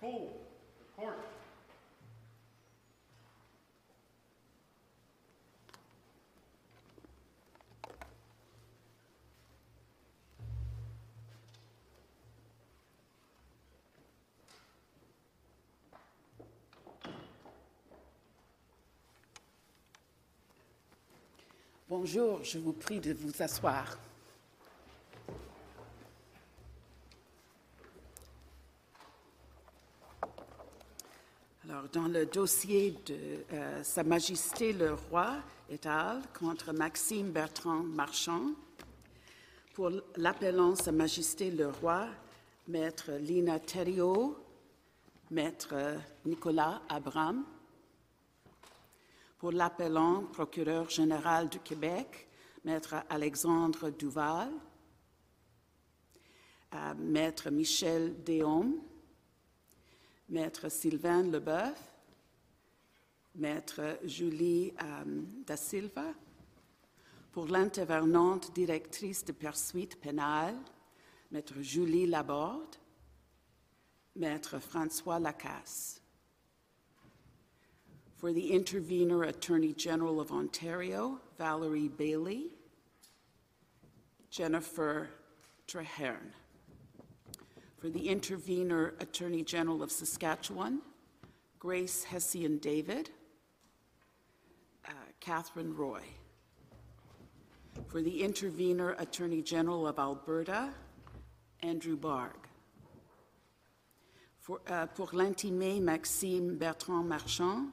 Court. Bonjour, je vous prie de vous asseoir. Alors, dans le dossier de euh, Sa Majesté le Roi et al. contre Maxime Bertrand Marchand, pour l'appelant Sa Majesté le Roi, Maître Lina Thériault, Maître Nicolas Abram, pour l'appelant procureur général du Québec, Maître Alexandre Duval, à Maître Michel Déhomme, Maître Sylvain Leboeuf, Maître Julie euh, Da Silva, pour l'intervenante directrice de poursuite pénale, Maître Julie Laborde, Maître François Lacasse. For the intervener, Attorney General of Ontario, Valerie Bailey, Jennifer Treherne. For the intervener, Attorney General of Saskatchewan, Grace Hessian David, uh, Catherine Roy. For the intervener, Attorney General of Alberta, Andrew Barg. For, uh, pour l'intimé Maxime Bertrand Marchand,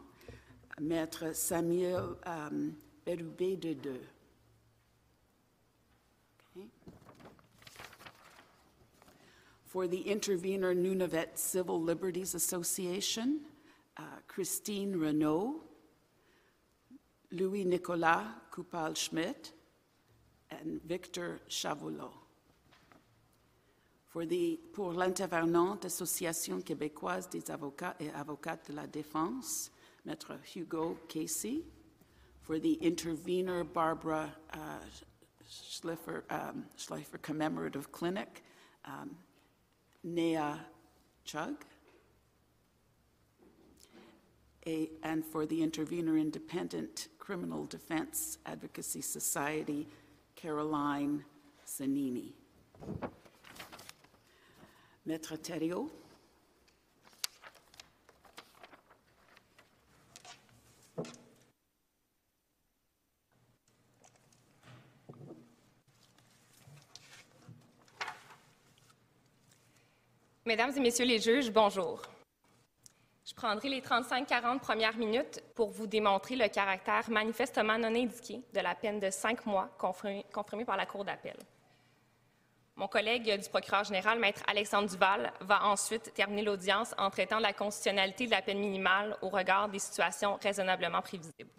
Maître Samuel um, Berubé de Deux. For the Intervenor Nunavut Civil Liberties Association, uh, Christine Renault, Louis Nicolas Coupal Schmidt, and Victor Chavoulot. For the, pour l'intervenante Association québécoise des avocats et avocates de la défense, Maître Hugo Casey. For the Intervenor Barbara uh, Schleifer, um, Schleifer Commemorative Clinic, um, Nea Chug. A, and for the intervener, Independent Criminal Defense Advocacy Society, Caroline Zanini. Maître Thériault. Mesdames et Messieurs les juges, bonjour. Je prendrai les 35-40 premières minutes pour vous démontrer le caractère manifestement non indiqué de la peine de cinq mois confirmée par la Cour d'appel. Mon collègue du procureur général, Maître Alexandre Duval, va ensuite terminer l'audience en traitant de la constitutionnalité de la peine minimale au regard des situations raisonnablement prévisibles.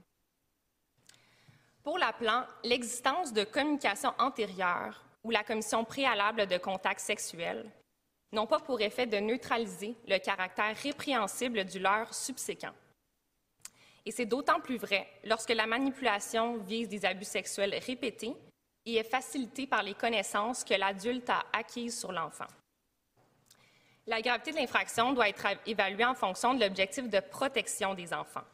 Pour l'appelant, l'existence de communication antérieure ou la commission préalable de contact sexuel n'ont pas pour effet de neutraliser le caractère répréhensible du leurre subséquent. Et c'est d'autant plus vrai lorsque la manipulation vise des abus sexuels répétés et est facilitée par les connaissances que l'adulte a acquises sur l'enfant. La gravité de l'infraction doit être évaluée en fonction de l'objectif de protection des enfants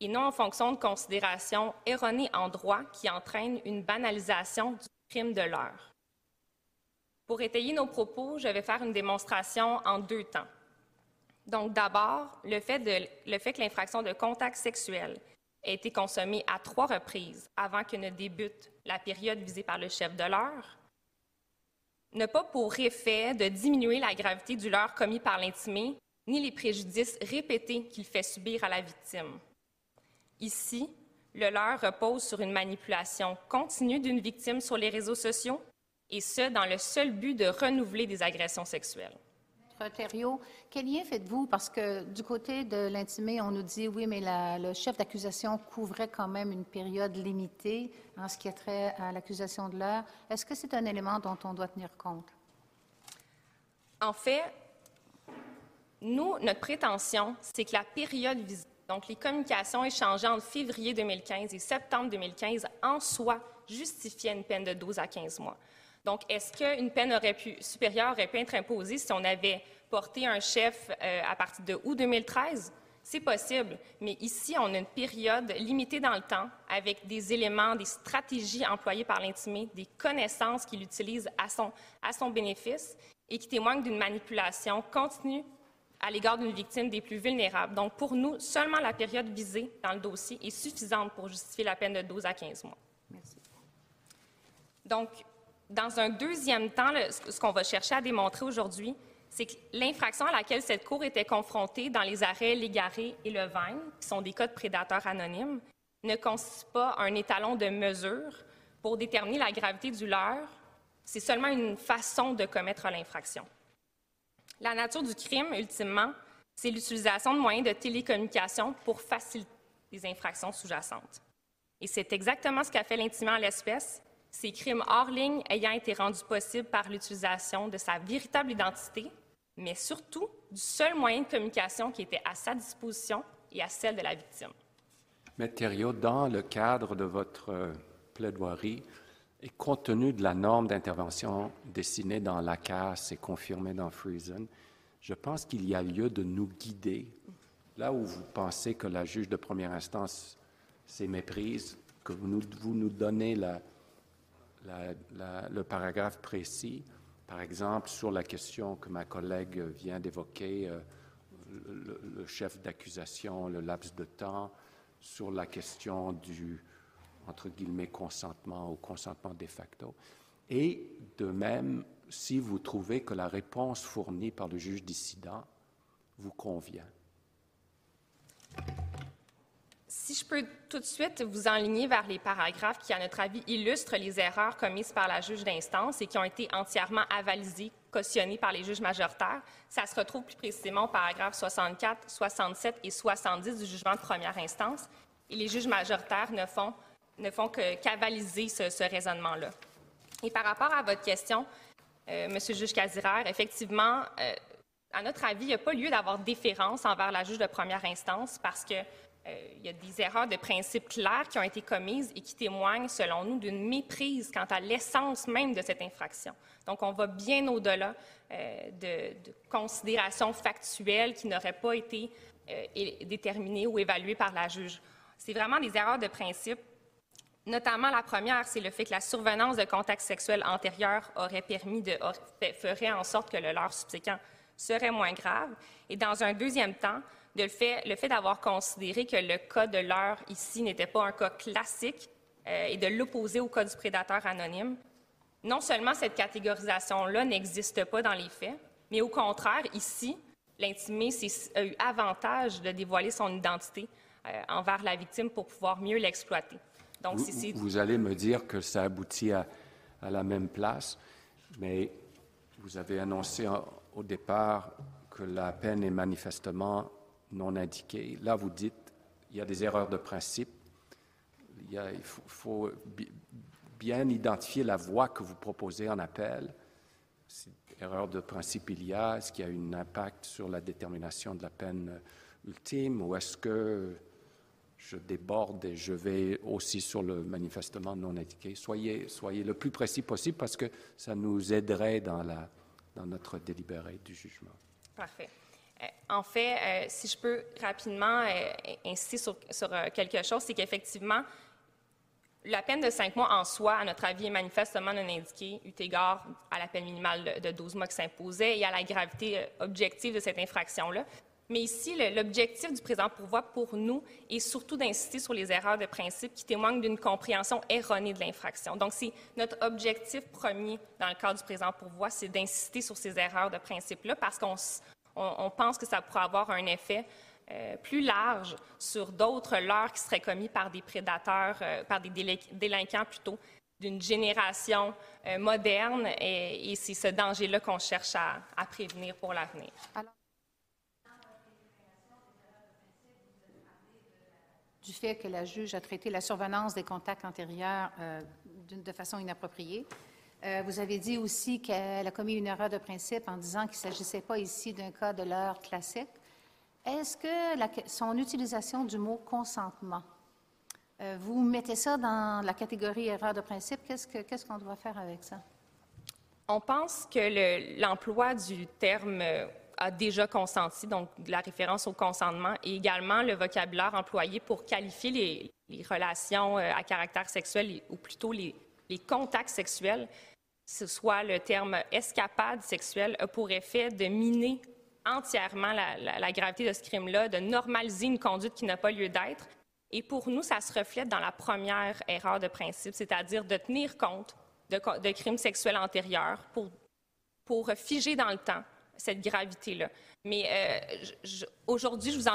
et non en fonction de considérations erronées en droit qui entraînent une banalisation du crime de l'heure. Pour étayer nos propos, je vais faire une démonstration en deux temps. Donc, d'abord, le, fait que l'infraction de contact sexuel ait été consommée à trois reprises avant que ne débute la période visée par le chef de l'heure, n'a pas pour effet de diminuer la gravité du leurre commis par l'intimé, ni les préjudices répétés qu'il fait subir à la victime. Ici, le leurre repose sur une manipulation continue d'une victime sur les réseaux sociaux et ce, dans le seul but de renouveler des agressions sexuelles. Thériault, quel lien faites-vous? Parce que du côté de l'intimé, on nous dit oui, mais le chef d'accusation couvrait quand même une période limitée en ce qui a trait à l'accusation de l'heure. Est-ce que c'est un élément dont on doit tenir compte? En fait, nous, notre prétention, c'est que la période visée, donc les communications échangées entre février 2015 et septembre 2015, en soi, justifiaient une peine de 12 à 15 mois. Donc, est-ce qu'une peine aurait pu, supérieure aurait pu être imposée si on n'avait porter un chef euh, à partir de août 2013, c'est possible, mais ici, on a une période limitée dans le temps avec des éléments, des stratégies employées par l'intimé, des connaissances qu'il utilise à son, à son bénéfice et qui témoignent d'une manipulation continue à l'égard d'une victime des plus vulnérables. Donc, pour nous, seulement la période visée dans le dossier est suffisante pour justifier la peine de 12 à 15 mois. Merci. Donc, dans un deuxième temps, ce qu'on va chercher à démontrer aujourd'hui, c'est que l'infraction à laquelle cette Cour était confrontée dans les arrêts Légaré et Levagne, qui sont des cas de prédateurs anonymes, ne constitue pas un étalon de mesure pour déterminer la gravité du leurre. C'est seulement une façon de commettre l'infraction. La nature du crime, ultimement, c'est l'utilisation de moyens de télécommunication pour faciliter les infractions sous-jacentes. Et c'est exactement ce qu'a fait l'intimé en l'espèce, ces crimes hors ligne ayant été rendus possibles par l'utilisation de sa véritable identité mais surtout du seul moyen de communication qui était à sa disposition et à celle de la victime. Matériaux, dans le cadre de votre euh, plaidoirie, et compte tenu de la norme d'intervention dessinée dans la casse et confirmée dans Friesen, je pense qu'il y a lieu de nous guider. Là où vous pensez que la juge de première instance s'est méprise, que vous nous donnez la, le paragraphe précis, par exemple, sur la question que ma collègue vient d'évoquer, euh, le, chef d'accusation, le laps de temps, sur la question du, entre guillemets, consentement ou consentement de facto. Et de même, si vous trouvez que la réponse fournie par le juge dissident vous convient. Si je peux tout de suite vous enligner vers les paragraphes qui, à notre avis, illustrent les erreurs commises par la juge d'instance et qui ont été entièrement avalisées, cautionnées par les juges majoritaires, ça se retrouve plus précisément aux paragraphes 64, 67 et 70 du jugement de première instance. Et les juges majoritaires ne font, ne font qu'avaliser ce, raisonnement-là. Et par rapport à votre question, euh, Monsieur le juge Casiraire, effectivement, euh, à notre avis, il n'y a pas lieu d'avoir déférence envers la juge de première instance parce que il y a des erreurs de principe claires qui ont été commises et qui témoignent, selon nous, d'une méprise quant à l'essence même de cette infraction. Donc, on va bien au-delà euh, de, considérations factuelles qui n'auraient pas été euh, déterminées ou évaluées par la juge. C'est vraiment des erreurs de principe. Notamment, la première, c'est le fait que la survenance de contacts sexuels antérieurs aurait permis de, ferait en sorte que le leurre subséquent serait moins grave. Et dans un deuxième temps, le fait, d'avoir considéré que le cas de l'heure ici n'était pas un cas classique euh, et de l'opposer au cas du prédateur anonyme. Non seulement cette catégorisation-là n'existe pas dans les faits, mais au contraire, ici, l'intimé a eu avantage de dévoiler son identité euh, envers la victime pour pouvoir mieux l'exploiter. Donc, vous, vous, allez me dire que ça aboutit à, la même place, mais vous avez annoncé au départ que la peine est manifestement non indiqué. Là, vous dites, il y a des erreurs de principe. Il, faut, bien identifier la voie que vous proposez en appel. Erreur de principe il y a, est-ce qu'il y a un impact sur la détermination de la peine ultime ou est-ce que je déborde et je vais aussi sur le manifestement non indiqué? Soyez, soyez le plus précis possible parce que ça nous aiderait dans, la, dans notre délibéré du jugement. Parfait. Euh, en fait, euh, si je peux rapidement euh, insister sur, quelque chose, c'est qu'effectivement, la peine de cinq mois en soi, à notre avis, est manifestement non indiquée, eu égard à la peine minimale de 12 mois qui s'imposait et à la gravité objective de cette infraction-là. Mais ici, l'objectif du présent pourvoi pour nous est surtout d'insister sur les erreurs de principe qui témoignent d'une compréhension erronée de l'infraction. Donc, c'est notre objectif premier dans le cadre du présent pourvoi, c'est d'insister sur ces erreurs de principe-là parce qu'on on, pense que ça pourrait avoir un effet euh, plus large sur d'autres leurres qui seraient commis par des prédateurs, euh, par des délinquants plutôt d'une génération euh, moderne et, c'est ce danger-là qu'on cherche à, prévenir pour l'avenir. Du fait que la juge a traité la survenance des contacts antérieurs de façon inappropriée, euh, vous avez dit aussi qu'elle a commis une erreur de principe en disant qu'il ne s'agissait pas ici d'un cas de l'heure classique. Est-ce que son utilisation du mot consentement, euh, vous mettez ça dans la catégorie erreur de principe? Qu'est-ce qu'on doit faire avec ça? On pense que l'emploi du terme a déjà consenti, donc la référence au consentement, et également le vocabulaire employé pour qualifier les, relations euh, à caractère sexuel, ou plutôt les, contacts sexuels, ce soit le terme escapade sexuelle, a pour effet de miner entièrement la, gravité de ce crime-là, de normaliser une conduite qui n'a pas lieu d'être. Et pour nous, ça se reflète dans la première erreur de principe, c'est-à-dire de tenir compte de, crimes sexuels antérieurs pour, pour figer dans le temps cette gravité-là. Mais euh, aujourd'hui, je vous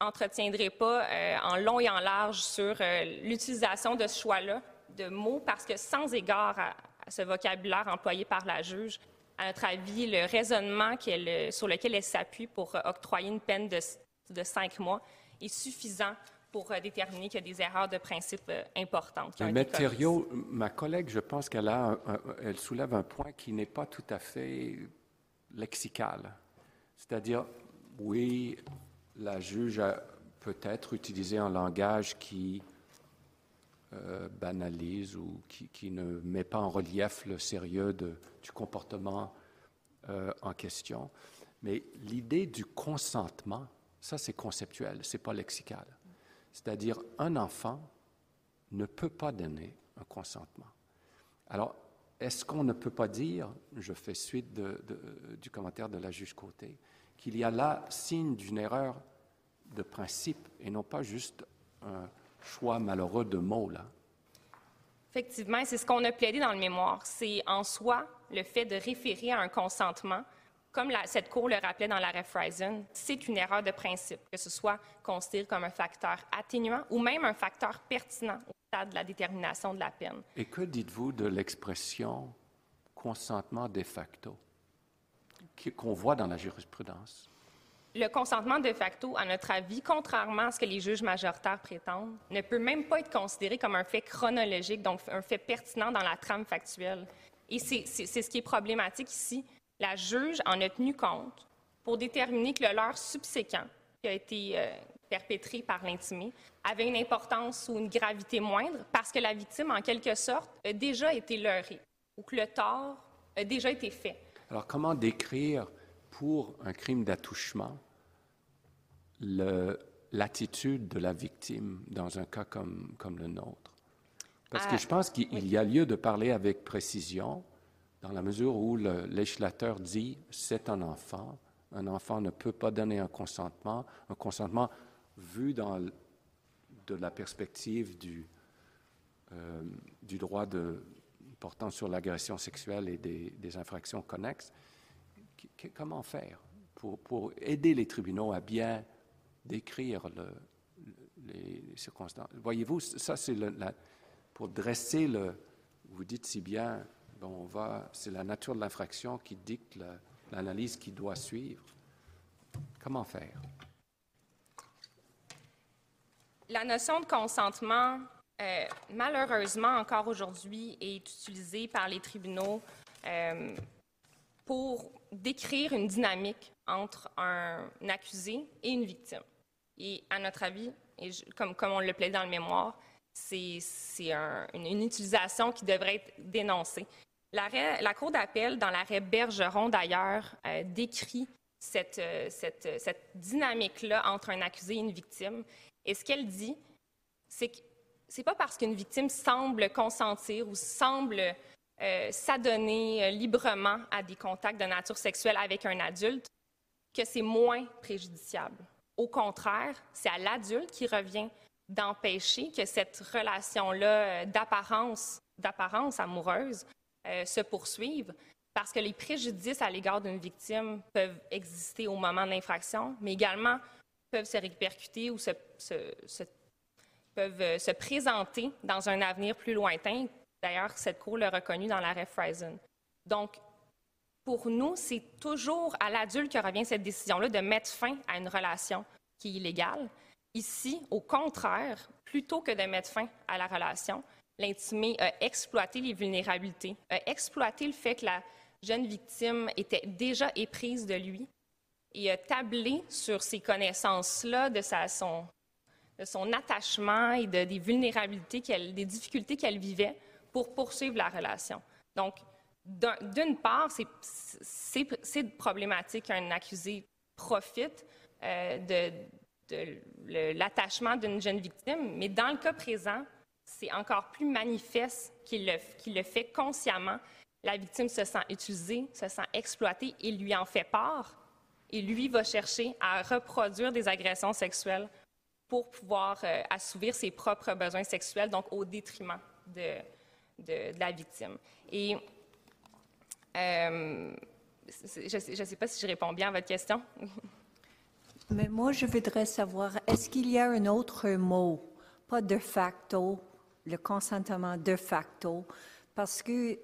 entretiendrai pas euh, en long et en large sur euh, l'utilisation de ce choix-là de mots, parce que sans égard à, ce vocabulaire employé par la juge, à notre avis, le raisonnement sur lequel elle s'appuie pour octroyer une peine de, de, cinq mois est suffisant pour déterminer qu'il y a des erreurs de principe importantes. Le matériau, ma collègue, je pense qu'elle a, elle soulève un point qui n'est pas tout à fait lexical. C'est-à-dire, oui, la juge a peut-être utilisé un langage qui euh, banalise ou qui, ne met pas en relief le sérieux du comportement euh, en question. Mais l'idée du consentement, ça c'est conceptuel, c'est pas lexical. C'est-à-dire, un enfant ne peut pas donner un consentement. Alors, est-ce qu'on ne peut pas dire, je fais suite du commentaire de la juge Côté, qu'il y a là signe d'une erreur de principe et non pas juste un choix malheureux de mots, là? Effectivement, c'est ce qu'on a plaidé dans le mémoire. C'est en soi le fait de référer à un consentement, comme cette cour le rappelait dans l'arrêt Friesen, c'est une erreur de principe, que ce soit considéré comme un facteur atténuant ou même un facteur pertinent de la détermination de la peine. Et que dites-vous de l'expression consentement de facto qu'on voit dans la jurisprudence? Le consentement de facto, à notre avis, contrairement à ce que les juges majoritaires prétendent, ne peut même pas être considéré comme un fait chronologique, donc un fait pertinent dans la trame factuelle. Et c'est ce qui est problématique ici. La juge en a tenu compte pour déterminer que le leurre subséquent, qui a été euh, perpétré par l'intimé avait une importance ou une gravité moindre parce que la victime, en quelque sorte, a déjà été leurrée ou que le tort a déjà été fait. Alors, comment décrire pour un crime d'attouchement l'attitude de la victime dans un cas comme, comme le nôtre? Parce que ah, je pense qu'il y a lieu de parler avec précision dans la mesure où le législateur dit c'est un enfant, un enfant ne peut pas donner un consentement, un consentement vu dans, de la perspective du, euh, du droit de, portant sur l'agression sexuelle et des, infractions connexes, comment faire pour, aider les tribunaux à bien décrire le, les circonstances? Voyez-vous, ça c'est pour dresser le, vous dites si bien, bon, on va, c'est la nature de l'infraction qui dicte l'analyse qui doit suivre. Comment faire? La notion de consentement, euh, malheureusement, encore aujourd'hui, est utilisée par les tribunaux euh, pour décrire une dynamique entre un, accusé et une victime. Et à notre avis, et comme, comme on le plaît dans le mémoire, c'est une, utilisation qui devrait être dénoncée. La Cour d'appel, dans l'arrêt Bergeron d'ailleurs, euh, décrit cette, cette, cette dynamique-là entre un accusé et une victime et ce qu'elle dit, c'est que c'est pas parce qu'une victime semble consentir ou semble euh, s'adonner euh, librement à des contacts de nature sexuelle avec un adulte que c'est moins préjudiciable. Au contraire, c'est à l'adulte qui revient d'empêcher que cette relation-là euh, d'apparence, d'apparence amoureuse se poursuive, parce que les préjudices à l'égard d'une victime peuvent exister au moment de l'infraction, mais également peuvent se répercuter ou peuvent se présenter dans un avenir plus lointain. D'ailleurs, cette Cour l'a reconnu dans l'arrêt Friesen. Donc, pour nous, c'est toujours à l'adulte que revient cette décision-là de mettre fin à une relation qui est illégale. Ici, au contraire, plutôt que de mettre fin à la relation, l'intimé a exploité les vulnérabilités, a exploité le fait que la jeune victime était déjà éprise de lui et a tablé sur ces connaissances-là de, son, attachement et de, des vulnérabilités, des difficultés qu'elle vivait pour poursuivre la relation. Donc, d'une part, c'est problématique qu'un accusé profite euh, de, l'attachement d'une jeune victime, mais dans le cas présent, c'est encore plus manifeste qu'il le, le, fait consciemment. La victime se sent utilisée, se sent exploitée et lui en fait part. Et lui va chercher à reproduire des agressions sexuelles pour pouvoir euh, assouvir ses propres besoins sexuels, donc au détriment de, de, la victime. Et euh, je ne sais pas si je réponds bien à votre question. Mais moi, je voudrais savoir, est-ce qu'il y a un autre mot, pas de facto, le consentement de facto, parce que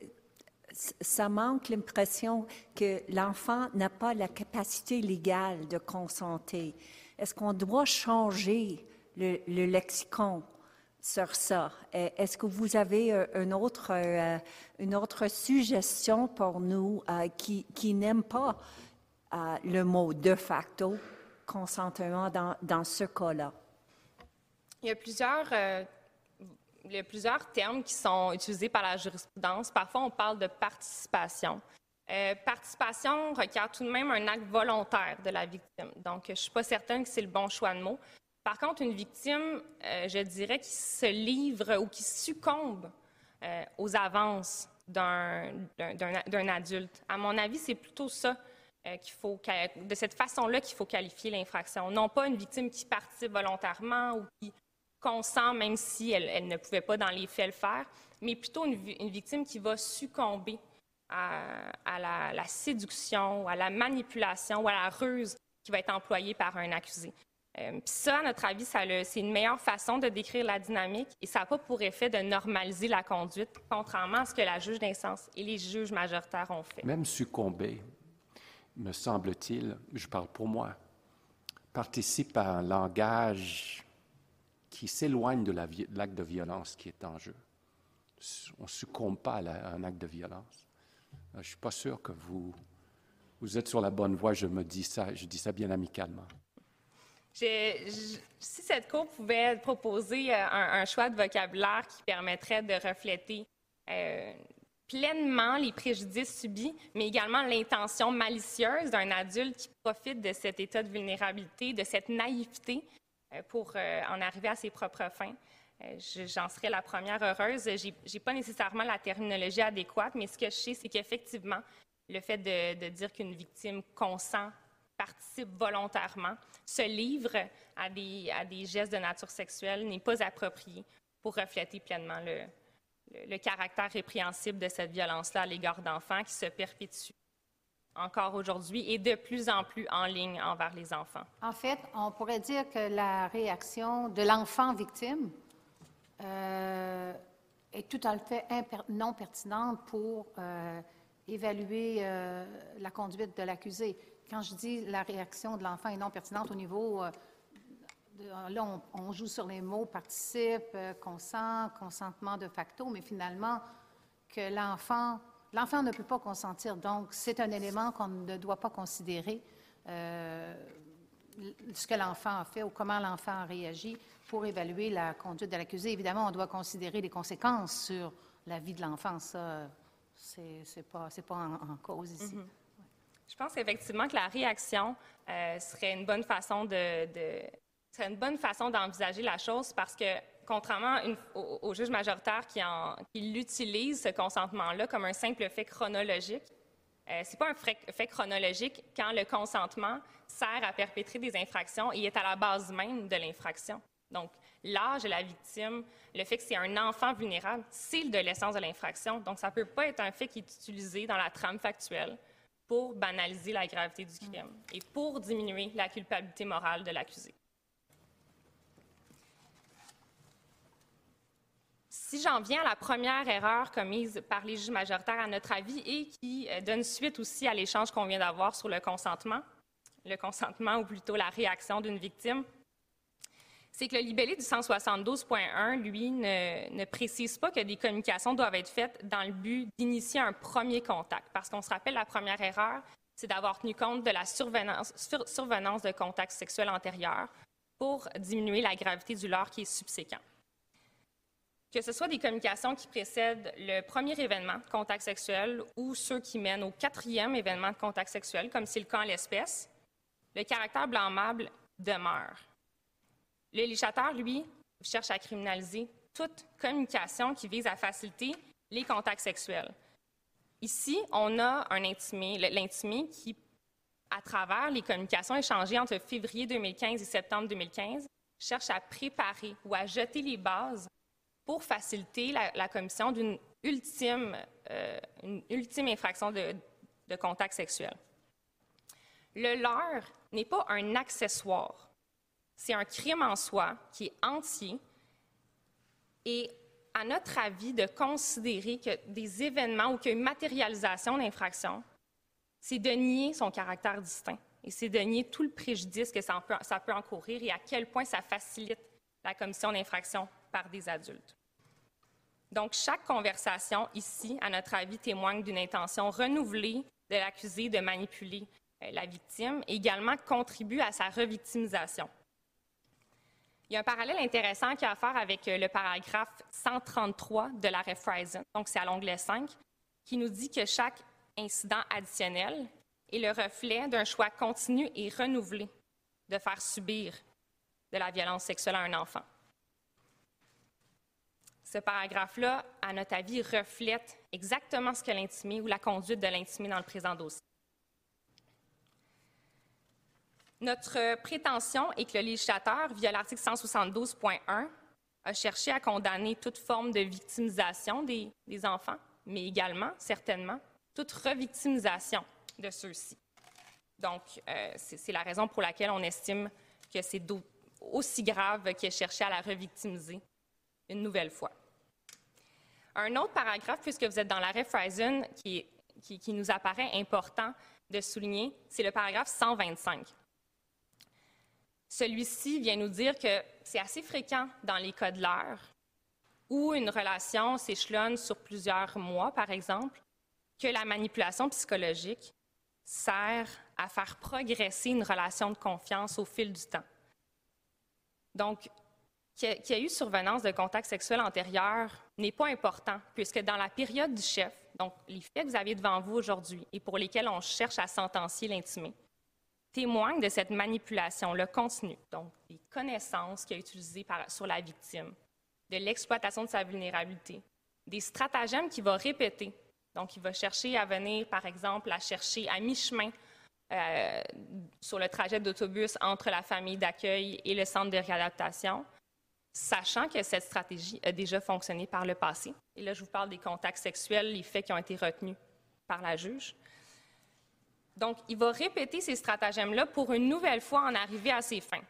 ça manque l'impression que l'enfant n'a pas la capacité légale de consentir. Est-ce qu'on doit changer le, le lexicon sur ça. Est-ce que vous avez euh, une autre, euh, une autre suggestion pour nous euh, qui, qui n'aiment pas le mot de facto consentement dans, ce cas-là? Il y a plusieurs. termes qui sont utilisés par la jurisprudence. Parfois, on parle de participation. participation requiert tout de même un acte volontaire de la victime. Donc, je ne suis pas certaine que c'est le bon choix de mots. Par contre, une victime, euh, je dirais, qui se livre ou qui succombe euh, aux avances d'un adulte, à mon avis, c'est plutôt ça euh, qu'il faut, de cette façon-là qu'il faut qualifier l'infraction. Non pas une victime qui participe volontairement ou qui consent même si elle, ne pouvait pas dans les faits le faire, mais plutôt une, victime qui va succomber à, la, la, séduction, à la manipulation ou à la ruse qui va être employée par un accusé. Euh, ça, à notre avis, c'est une meilleure façon de décrire la dynamique et ça n'a pas pour effet de normaliser la conduite, contrairement à ce que la juge d'instance et les juges majoritaires ont fait. Même succomber, me semble-t-il, je parle pour moi, participe à un langage qui s'éloigne de l'acte de violence qui est en jeu. On ne succombe pas à, un acte de violence. Euh, je ne suis pas sûr que vous, vous êtes sur la bonne voie, je me dis ça, je dis ça bien amicalement si cette cour pouvait proposer euh, un, choix de vocabulaire qui permettrait de refléter euh, pleinement les préjudices subis, mais également l'intention malicieuse d'un adulte qui profite de cet état de vulnérabilité, de cette naïveté euh, pour en arriver à ses propres fins. J'en serais la première heureuse. Je n'ai pas nécessairement la terminologie adéquate, mais ce que je sais, c'est qu'effectivement, le fait de, de dire qu'une victime consent participe volontairement, se livre à des, gestes de nature sexuelle n'est pas approprié pour refléter pleinement le, le, caractère répréhensible de cette violence-là à l'égard d'enfants qui se perpétue encore aujourd'hui et de plus en plus en ligne envers les enfants. En fait, on pourrait dire que la réaction de l'enfant victime euh, est tout à fait non pertinente pour euh, évaluer euh, la conduite de l'accusé quand je dis la réaction de l'enfant est non pertinente au niveau, euh, là, on, joue sur les mots participe, euh, consent, consentement de facto, mais finalement, que l'enfant, l'enfant ne peut pas consentir. Donc, c'est un élément qu'on ne doit pas considérer. Euh, ce que l'enfant a fait ou comment l'enfant a réagi pour évaluer la conduite de l'accusé. Évidemment, on doit considérer les conséquences sur la vie de l'enfant. Ça, c'est pas, pas en, cause ici. Mm-hmm. Je pense effectivement que la réaction euh, serait une bonne façon de, serait une bonne façon d'envisager la chose parce que contrairement au, juge majoritaire qui, en, ce consentement-là comme un simple fait chronologique, euh, c'est pas un fait, chronologique quand le consentement sert à perpétrer des infractions et est à la base même de l'infraction. Donc, l'âge de la victime, le fait que c'est un enfant vulnérable, c'est de l'essence de l'infraction. Donc, ça ne peut pas être un fait qui est utilisé dans la trame factuelle pour banaliser la gravité du crime et pour diminuer la culpabilité morale de l'accusé. Si j'en viens à la première erreur commise par les juges majoritaires, à notre avis, et qui euh, donne suite aussi à l'échange qu'on vient d'avoir sur le consentement, le consentement ou plutôt la réaction d'une victime, c'est que le libellé du 172.1, lui, ne, précise pas que des communications doivent être faites dans le but d'initier un premier contact. Parce qu'on se rappelle, la première erreur, c'est d'avoir tenu compte de la survenance, de contacts sexuels antérieurs pour diminuer la gravité du leurre qui est subséquent. que ce soit des communications qui précèdent le premier événement de contact sexuel ou ceux qui mènent au quatrième événement de contact sexuel, comme c'est le cas en l'espèce, le caractère blâmable demeure. Le législateur, lui, cherche à criminaliser toute communication qui vise à faciliter les contacts sexuels. Ici, on a un intimé, l'intimé qui, à travers les communications échangées entre février 2015 et septembre 2015, cherche à préparer ou à jeter les bases pour faciliter la, commission d'une ultime, euh, ultime infraction de, de contact sexuel. Le leurre n'est pas un accessoire, c'est un crime en soi qui est entier et à notre avis, de considérer que des événements ou qu'une matérialisation d'infraction, c'est de nier son caractère distinct et c'est de nier tout le préjudice que ça peut, encourir et à quel point ça facilite la commission d'infraction par des adultes. Donc, chaque conversation ici, à notre avis, témoigne d'une intention renouvelée de l'accusé de manipuler euh, la victime et également contribue à sa revictimisation. Il y a un parallèle intéressant qui a à faire avec euh, le paragraphe 133 de l'arrêt Friesen, donc c'est à l'onglet 5, qui nous dit que chaque incident additionnel est le reflet d'un choix continu et renouvelé de faire subir de la violence sexuelle à un enfant. Ce paragraphe-là, à notre avis, reflète exactement ce que l'intimé ou la conduite de l'intimé dans le présent dossier. Notre prétention est que le législateur, via l'article 172.1, a cherché à condamner toute forme de victimisation des, enfants, mais également, certainement, toute revictimisation de ceux-ci. Donc, euh, c'est la raison pour laquelle on estime que c'est aussi grave qu'il ait cherché à la revictimiser une nouvelle fois. Un autre paragraphe, puisque vous êtes dans l'arrêt Friesen, qui, qui nous apparaît important de souligner, c'est le paragraphe 125. Celui-ci vient nous dire que c'est assez fréquent dans les cas de l'heure où une relation s'échelonne sur plusieurs mois, par exemple, que la manipulation psychologique sert à faire progresser une relation de confiance au fil du temps. Donc, qu'il y ait eu survenance de contact sexuel antérieur n'est pas important, puisque dans la période du chef, donc les faits que vous avez devant vous aujourd'hui et pour lesquels on cherche à sentencier l'intimé, témoigne de cette manipulation-là continue, donc des connaissances qu'il a utilisées sur la victime, de l'exploitation de sa vulnérabilité, des stratagèmes qu'il va répéter. Donc, il va chercher à venir, par exemple, à chercher à mi-chemin euh, sur le trajet d'autobus entre la famille d'accueil et le centre de réadaptation, sachant que cette stratégie a déjà fonctionné par le passé. Et là, je vous parle des contacts sexuels, les faits qui ont été retenus par la juge. Donc, il va répéter ces stratagèmes-là pour une nouvelle fois en arriver à ses fins.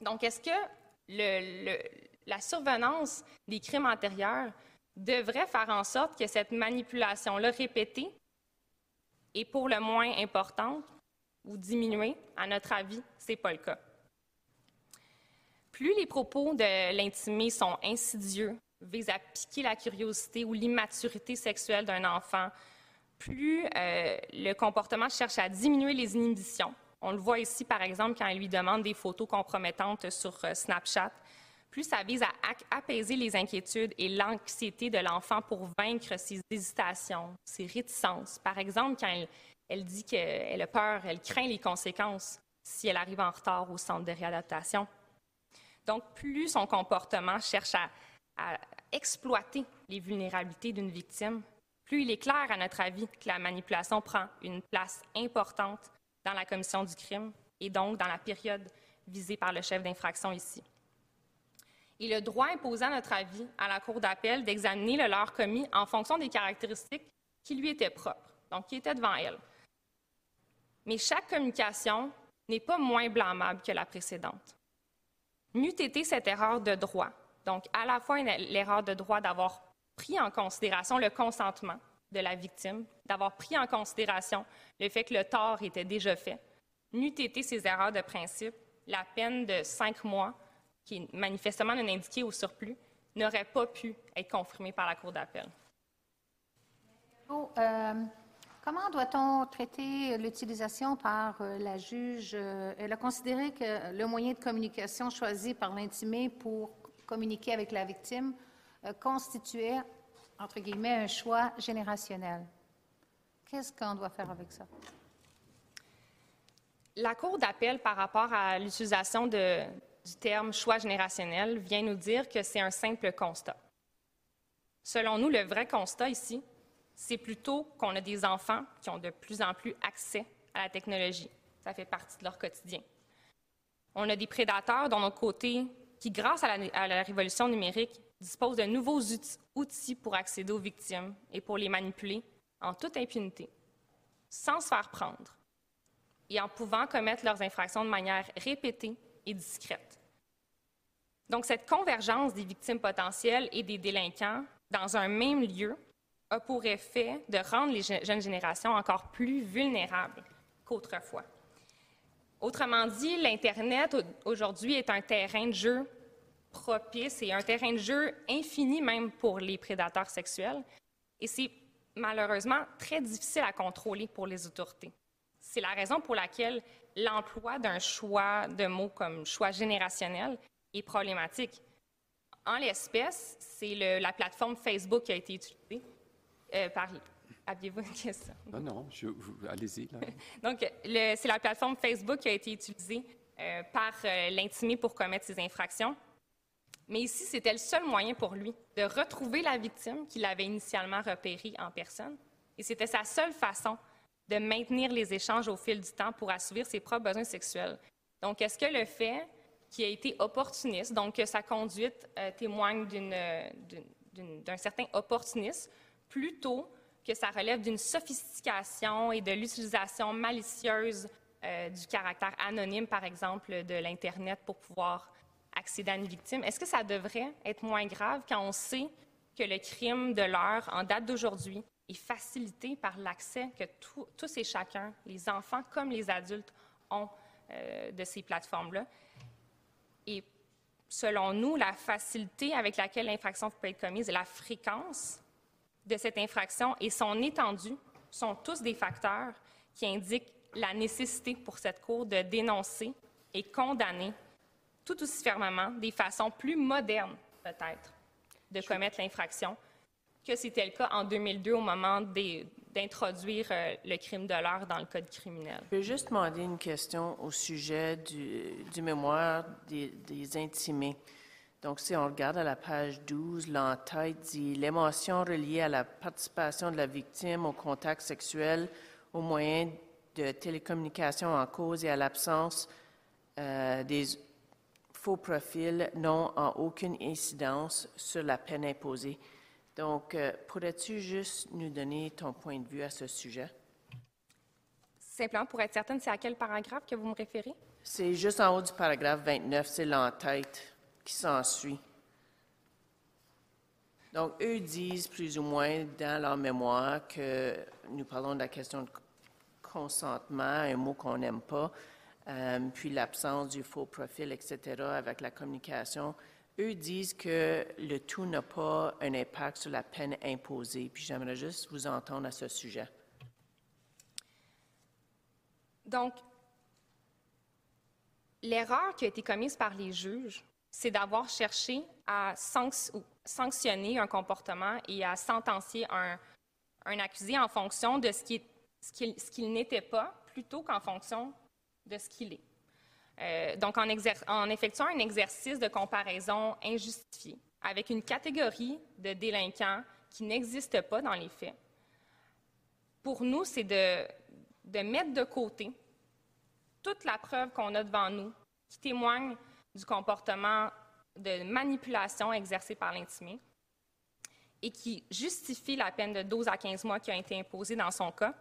Donc, est-ce que la survenance des crimes antérieurs devrait faire en sorte que cette manipulation-là répétée est pour le moins importante ou diminuée? À notre avis, ce n'est pas le cas. Plus les propos de l'intimé sont insidieux, visent à piquer la curiosité ou l'immaturité sexuelle d'un enfant, plus euh, le comportement cherche à diminuer les inhibitions. On le voit ici, par exemple, quand il lui demande des photos compromettantes sur euh, Snapchat. Plus ça vise à apaiser les inquiétudes et l'anxiété de l'enfant pour vaincre ses hésitations, ses réticences. Par exemple, quand elle, dit qu'elle a peur, elle craint les conséquences si elle arrive en retard au centre de réadaptation. Donc, plus son comportement cherche à exploiter les vulnérabilités d'une victime, plus il est clair, à notre avis, que la manipulation prend une place importante dans la commission du crime et donc dans la période visée par le chef d'infraction ici. Et le droit imposant, à notre avis, à la Cour d'appel d'examiner le leurre commis en fonction des caractéristiques qui lui étaient propres, donc qui étaient devant elle. Mais chaque communication n'est pas moins blâmable que la précédente. N'eût été cette erreur de droit, donc à la fois l'erreur de droit d'avoir pris en considération le consentement de la victime, d'avoir pris en considération le fait que le tort était déjà fait, n'eût été ces erreurs de principe, la peine de cinq mois, qui est manifestement non indiquée au surplus, n'aurait pas pu être confirmée par la Cour d'appel. Euh, comment doit-on traiter l'utilisation par euh, la juge? Euh, elle a considéré que le moyen de communication choisi par l'intimé pour communiquer avec la victime constituait, entre guillemets, un choix générationnel. Qu'est-ce qu'on doit faire avec ça? La Cour d'appel par rapport à l'utilisation du terme choix générationnel vient nous dire que c'est un simple constat. Selon nous, le vrai constat ici, c'est plutôt qu'on a des enfants qui ont de plus en plus accès à la technologie. Ça fait partie de leur quotidien. On a des prédateurs d'un autre côté qui, grâce à la, révolution numérique, disposent de nouveaux outils pour accéder aux victimes et pour les manipuler en toute impunité, sans se faire prendre et en pouvant commettre leurs infractions de manière répétée et discrète. Donc, cette convergence des victimes potentielles et des délinquants dans un même lieu a pour effet de rendre les jeunes générations encore plus vulnérables qu'autrefois. Autrement dit, l'Internet aujourd'hui est un terrain de jeu propice et un terrain de jeu infini même pour les prédateurs sexuels. Et c'est malheureusement très difficile à contrôler pour les autorités. C'est la raison pour laquelle l'emploi d'un choix de mots comme choix générationnel est problématique. En l'espèce, c'est la plateforme Facebook qui a été utilisée euh, par. Aviez-vous une question? Non, non, allez-y. Donc, c'est la plateforme Facebook qui a été utilisée euh, par euh, l'intimé pour commettre ces infractions. Mais ici, c'était le seul moyen pour lui de retrouver la victime qu'il avait initialement repérée en personne. Et c'était sa seule façon de maintenir les échanges au fil du temps pour assouvir ses propres besoins sexuels. Donc, est-ce que le fait qu'il a été opportuniste, donc que sa conduite euh, témoigne d'un certain opportunisme, plutôt que ça relève d'une sophistication et de l'utilisation malicieuse euh, du caractère anonyme, par exemple, de l'Internet pour pouvoir accéder à une victime. Est-ce que ça devrait être moins grave quand on sait que le crime de l'heure, en date d'aujourd'hui, est facilité par l'accès que tous et chacun, les enfants comme les adultes, ont euh, de ces plateformes-là? Et selon nous, la facilité avec laquelle l'infraction peut être commise et la fréquence de cette infraction et son étendue sont tous des facteurs qui indiquent la nécessité pour cette Cour de dénoncer et condamner tout aussi fermement des façons plus modernes, peut-être, de commettre l'infraction que c'était le cas en 2002 au moment d'introduire euh, le crime de l'heure dans le code criminel. Je peux juste demander une question au sujet du, mémoire des, des, intimés. Donc, si on regarde à la page 12, l'entête dit l'émotion reliée à la participation de la victime au contact sexuel au moyen de télécommunication en cause et à l'absence euh, des faux profils n'ont en aucune incidence sur la peine imposée. Donc, euh, pourrais-tu juste nous donner ton point de vue à ce sujet? Simplement pour être certaine, c'est à quel paragraphe que vous me référez? C'est juste en haut du paragraphe 29, c'est l'entête qui s'ensuit. Donc, eux disent plus ou moins dans leur mémoire que nous parlons de la question de consentement, un mot qu'on n'aime pas, puis l'absence du faux profil, etc., avec la communication. Eux disent que le tout n'a pas un impact sur la peine imposée. Puis j'aimerais juste vous entendre à ce sujet. Donc, l'erreur qui a été commise par les juges, c'est d'avoir cherché à sanctionner un comportement et à sentencier un, accusé en fonction de ce qu'il n'était pas, plutôt qu'en fonction de ce qu'il est. Euh, donc, en, effectuant un exercice de comparaison injustifié avec une catégorie de délinquants qui n'existe pas dans les faits, pour nous, c'est de, de mettre de côté toute la preuve qu'on a devant nous qui témoigne du comportement de manipulation exercé par l'intimé et qui justifie la peine de 12 à 15 mois qui a été imposée dans son cas.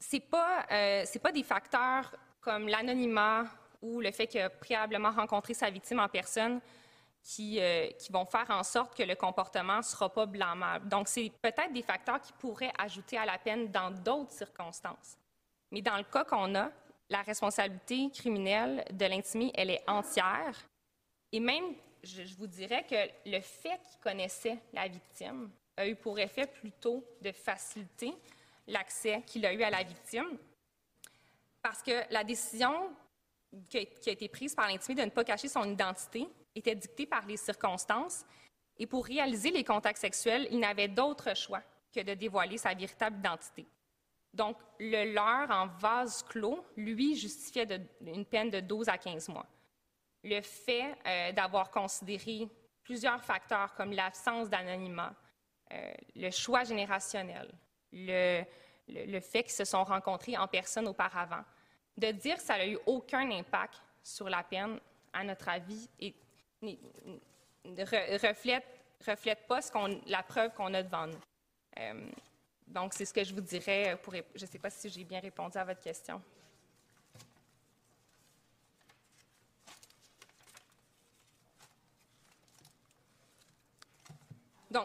Ce n'est pas, euh, pas des facteurs comme l'anonymat ou le fait qu'il a préalablement rencontré sa victime en personne qui, euh, qui vont faire en sorte que le comportement ne sera pas blâmable. Donc, c'est peut-être des facteurs qui pourraient ajouter à la peine dans d'autres circonstances. Mais dans le cas qu'on a, la responsabilité criminelle de l'intimé, elle est entière. Et même, je vous dirais que le fait qu'il connaissait la victime a eu pour effet plutôt de faciliter l'accès qu'il a eu à la victime parce que la décision qui a, été prise par l'intimé de ne pas cacher son identité était dicté par les circonstances et pour réaliser les contacts sexuels, il n'avait d'autre choix que de dévoiler sa véritable identité. Donc, le leurre en vase clos, lui, justifiait une peine de 12 à 15 mois. Le fait euh, d'avoir considéré plusieurs facteurs comme l'absence d'anonymat, euh, le choix générationnel, le, le, fait qu'ils se sont rencontrés en personne auparavant, de dire que ça n'a eu aucun impact sur la peine, à notre avis, et, reflète, pas la preuve qu'on a devant nous. Euh, donc, c'est ce que je vous dirais. Je ne sais pas si j'ai bien répondu à votre question.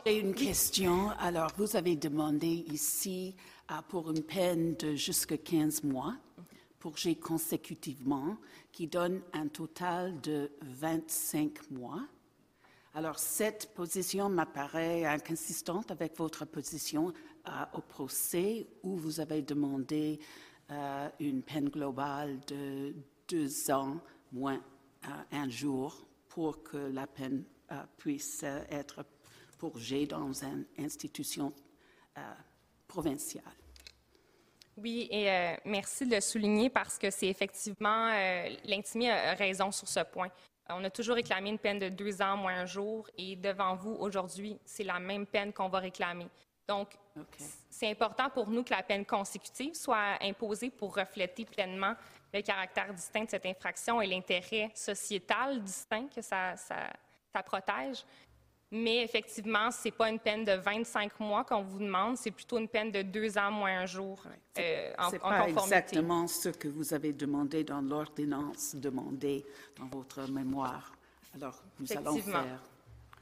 J'ai une question. Alors, vous avez demandé ici pour une peine de jusqu'à 15 mois pour G consécutivement, qui donne un total de 25 mois. Alors, cette position m'apparaît inconsistante avec votre position euh, au procès où vous avez demandé euh, une peine globale de deux ans moins un jour pour que la peine puisse être j'ai dans une institution euh, provinciale. Oui, et euh, merci de le souligner parce que c'est effectivement, euh, l'intimé a raison sur ce point. On a toujours réclamé une peine de deux ans moins un jour et devant vous, aujourd'hui, c'est la même peine qu'on va réclamer. Donc, c'est important pour nous que la peine consécutive soit imposée pour refléter pleinement le caractère distinct de cette infraction et l'intérêt sociétal distinct que ça, ça, ça protège. Mais effectivement, ce n'est pas une peine de 25 mois qu'on vous demande, c'est plutôt une peine de deux ans moins un jour euh, en, pas conformité. exactement ce que vous avez demandé dans l'ordonnance demandée dans votre mémoire. Alors, nous allons faire.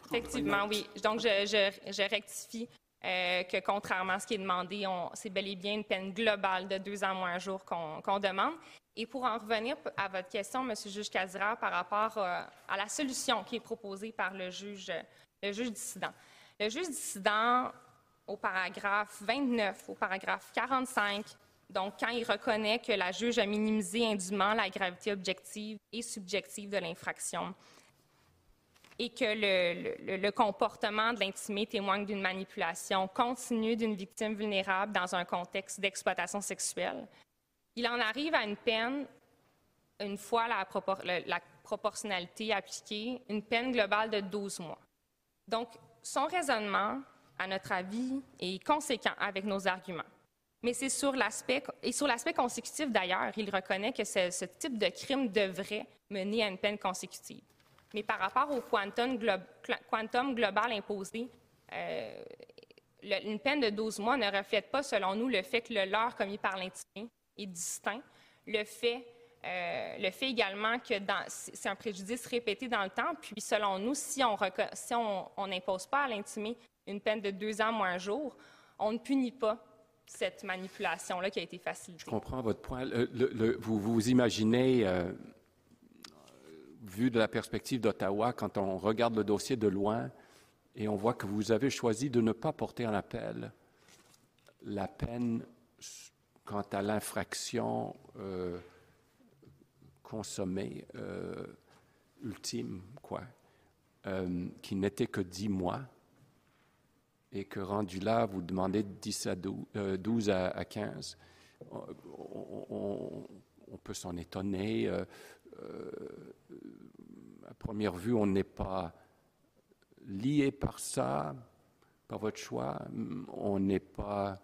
Effectivement, oui. Donc, je, rectifie euh, que contrairement à ce qui est demandé, c'est bel et bien une peine globale de deux ans moins un jour qu'on demande. Et pour en revenir à votre question, M. le juge Casira, par rapport euh, à la solution qui est proposée par le juge le juge dissident. Le juge dissident, au paragraphe 29, au paragraphe 45, donc quand il reconnaît que la juge a minimisé indûment la gravité objective et subjective de l'infraction et que le, comportement de l'intimé témoigne d'une manipulation continue d'une victime vulnérable dans un contexte d'exploitation sexuelle, il en arrive à une peine, une fois la proportionnalité appliquée, une peine globale de 12 mois. Donc, son raisonnement, à notre avis, est conséquent avec nos arguments. Mais c'est sur l'aspect, et sur l'aspect consécutif d'ailleurs, il reconnaît que ce, type de crime devrait mener à une peine consécutive. Mais par rapport au quantum, global imposé, euh, une peine de 12 mois ne reflète pas, selon nous, le fait que le leurre commis par l'intimé est distinct, le fait euh, le fait également que c'est un préjudice répété dans le temps. Puis, selon nous, si on n'impose pas à l'intimé une peine de deux ans moins un jour, on ne punit pas cette manipulation-là qui a été facilitée. Je comprends votre point. vous vous imaginez, euh, vu de la perspective d'Ottawa, quand on regarde le dossier de loin et on voit que vous avez choisi de ne pas porter en appel la peine quant à l'infraction euh, consommé euh, ultime, quoi, euh, qui n'était que 10 mois, et que rendu là, vous demandez 10 à 12, euh, à, 15. On, peut s'en étonner. à première vue, on n'est pas lié par ça, par votre choix. On n'est pas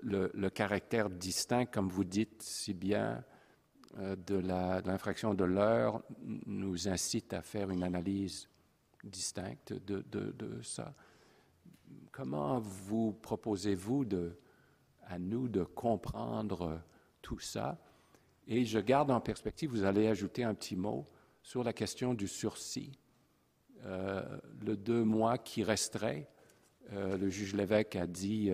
le, caractère distinct, comme vous dites si bien, de l'infraction de l'heure nous incite à faire une analyse distincte de, de, ça. Comment vous proposez-vous à nous de comprendre tout ça? Et je garde en perspective, vous allez ajouter un petit mot sur la question du sursis. Euh, le deux mois qui resterait, euh, le juge l'évêque a dit,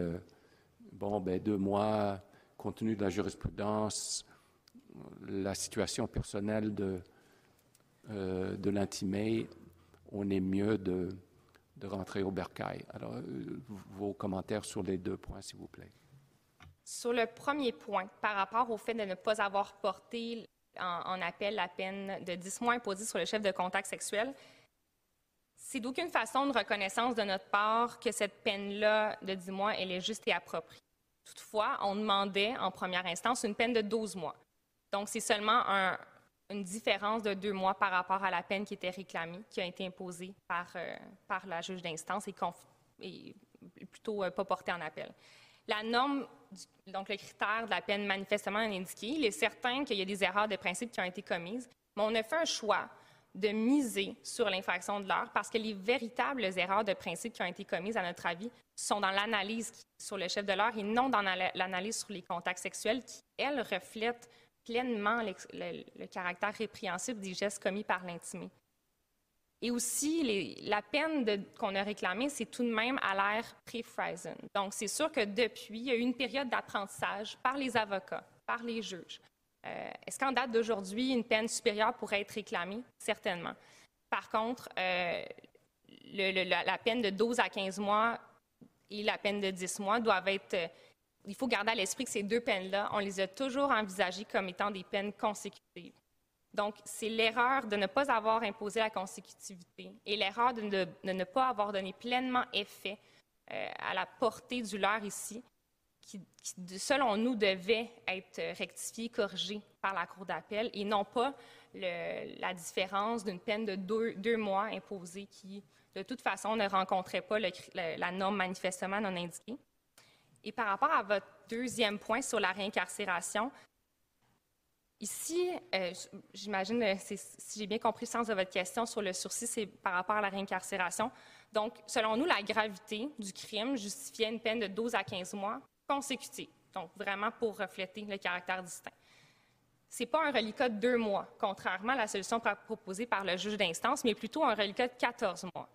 bon, ben deux mois, compte tenu de la jurisprudence, la situation personnelle de, euh, de l'intimé, on est mieux de, rentrer au bercail. Alors, euh, vos commentaires sur les deux points, s'il vous plaît. Sur le premier point, par rapport au fait de ne pas avoir porté en, appel la peine de 10 mois imposée sur le chef de contact sexuel. C'est d'aucune façon de reconnaissance de notre part que cette peine-là de 10 mois, elle est juste et appropriée. Toutefois, on demandait en première instance une peine de 12 mois. Donc, c'est seulement un- une différence de deux mois par rapport à la peine qui était réclamée, qui a été imposée par, euh, par la juge d'instance et, plutôt euh, pas portée en appel. La norme, donc le critère de la peine manifestement indiqué, il est certain qu'il y a des erreurs de principe qui ont été commises, mais on a fait un choix de miser sur l'infraction de l'heure parce que les véritables erreurs de principe qui ont été commises, à notre avis, sont dans l'analyse sur le chef de l'heure et non dans la- l'analyse sur les contacts sexuels qui, elle, reflète pleinement le, caractère répréhensible des gestes commis par l'intimé. Et aussi, la peine qu'on a réclamée, c'est tout de même à l'ère pré-Friesen. Donc, c'est sûr que depuis, il y a eu une période d'apprentissage par les avocats, par les juges. Euh, Est-ce qu'en date d'aujourd'hui, une peine supérieure pourrait être réclamée? Certainement. Par contre, euh, la, la peine de 12 à 15 mois et la peine de 10 mois doivent être... il faut garder à l'esprit que ces deux peines-là, on les a toujours envisagées comme étant des peines consécutives. Donc, c'est l'erreur de ne pas avoir imposé la consécutivité et l'erreur de, ne- pas avoir donné pleinement effet euh, à la portée du leurre ici, qui, selon nous, devait être rectifiée, corrigée par la Cour d'appel et non pas la différence d'une peine de deux, mois imposée qui, de toute façon, ne rencontrait pas la norme manifestement non indiquée. Et par rapport à votre deuxième point sur la réincarcération, ici, euh, j'imagine, euh, si j'ai bien compris le sens de votre question sur le sursis, c'est par rapport à la réincarcération. Donc, selon nous, la gravité du crime justifiait une peine de 12 à 15 mois consécutive. Donc, vraiment pour refléter le caractère distinct. Ce n'est pas un reliquat de deux mois, contrairement à la solution pro- proposée par le juge d'instance, mais plutôt un reliquat de 14 mois.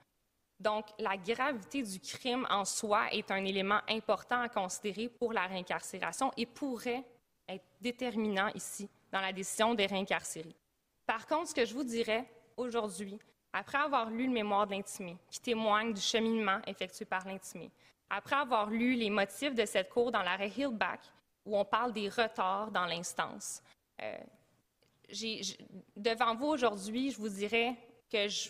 Donc, la gravité du crime en soi est un élément important à considérer pour la réincarcération et pourrait être déterminant ici dans la décision de réincarcérer. Par contre, ce que je vous dirais aujourd'hui, après avoir lu le mémoire de l'intimé, qui témoigne du cheminement effectué par l'intimé, après avoir lu les motifs de cette cour dans l'arrêt Hillback, où on parle des retards dans l'instance, euh, devant vous aujourd'hui, je vous dirais que je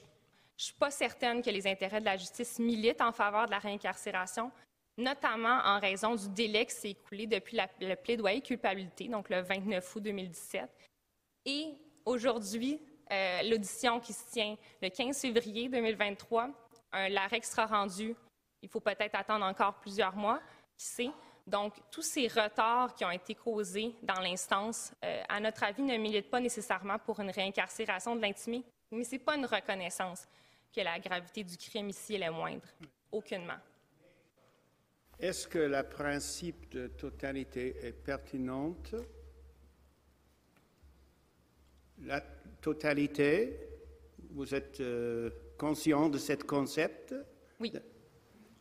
je ne suis pas certaine que les intérêts de la justice militent en faveur de la réincarcération, notamment en raison du délai qui s'est écoulé depuis le plaidoyer culpabilité, donc le 29 août 2017. Et aujourd'hui, euh, l'audition qui se tient le 15 février 2023, un, l'arrêt sera rendu, il faut peut-être attendre encore plusieurs mois, qui sait? Donc, tous ces retards qui ont été causés dans l'instance, euh, à notre avis, ne militent pas nécessairement pour une réincarcération de l'intimé, mais ce n'est pas une reconnaissance que la gravité du crime ici est la moindre. Aucunement. Est-ce que le principe de totalité est pertinente? La totalité, vous êtes euh, conscient de ce concept? Oui.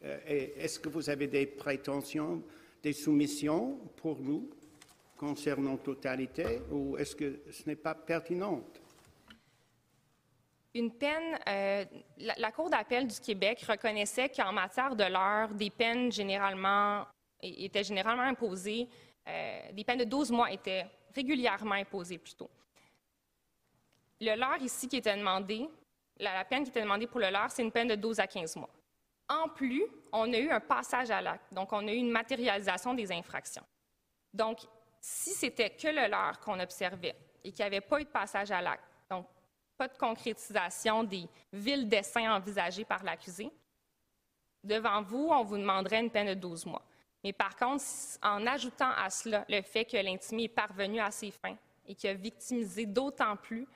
Euh, Est-ce que vous avez des prétentions, des soumissions pour nous concernant totalité ou est-ce que ce n'est pas pertinent? Une peine, euh, la, Cour d'appel du Québec reconnaissait qu'en matière de l'heure, des peines généralement étaient généralement imposées, euh, des peines de 12 mois étaient régulièrement imposées plutôt. Le leurre ici qui était demandé, la, la peine qui était demandée pour le leurre, c'est une peine de 12 à 15 mois. En plus, on a eu un passage à l'acte, donc on a eu une matérialisation des infractions. Donc, si c'était que le leurre qu'on observait et qu'il n'y avait pas eu de passage à l'acte, donc pas de concrétisation des villes dessins envisagés par l'accusé, devant vous, on vous demanderait une peine de 12 mois. Mais par contre, en ajoutant à cela le fait que l'intimé est parvenu à ses fins et qu'il a victimisé d'autant plus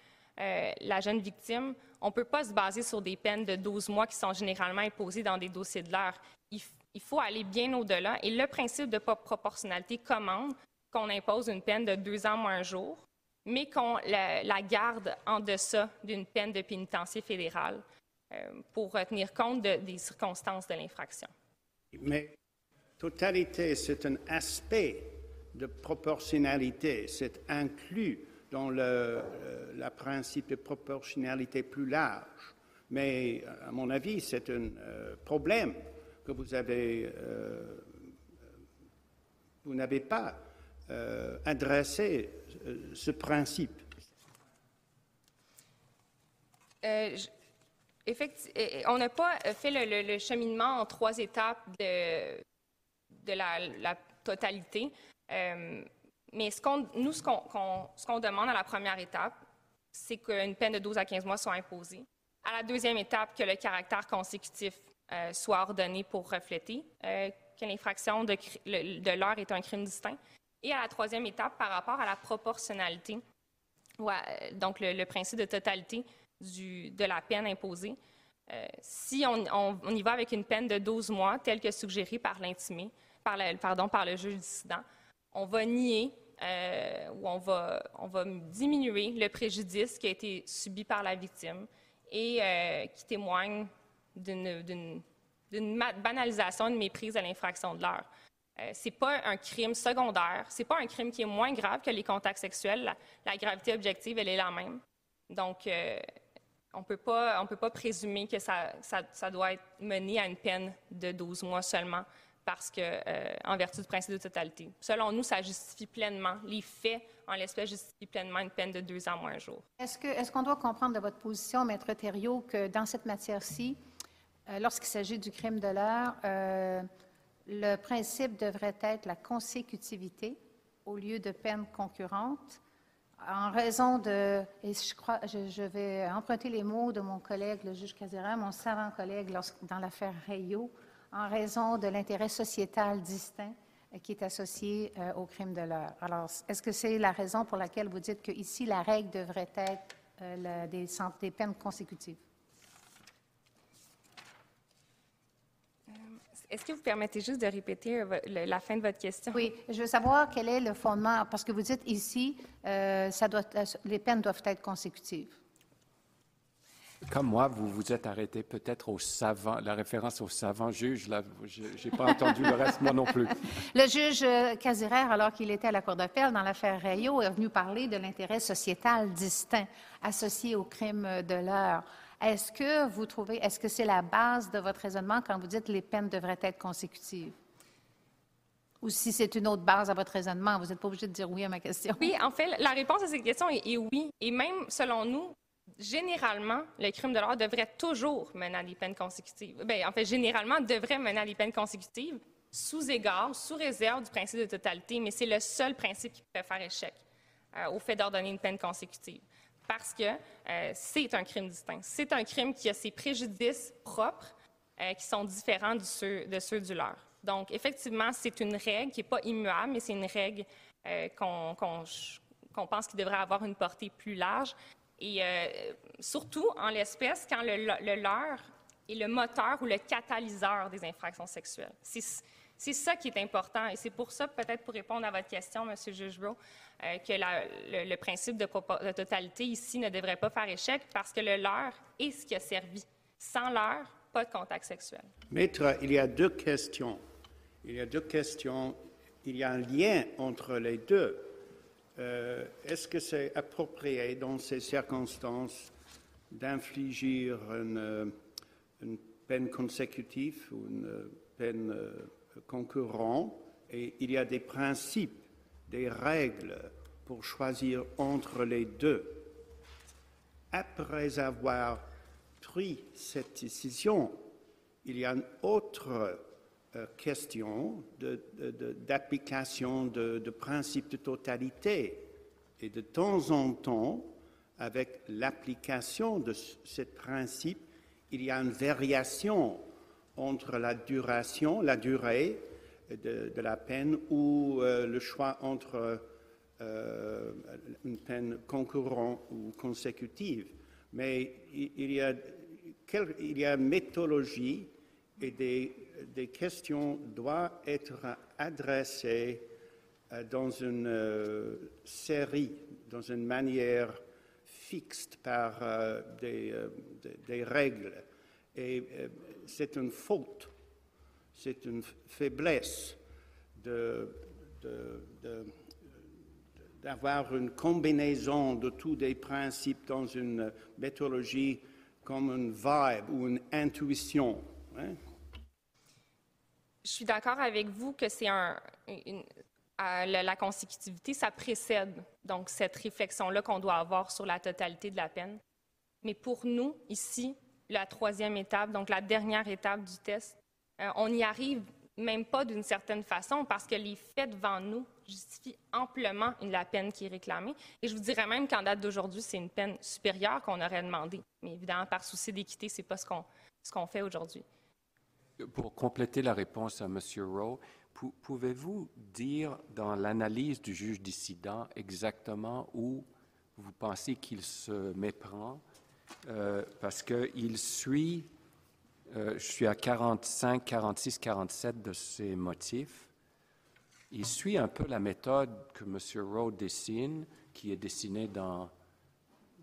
euh, la jeune victime, on ne peut pas se baser sur des peines de 12 mois qui sont généralement imposées dans des dossiers de l'heure. Il, il faut aller bien au-delà. Et le principe de proportionnalité commande qu'on impose une peine de deux ans moins un jour, mais qu'on la, garde en deçà d'une peine de pénitencier fédéral euh, pour tenir compte de- des circonstances de l'infraction. Mais totalité, c'est un aspect de proportionnalité. C'est inclus dans le, euh, principe de proportionnalité plus large. Mais à mon avis, c'est un euh, problème que vous euh, vous n'avez pas euh, adressé euh, ce principe. Euh, je- effecti- euh, on n'a pas fait le, cheminement en trois étapes de, la, totalité. Mais nous, ce qu'on, demande à la première étape, c'est qu'une peine de 12 à 15 mois soit imposée. À la deuxième étape, que le caractère consécutif soit ordonné pour refléter euh, que l'infraction de, de l'heure est un crime distinct. Et à la troisième étape, par rapport à la proportionnalité, à- donc le, principe de totalité de la peine imposée, euh, si on, y va avec une peine de 12 mois, telle que suggérée par l'intimé, le, pardon, par le juge dissident, on va nier euh, ou on va, diminuer le préjudice qui a été subi par la victime et euh, qui témoigne d'une- d'une d'une banalisation, de méprise de l'infraction de l'heure. Euh, c'est pas un crime secondaire, c'est pas un crime qui est moins grave que les contacts sexuels. La, gravité objective, elle est la même. Donc, euh, on peut pas, on peut pas présumer que ça, ça, doit être mené à une peine de 12 mois seulement parce que, euh, en vertu du principe de totalité. Selon nous, ça justifie pleinement, les faits en l'espèce justifient pleinement une peine de deux ans moins un jour. Est-ce que est-ce qu'on doit comprendre de votre position, Maître Thériault, que dans cette matière-ci, euh, lorsqu'il s'agit du crime de l'heure, le principe devrait être la consécutivité au lieu de peine concurrente, en raison de, et je crois, je, je vais emprunter les mots de mon collègue, le juge Casera, mon savant collègue dans l'affaire Rayo, en raison de l'intérêt sociétal distinct qui est associé euh, au crime de l'heure. Alors, est-ce que c'est la raison pour laquelle vous dites que ici la règle devrait être euh, des peines consécutives? Est-ce que vous permettez juste de répéter euh, la fin de votre question? Oui, je veux savoir quel est le fondement, parce que vous dites ici, euh, ça doit, les peines doivent être consécutives. Comme moi, vous vous êtes arrêté peut-être au savant, la référence au savant juge, là, je n'ai pas entendu le reste, moi non plus. Le juge euh, Casirère, alors qu'il était à la Cour d'appel dans l'affaire Rayo, est venu parler de l'intérêt sociétal distinct associé au crime de l'heure. Est-ce que vous trouvez, est-ce que c'est la base de votre raisonnement quand vous dites les peines devraient être consécutives? Ou si c'est une autre base à votre raisonnement, vous n'êtes pas obligé de dire oui à ma question. Oui, en fait, la réponse à cette question est, oui. Et même selon nous, généralement, le crime de l'heure devrait toujours mener à des peines consécutives. Bien, en fait, généralement, devrait mener à des peines consécutives sous égard, sous réserve du principe de totalité, mais c'est le seul principe qui peut faire échec euh, au fait d'ordonner une peine consécutive. Parce que euh, c'est un crime distinct. C'est un crime qui a ses préjudices propres euh, qui sont différents de ceux, du leur. Donc, effectivement, c'est une règle qui n'est pas immuable, mais c'est une règle euh, qu'on pense qu'il devrait avoir une portée plus large. Et surtout, en l'espèce, quand le, le leurre est le moteur ou le catalyseur des infractions sexuelles. C'est ça qui est important. Et c'est pour ça, peut-être pour répondre à votre question, M. Juge Rowe, euh, que le, principe de, totalité ici ne devrait pas faire échec parce que le leurre est ce qui a servi. Sans leurre, pas de contact sexuel. Maître, il y a deux questions. Il y a deux questions. Il y a un lien entre les deux. Euh, Est-ce que c'est approprié dans ces circonstances d'infliger une, une peine consécutive ou une peine euh, concurrente Et il y a des principes, des règles pour choisir entre les deux. Après avoir pris cette décision, il y a une autre euh, question de- de- de- d'application de, de principe de totalité. Et de temps en temps, avec l'application de ce principe, il y a une variation entre la durée de, la peine ou euh, le choix entre euh, une peine concurrente ou consécutive. Mais il y a, une méthodologie et des, questions doivent être adressées euh, dans une série, dans une manière fixe par des, des- règles. Et c'est une faute, c'est une faiblesse d'avoir une combinaison de tous des principes dans une méthodologie comme une vibe ou une intuition. hein? Je suis d'accord avec vous que c'est un, une- la, la consécutivité, ça précède donc cette réflexion-là qu'on doit avoir sur la totalité de la peine. Mais pour nous, ici, la troisième étape, donc la dernière étape du test, euh, on n'y arrive même pas d'une certaine façon parce que les faits devant nous justifient amplement la peine qui est réclamée. Et je vous dirais même qu'en date d'aujourd'hui, c'est une peine supérieure qu'on aurait demandé. Mais évidemment, par souci d'équité, ce n'est pas ce qu'on qu'on fait aujourd'hui. Pour compléter la réponse à M. Rowe, pouvez-vous dire dans l'analyse du juge dissident exactement où vous pensez qu'il se méprend? Euh, parce qu'il suit, euh, je suis à 45, 46, 47 de ces motifs. Il suit un peu la méthode que M. Rowe dessine, qui est dessinée dans,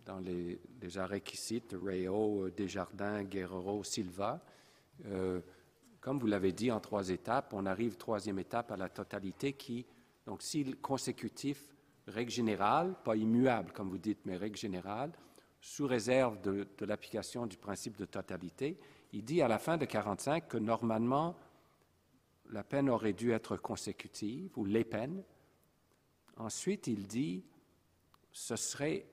dans les, arrêts qu'il cite, Rayo, Desjardins, Guerrero, Silva. Euh, comme vous l'avez dit, en trois étapes, on arrive troisième étape à la totalité qui, donc si consécutif, règle générale, pas immuable comme vous dites, mais règle générale, sous réserve de, l'application du principe de totalité, il dit à la fin de 45 que normalement, la peine aurait dû être consécutive, ou les peines. Ensuite, il dit ce serait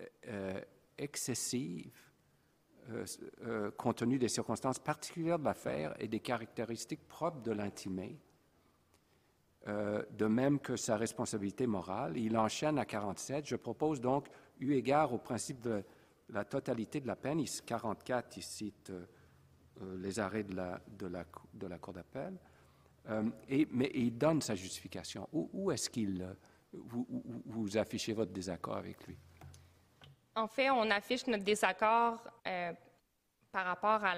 euh, euh, excessive euh, compte tenu des circonstances particulières de l'affaire et des caractéristiques propres de l'intimé, de même que sa responsabilité morale. Il enchaîne à 47. Je propose donc, eu égard au principe de la totalité de la peine, 44, il cite les arrêts de la, de la, la Cour d'appel, et, mais il donne sa justification. Où, est-ce qu'il vous, vous affichez votre désaccord avec lui? En fait, on affiche notre désaccord euh, par rapport à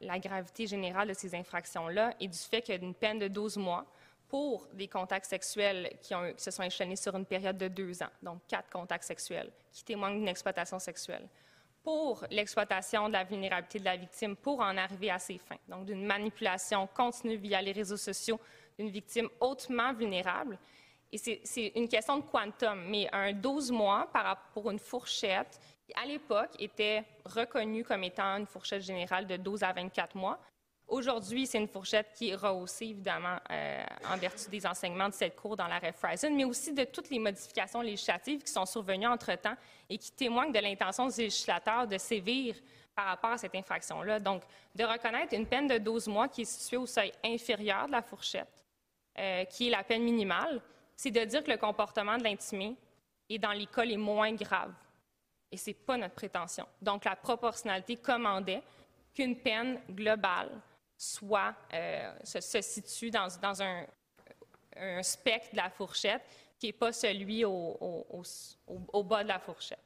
la, gravité générale de ces infractions-là et du fait qu'il y a une peine de 12 mois pour des contacts sexuels qui, se sont échelonnés sur une période de deux ans, donc quatre contacts sexuels, qui témoignent d'une exploitation sexuelle. Pour l'exploitation de la vulnérabilité de la victime, pour en arriver à ses fins, donc d'une manipulation continue via les réseaux sociaux d'une victime hautement vulnérable, et c'est une question de quantum, mais un 12 mois pour une fourchette, qui à l'époque était reconnue comme étant une fourchette générale de 12 à 24 mois. Aujourd'hui, c'est une fourchette qui est rehaussée, évidemment, euh, en vertu des enseignements de cette cour dans l'arrêt Friesen, mais aussi de toutes les modifications législatives qui sont survenues entre-temps et qui témoignent de l'intention du législateur de sévir par rapport à cette infraction-là. Donc, de reconnaître une peine de 12 mois qui est située au seuil inférieur de la fourchette, euh, qui est la peine minimale, c'est de dire que le comportement de l'intimé est dans les cas les moins graves. Et ce n'est pas notre prétention. Donc, la proportionnalité commandait qu'une peine globale soit, euh, se, situe dans, un, spectre de la fourchette qui n'est pas celui au, bas de la fourchette.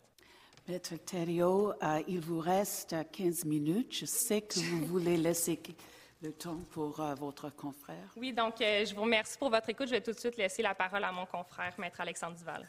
Maître Thériault, euh, il vous reste 15 minutes. Je sais que vous voulez laisser le temps pour euh, votre confrère. Oui, donc euh, je vous remercie pour votre écoute. Je vais tout de suite laisser la parole à mon confrère, Maître Alexandre Duval.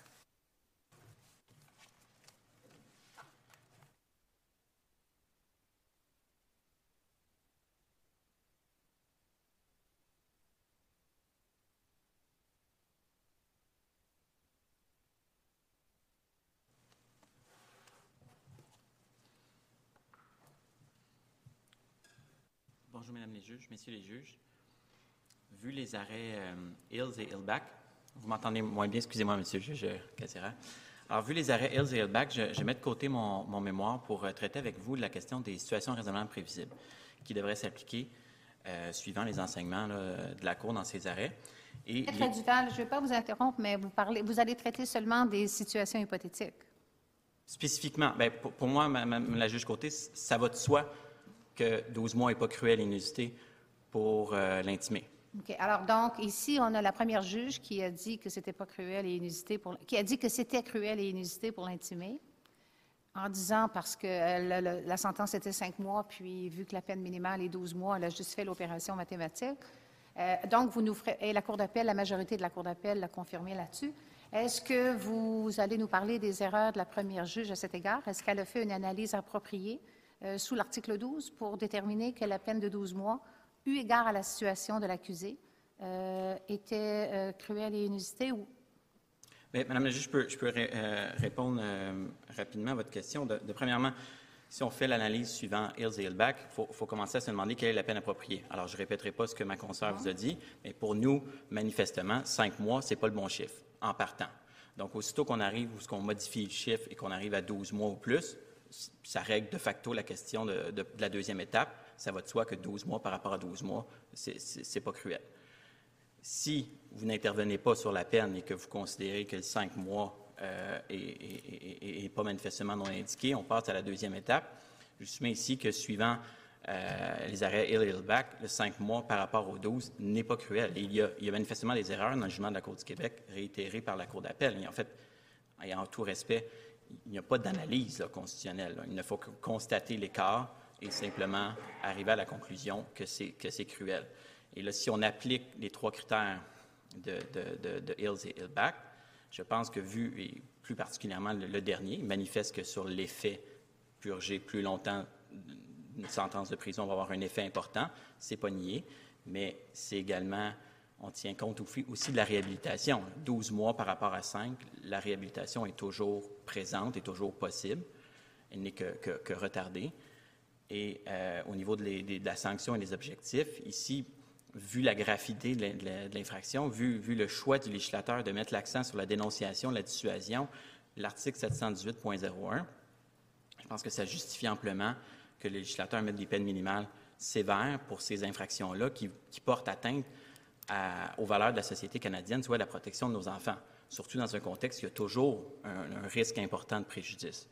Bonjour, Mesdames les juges, Messieurs les juges. Vu les arrêts euh, Hills et Hillback, vous m'entendez moins bien, excusez-moi, Monsieur le juge Cassera. Alors, vu les arrêts Hills et Hillback, je, je mets de côté mon, mémoire pour euh, traiter avec vous de la question des situations raisonnablement prévisibles qui devraient s'appliquer euh, suivant les enseignements de la Cour dans ces arrêts. Et Maître Duval, je ne vais pas vous interrompre, mais vous, parlez, vous allez traiter seulement des situations hypothétiques. Spécifiquement, bien, pour, moi, la juge Côté, ça va de soi que 12 mois n'est pas cruel inusité pour euh, l'intimer. OK. Alors, donc, ici, on a la première juge qui a dit que c'était pas cruel et inusité pour, qui a dit que c'était cruel et inusité pour l'intimer, en disant parce que la, sentence était cinq mois, puis vu que la peine minimale est 12 mois, elle a juste fait l'opération mathématique. Euh, donc, vous nous ferez, et la Cour d'appel, la majorité de la Cour d'appel l'a confirmé là-dessus. Est-ce que vous allez nous parler des erreurs de la première juge à cet égard? Est-ce qu'elle a fait une analyse appropriée euh, sous l'article 12 pour déterminer que la peine de 12 mois, eu égard à la situation de l'accusé, euh, était euh, cruelle et inusitée ou Madame la juge, je peux, répondre rapidement à votre question. De, premièrement, si on fait l'analyse suivant Hills et Hillback, il faut, commencer à se demander quelle est la peine appropriée. Alors, je ne répéterai pas ce que ma consoeur vous a dit, mais pour nous, manifestement, cinq mois, ce n'est pas le bon chiffre en partant. Donc, aussitôt qu'on arrive ou qu'on modifie le chiffre et qu'on arrive à 12 mois ou plus, ça règle de facto la question de, la deuxième étape. Ça va de soi que 12 mois par rapport à 12 mois, c'est- pas cruel. Si vous n'intervenez pas sur la peine et que vous considérez que le 5 mois euh, pas manifestement non indiqué, on passe à la deuxième étape. Je soumets ici que suivant euh, les arrêts Hill et Hillback, le 5 mois par rapport aux 12 n'est pas cruel. Il y, a, manifestement des erreurs dans le jugement de la Cour du Québec réitérées par la Cour d'appel. Et en fait, et en tout respect, il n'y a pas d'analyse constitutionnelle. Il ne faut que constater l'écart et simplement arriver à la conclusion que c'est, cruel. Et là, si on applique les trois critères de, Hills et Hillback, je pense que vu, et plus particulièrement le, le dernier, il manifeste que sur l'effet purgé plus longtemps une sentence de prison va avoir un effet important, c'est pas nié, mais c'est également, on tient compte aussi de la réhabilitation. 12 mois par rapport à 5, la réhabilitation est toujours présente, est toujours possible, elle n'est que, retardée. Et euh, au niveau de, la sanction et des objectifs, ici, vu la gravité de l'infraction, vu, vu le choix du législateur de mettre l'accent sur la dénonciation, la dissuasion, l'article 718.01, je pense que ça justifie amplement que le législateur mette des peines minimales sévères pour ces infractions-là qui, qui portent atteinte aux valeurs de la société canadienne, soit la protection de nos enfants, surtout dans un contexte où il y a toujours un, risque important de préjudice.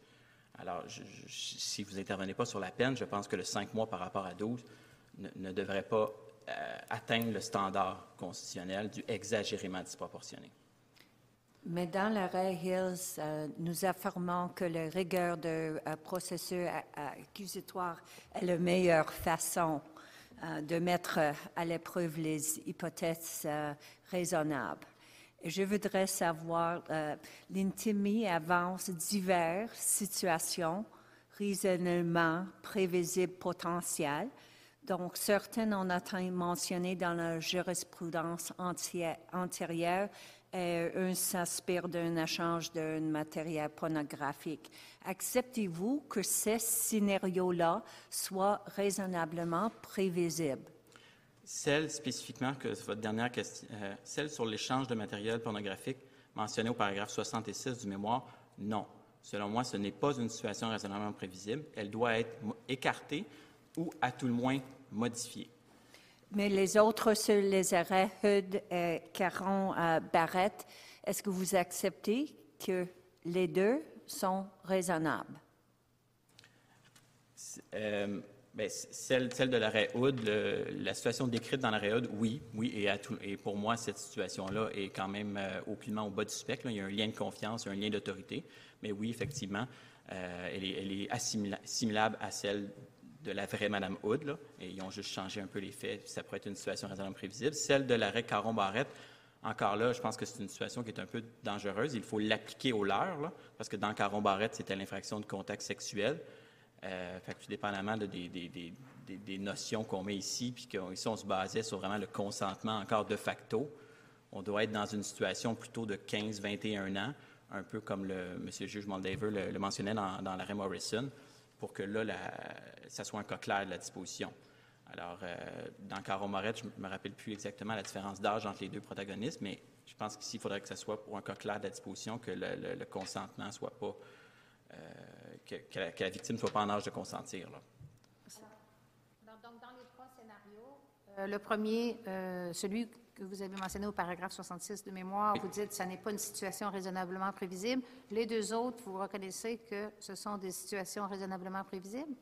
Alors, si vous n'intervenez pas sur la peine, je pense que le 5 mois par rapport à 12 ne, devrait pas euh, atteindre le standard constitutionnel du exagérément disproportionné. Mais dans l'arrêt Hills, euh, nous affirmons que la rigueur de euh, processus accusatoire est la meilleure façon de mettre euh, à l'épreuve les hypothèses euh, raisonnables. Je voudrais savoir, euh, l'intimi avance diverses situations raisonnablement prévisibles potentielles. Donc, certaines ont été mentionnées dans la jurisprudence antérieure et un s'inspire d'un échange d'un matériel pornographique. Acceptez-vous que ces scénarios-là soient raisonnablement prévisibles? Celle spécifiquement, que votre dernière question, euh, celle sur l'échange de matériel pornographique mentionnée au paragraphe 66 du mémoire, non. Selon moi, ce n'est pas une situation raisonnablement prévisible. Elle doit être écartée ou, à tout le moins, modifiée. Mais les autres sur les arrêts Hud et Caron à Barrette, est-ce que vous acceptez que les deux sont raisonnables? Euh, ben, celle, de l'arrêt Hood, le- la situation décrite dans l'arrêt Hood, oui, oui, et, pour moi, cette situation-là est quand même euh, aucunement au bas du spectre. Il y a un lien de confiance, un lien d'autorité, mais oui, effectivement, euh, elle est, assimilable à celle de la vraie Madame Hood, là, et ils ont juste changé un peu les faits, ça pourrait être une situation raisonnablement prévisible. Celle de l'arrêt Caron-Barrette, encore là, je pense que c'est une situation qui est un peu dangereuse. Il faut l'appliquer au leur, parce que dans Caron-Barrette, c'était l'infraction de contact sexuel. Euh, fait que tout dépendamment des, notions qu'on met ici, puis qu'ici, on se basait sur vraiment le consentement encore de facto, on doit être dans une situation plutôt de 15-21 ans, un peu comme le M. le juge Moldaver le, mentionnait dans, dans l'arrêt Morrison, pour que là, ça soit un cas clair de la disposition. Alors, euh, dans Caron Morette, je ne me rappelle plus exactement la différence d'âge entre les deux protagonistes, mais je pense qu'ici, il faudrait que ce soit pour un cas clair de la disposition, que le, le- le consentement soit pas euh, que, la, victime ne soit pas en âge de consentir. là. Donc, dans les trois scénarios, euh, le premier, euh, celui que vous avez mentionné au paragraphe 66 de mémoire, vous dites que ce n'est pas une situation raisonnablement prévisible. Les deux autres, vous reconnaissez que ce sont des situations raisonnablement prévisibles?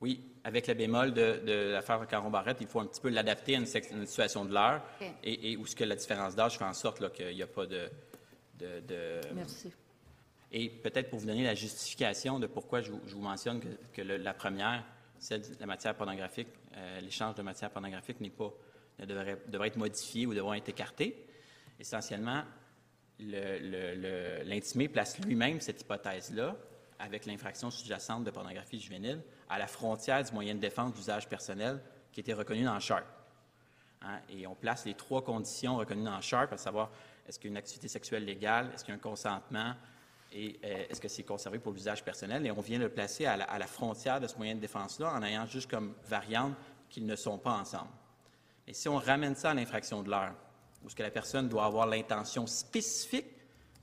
Oui, avec le bémol de, de l'affaire Caron-Barrette, il faut un petit peu l'adapter à une, situation de l'heure et, et où ce que la différence d'âge fait en sorte qu'il n'y a pas de... de- de- Merci. Et peut-être pour vous donner la justification de pourquoi je, vous- je vous mentionne que, que le- la première, celle de la matière pornographique, euh, l'échange de matière pornographique n'est pas, ne devrait, devrait être modifié ou devrait être écarté. Essentiellement, le- le- le- l'intimé place lui-même cette hypothèse-là, avec l'infraction sous-jacente de pornographie juvénile, à la frontière du moyen de défense d'usage personnel qui était reconnu dans charte. Hein, et on place les trois conditions reconnues dans Sharp, à savoir est-ce qu'il y a une activité sexuelle légale, est-ce qu'il y a un consentement et euh, est-ce que c'est conservé pour l'usage personnel. Et on vient le placer à la, à la frontière de ce moyen de défense-là en ayant juste comme variante qu'ils ne sont pas ensemble. Et si on ramène ça à l'infraction de l'heure, où ce que la personne doit avoir l'intention spécifique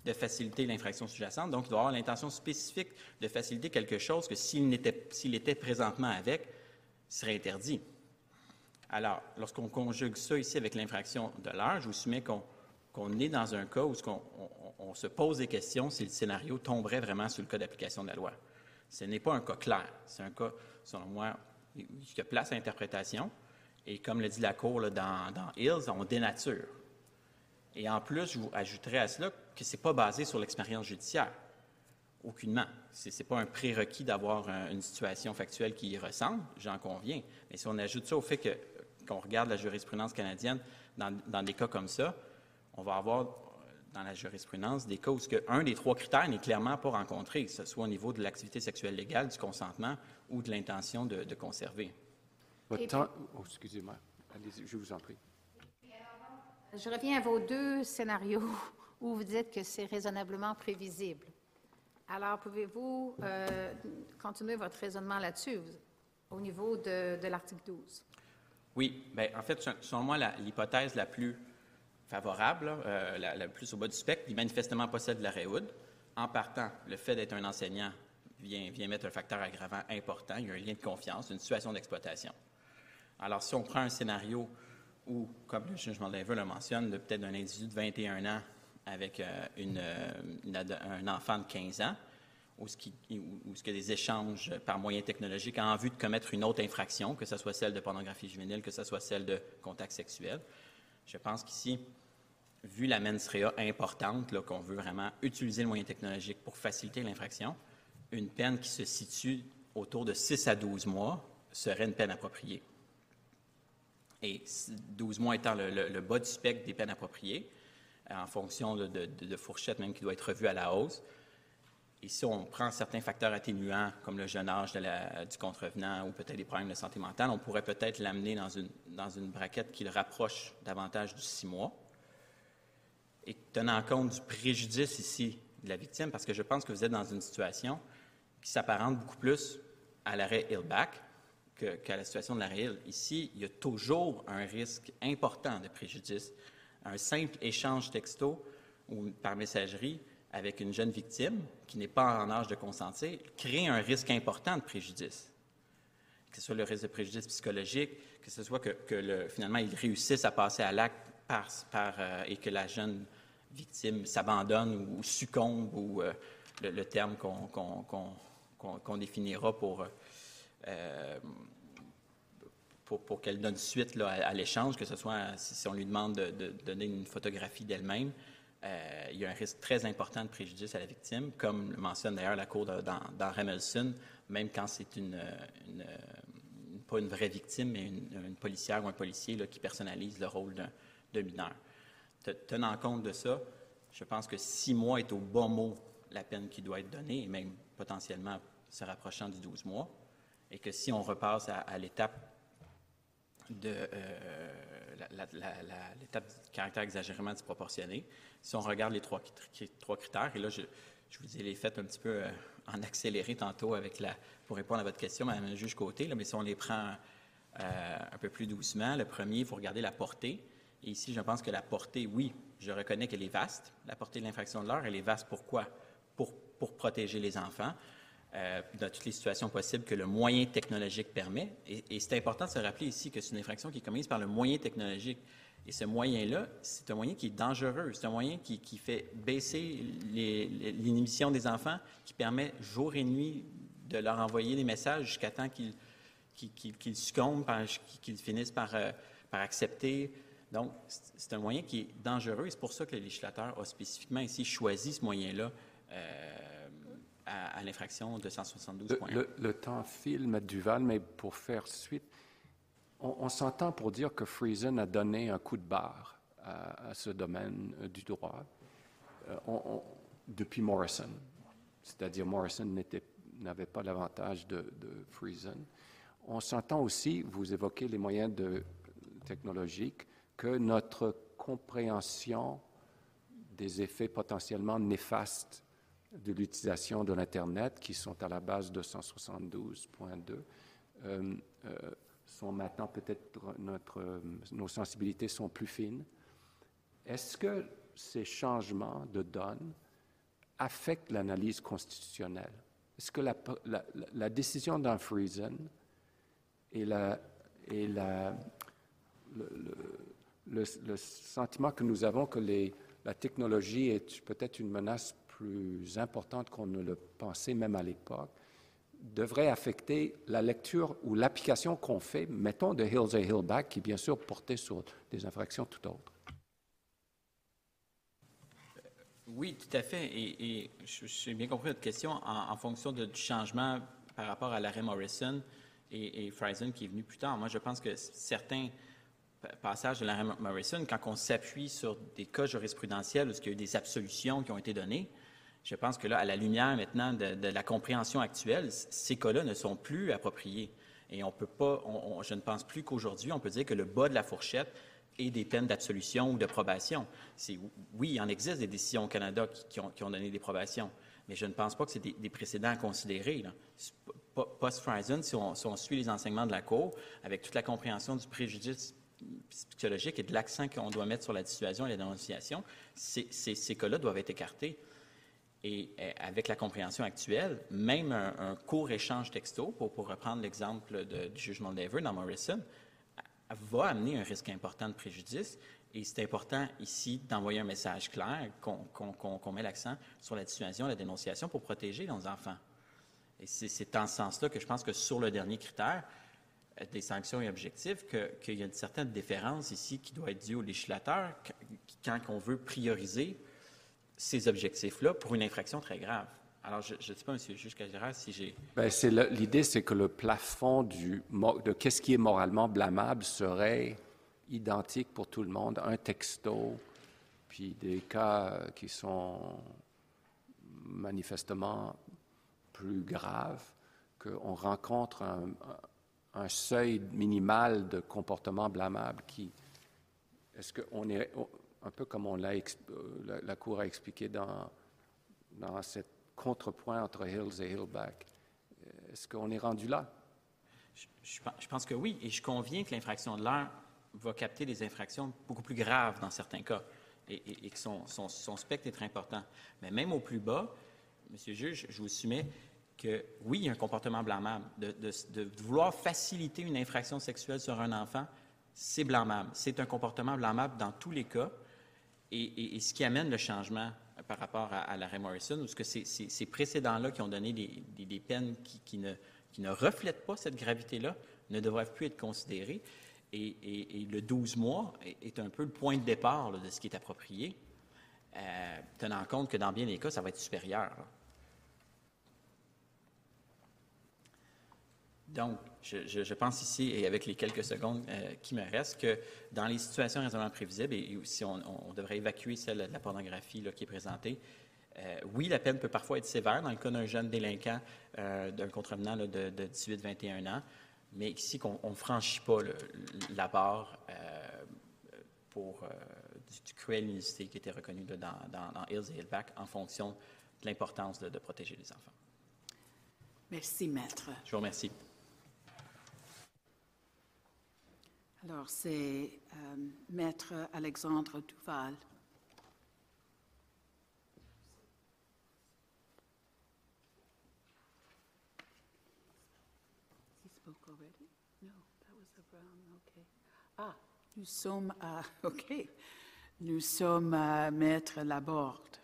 de faciliter l'infraction sous-jacente. Donc, il doit avoir l'intention spécifique de faciliter quelque chose que s'il était, présentement avec, serait interdit. Alors, lorsqu'on conjugue ça ici avec l'infraction de l'heure, je vous soumets qu'on, est dans un cas où on, se pose des questions si le scénario tomberait vraiment sur le cas d'application de la loi. Ce n'est pas un cas clair. C'est un cas, selon moi, qui a place à interprétation. Et comme le dit la Cour dans, Hills, on dénature. Et en plus, je vous ajouterai à cela que ce n'est pas basé sur l'expérience judiciaire. Aucunement. Ce n'est pas un prérequis d'avoir une situation factuelle qui y ressemble, j'en conviens. Mais si on ajoute ça au fait que, qu'on regarde la jurisprudence canadienne dans, dans, des cas comme ça, on va avoir dans la jurisprudence des cas où un des trois critères n'est clairement pas rencontré, que ce soit au niveau de l'activité sexuelle légale, du consentement ou de l'intention de, de conserver. Votre temps... Oh, excusez-moi. Allez-y, je vous en prie. Je reviens à vos deux scénarios où vous dites que c'est raisonnablement prévisible? Alors, pouvez-vous euh, continuer votre raisonnement là-dessus, au niveau de, de l'article 12? Oui. Bien, en fait, selon moi, l'hypothèse la, plus favorable, euh, la, plus au bas du spectre, est manifestement pas celle de la Réhoud. En partant, le fait d'être un enseignant vient, mettre un facteur aggravant important. Il y a un lien de confiance, une situation d'exploitation. Alors, si on prend un scénario où, comme le juge Mandeveux le mentionne, peut-être un individu de 21 ans avec euh, une, un enfant de 15 ans, ou ce, qui, où, ce a des échanges par moyens technologiques en vue de commettre une autre infraction, que ce soit celle de pornographie juvénile, que ce soit celle de contact sexuel. Je pense qu'ici, vu la mens importante, qu'on veut vraiment utiliser le moyen technologique pour faciliter l'infraction, une peine qui se situe autour de 6 à 12 mois serait une peine appropriée et 12 mois étant le, bas du spectre des peines appropriées, en fonction de, de, de, fourchette même qui doit être revue à la hausse. Et si on prend certains facteurs atténuants, comme le jeune âge du contrevenant ou peut-être des problèmes de santé mentale, on pourrait peut-être l'amener dans une, dans une braquette qui le rapproche davantage du 6 mois. Et tenant compte du préjudice ici de la victime, parce que je pense que vous êtes dans une situation qui s'apparente beaucoup plus à l'arrêt Hillback, qu'à qu la situation de la réelle. Ici, il y a toujours un risque important de préjudice. Un simple échange texto ou par messagerie avec une jeune victime qui n'est pas en âge de consentir crée un risque important de préjudice. Que ce soit le risque de préjudice psychologique, que ce soit que, que le, finalement il réussisse à passer à l'acte euh, et que la jeune victime s'abandonne ou, succombe ou euh, le, terme qu'on qu qu qu définira pour euh, pour, qu'elle donne suite à, l'échange, que ce soit si, on lui demande de, donner une photographie d'elle-même. Euh, il y a un risque très important de préjudice à la victime, comme le mentionne d'ailleurs la Cour dans, dans Remelson, même quand c'est une, pas une vraie victime, mais une, policière ou un policier qui personnalise le rôle de mineur. Tenant compte de ça, je pense que six mois est au bon mot la peine qui doit être donnée, et même potentiellement se rapprochant du 12 mois et que si on repasse à l'étape de euh, l'étape du caractère exagérément disproportionné, si on regarde les trois, critères, et là, je, vous ai les fait un petit peu euh, en accéléré tantôt avec la, pour répondre à votre question, Mme le juge côté, mais si on les prend euh, un peu plus doucement, le premier, il faut regarder la portée. Et ici, je pense que la portée, oui, je reconnais qu'elle est vaste. La portée de l'infraction de l'heure, elle est vaste. Pourquoi? Pour, pour protéger les enfants euh, dans toutes les situations possibles que le moyen technologique permet. Et, c'est important de se rappeler ici que c'est une infraction qui est commise par le moyen technologique. Et ce moyen-là, c'est un moyen qui est dangereux. C'est un moyen qui, fait baisser l'inhibition des enfants, qui permet jour et nuit de leur envoyer des messages jusqu'à temps qu'ils qu qu succombent, qu'ils finissent par, euh, accepter. Donc, c'est un moyen qui est dangereux et c'est pour ça que le législateur a spécifiquement ici choisi ce moyen-là. Euh, à, à l'infraction 272.1. Le, le, le, temps file, M. Duval, mais pour faire suite, on, on s'entend pour dire que Friesen a donné un coup de barre à, à ce domaine euh, du droit euh, on, depuis Morrison. C'est-à-dire Morrison n'avait pas l'avantage de, de Friesen. On s'entend aussi, vous évoquez les moyens de, technologiques, que notre compréhension des effets potentiellement néfastes de l'utilisation de l'Internet, qui sont à la base de 172.2, euh, euh, sont maintenant peut-être notre, euh, nos sensibilités sont plus fines. Est-ce que ces changements de donne affecte l'analyse constitutionnelle? Est-ce que la, la, la décision d'Unfreezen et, la, et la, le, le, le, sentiment que nous avons que les, la technologie est peut-être une menace plus importante qu'on ne le pensait même à l'époque, devrait affecter la lecture ou l'application qu'on fait, mettons, de Hills et Hillback, qui bien sûr porté sur des infractions tout autres. Oui, tout à fait. Et, et j'ai bien compris votre question en, fonction du changement par rapport à l'arrêt Morrison et, et qui est venu plus tard. Moi, je pense que certains passages de l'arrêt Morrison, quand on s'appuie sur des cas jurisprudentiels où il y a eu des absolutions qui ont été données, je pense que là, à la lumière maintenant de, la compréhension actuelle, ces cas-là ne sont plus appropriés. Et on peut pas, je ne pense plus qu'aujourd'hui, on peut dire que le bas de la fourchette et des peines d'absolution ou de probation. Oui, il en existe des décisions au Canada qui, ont, donné des probations, mais je ne pense pas que c'est des, des, précédents à considérer. Post-Friesen, si, on suit les enseignements de la Cour, avec toute la compréhension du préjudice psychologique et de l'accent qu'on doit mettre sur la dissuasion et la dénonciation, ces cas-là doivent être écartés. Et euh, avec la compréhension actuelle, même un, court échange texto, pour, reprendre l'exemple du jugement Lever dans Morrison, va amener un risque important de préjudice. Et c'est important ici d'envoyer un message clair, qu'on qu qu met l'accent sur la dissuasion, la dénonciation pour protéger nos enfants. Et c'est en ce sens-là que je pense que sur le dernier critère, euh, des sanctions et objectifs, qu'il qu y a une certaine différence ici qui doit être due au législateur quand on veut prioriser ces objectifs-là pour une infraction très grave. Alors, je ne sais pas, M. le juge Cagera, si j'ai... Ben, L'idée, c'est que le plafond de qu'est-ce qui est moralement blâmable serait identique pour tout le monde, un texto, puis des cas qui sont manifestement plus graves, qu'on rencontre un, seuil minimal de comportement blâmable qui... Est-ce qu'on est un peu comme on l'a, la, la Cour a expliqué dans, dans cette contrepoint entre Hills et Hillback. Est-ce qu'on est rendu là? Je, pense que oui, et je conviens que l'infraction de l'heure va capter des infractions beaucoup plus graves dans certains cas, et, et, que son, son, spectre est très important. Mais même au plus bas, Monsieur le juge, je vous soumets que oui, il y a un comportement blâmable. De, de vouloir faciliter une infraction sexuelle sur un enfant, c'est blâmable. C'est un comportement blâmable dans tous les cas, et, ce qui amène le changement par rapport à, l'arrêt Morrison, ou est-ce que ces précédents-là qui ont donné des, peines qui, ne, reflètent pas cette gravité-là ne devraient plus être considérées. Et, le 12 mois est un peu le point de départ de ce qui est approprié, euh, tenant compte que dans bien des cas, ça va être supérieur. Donc, je, je, je, pense ici, et avec les quelques secondes euh, qui me restent, que dans les situations raisonnablement prévisibles, et, et si on, on, devrait évacuer celle de la pornographie là, qui est présentée, euh, oui, la peine peut parfois être sévère dans le cas d'un jeune délinquant, euh, d'un contrevenant là, de, de 18-21 ans, mais ici, qu'on ne franchit pas le, la barre pour du, du, cruel unicité qui était reconnu dans, dans, dans, Hills et Hillback en fonction de l'importance de, de protéger les enfants. Merci, Maître. Je vous remercie. Alors, c'est euh, Maître Alexandre Duval. Ah, nous sommes à, OK. Nous sommes à Maître Laborde.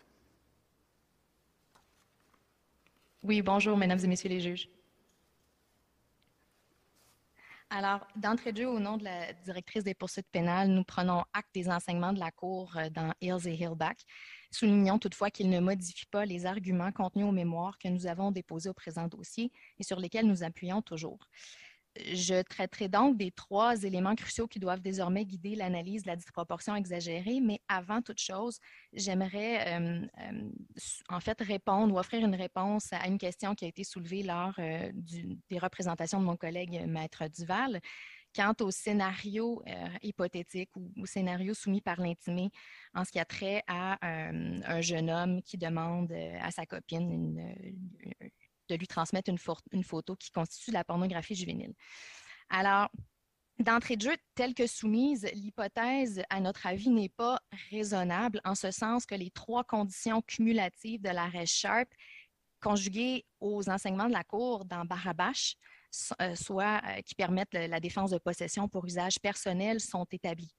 Oui, bonjour, mesdames et messieurs les juges. Alors, d'entrée de jeu, au nom de la directrice des poursuites pénales, nous prenons acte des enseignements de la Cour euh, dans Hills et Hillback. Soulignons toutefois qu'ils ne modifient pas les arguments contenus aux mémoires que nous avons déposés au présent dossier et sur lesquels nous appuyons toujours. Je traiterai donc des trois éléments cruciaux qui doivent désormais guider l'analyse de la disproportion exagérée, mais avant toute chose, j'aimerais euh, euh, en fait répondre ou offrir une réponse à une question qui a été soulevée lors euh, des représentations de mon collègue Maître Duval. Quant au scénario hypothétique ou au scénario soumis par l'intimé en ce qui a trait à un jeune homme qui demande à sa copine une, de lui transmettre une, photo qui constitue la pornographie juvénile. Alors, D'entrée de jeu, telle que soumise, l'hypothèse, à notre avis, n'est pas raisonnable en ce sens que les trois conditions cumulatives de l'arrêt Sharp, conjuguées aux enseignements de la Cour dans Barabash, euh, soit euh, qui permettent la défense de possession pour usage personnel, sont établies.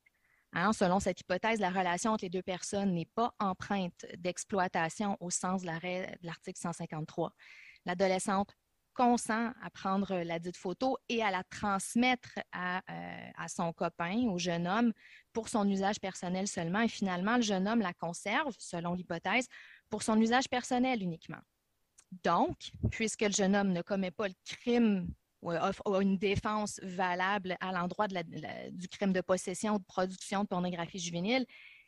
Hein, selon cette hypothèse, la relation entre les deux personnes n'est pas empreinte d'exploitation au sens de l'article 153. L'adolescente consent à prendre la dite photo et à la transmettre à, euh, à, son copain, au jeune homme, pour son usage personnel seulement. Et finalement, le jeune homme la conserve, selon l'hypothèse, pour son usage personnel uniquement. Donc, puisque le jeune homme ne commet pas le crime ou a, une défense valable à l'endroit du crime de possession ou de production de pornographie juvénile,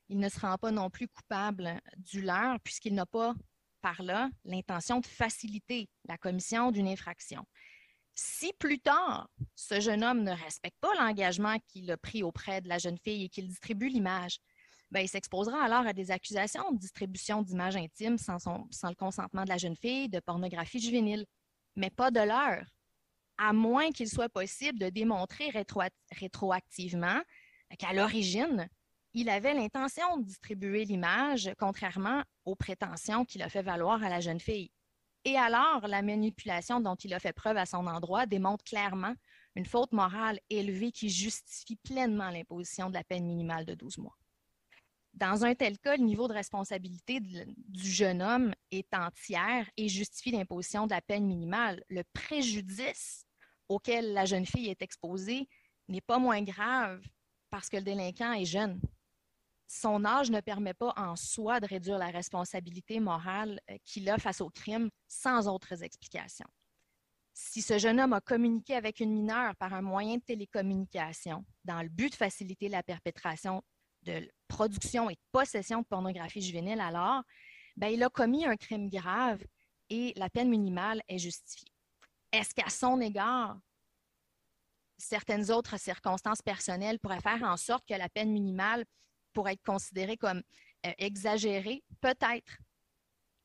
il ne se rend pas non plus coupable du leur puisqu'il n'a pas par là l'intention de faciliter la commission d'une infraction. Si plus tard, ce jeune homme ne respecte pas l'engagement qu'il a pris auprès de la jeune fille et qu'il distribue l'image, ben, il s'exposera alors à des accusations de distribution d'images intimes sans, le consentement de la jeune fille, de pornographie juvénile, mais pas de l'heure, à moins qu'il soit possible de démontrer rétroactivement qu'à l'origine, il avait l'intention de distribuer l'image, contrairement aux prétentions qu'il a fait valoir à la jeune fille. Et alors, la manipulation dont il a fait preuve à son endroit démontre clairement une faute morale élevée qui justifie pleinement l'imposition de la peine minimale de 12 mois. Dans un tel cas, le niveau de responsabilité du jeune homme est entière et justifie l'imposition de la peine minimale. Le préjudice auquel la jeune fille est exposée n'est pas moins grave parce que le délinquant est jeune son âge ne permet pas en soi de réduire la responsabilité morale euh, qu'il a face au crime sans autres explications. Si ce jeune homme a communiqué avec une mineure par un moyen de télécommunication dans le but de faciliter la perpétration de production et de possession de pornographie juvénile, alors, ben, il a commis un crime grave et la peine minimale est justifiée. Est-ce qu'à son égard, certaines autres circonstances personnelles pourraient faire en sorte que la peine minimale pour être considérée comme euh, exagérée? Peut-être.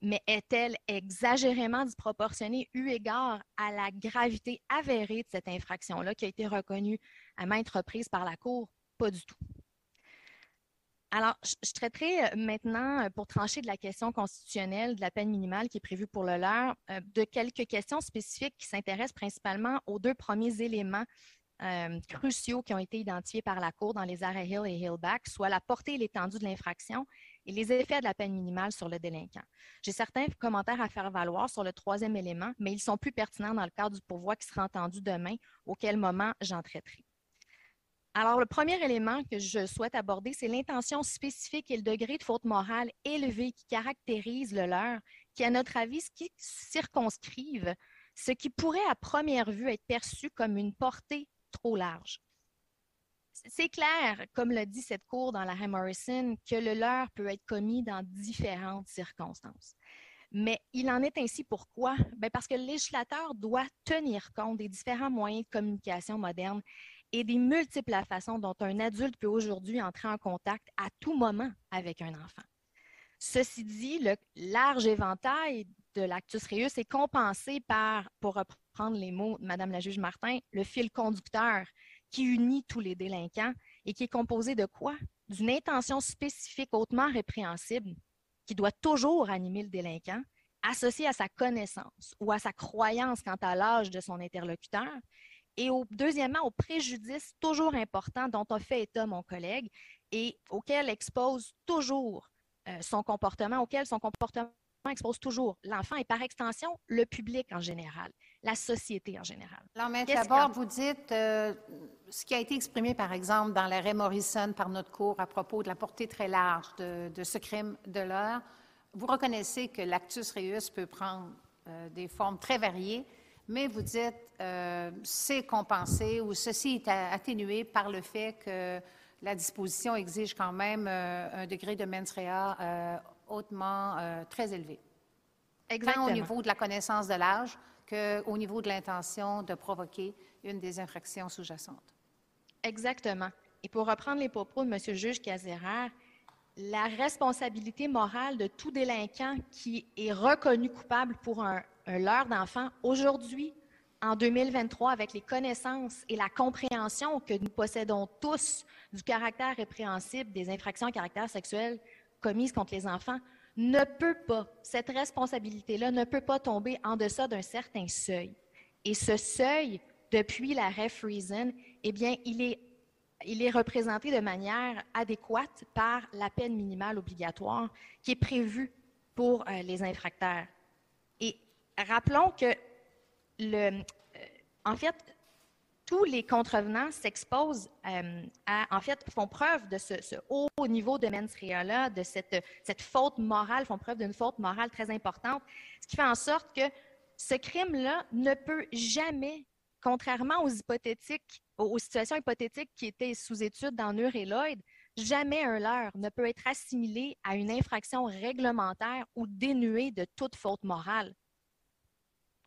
Mais est-elle exagérément disproportionnée eu égard à la gravité avérée de cette infraction-là qui a été reconnue à maintes reprises par la Cour? Pas du tout. Alors, je traiterai euh, maintenant, euh, pour trancher de la question constitutionnelle de la peine minimale qui est prévue pour le leur, de quelques questions spécifiques qui s'intéressent principalement aux deux premiers éléments euh, cruciaux qui ont été identifiés par la Cour dans les arrêts Hill et Hillback, soit la portée et l'étendue de l'infraction et les effets de la peine minimale sur le délinquant. J'ai certains commentaires à faire valoir sur le troisième élément, mais ils sont plus pertinents dans le cadre du pourvoi qui sera entendu demain, auquel moment j'en traiterai. Alors, le premier élément que je souhaite aborder, c'est l'intention spécifique et le degré de faute morale élevé qui caractérise le leur, qui, à notre avis, qui circonscrivent ce qui pourrait à première vue être perçu comme une portée trop large. C'est clair, comme le dit cette cour dans l'arrêt Morrison, que le leurre peut être commis dans différentes circonstances. Mais il en est ainsi pourquoi? Ben, parce que le législateur doit tenir compte des différents moyens de communication modernes et des multiples façons dont un adulte peut aujourd'hui entrer en contact à tout moment avec un enfant. Ceci dit, le large éventail de l'actus reus est compensé par, pour reprendre les mots de Mme la juge Martin, le fil conducteur qui unit tous les délinquants et qui est composé de quoi? D'une intention spécifique hautement répréhensible qui doit toujours animer le délinquant, associée à sa connaissance ou à sa croyance quant à l'âge de son interlocuteur, et deuxièmement, au préjudice toujours important dont a fait état mon collègue et auquel expose toujours euh, son comportement, auquel son comportement expose toujours l'enfant et par extension le public en général, la société en général. Alors, mais d'abord, vous dites euh, ce qui a été exprimé, par exemple, dans l'arrêt Morrison par notre cours à propos de la portée très large de, ce crime de l'heure. Vous reconnaissez que l'actus reus peut prendre euh, des formes très variées, mais vous dites euh, c'est compensé ou ceci est atténué par le fait que la disposition exige quand même un degré de mens rea hautement euh, très élevé. Exactement. Tant au niveau de la connaissance de l'âge qu'au niveau de l'intention de provoquer une des infractions sous-jacentes. Exactement. Et pour reprendre les propos de M. le juge Casérard, la responsabilité morale de tout délinquant qui est reconnu coupable pour un, un leurre d'enfant aujourd'hui en 2023 avec les connaissances et la compréhension que nous possédons tous du caractère répréhensible des infractions à caractère sexuel commises contre les enfants, ne peut pas, cette responsabilité-là ne peut pas tomber en deçà d'un certain seuil. Et ce seuil, depuis l'arrêt Friesen, eh bien, il est, il est représenté de manière adéquate par la peine minimale obligatoire qui est prévue pour euh, les infracteurs. Et rappelons que le, euh, en fait, tous les contrevenants s'exposent euh, à, en fait, font preuve de ce, haut niveau de mens rea-là, de cette, cette faute morale, font preuve d'une faute morale très importante, ce qui fait en sorte que ce crime-là ne peut jamais, contrairement aux hypothétiques, aux, situations hypothétiques qui étaient sous étude dans Nur et Lloyd, jamais un leurre ne peut être assimilé à une infraction réglementaire ou dénué de toute faute morale.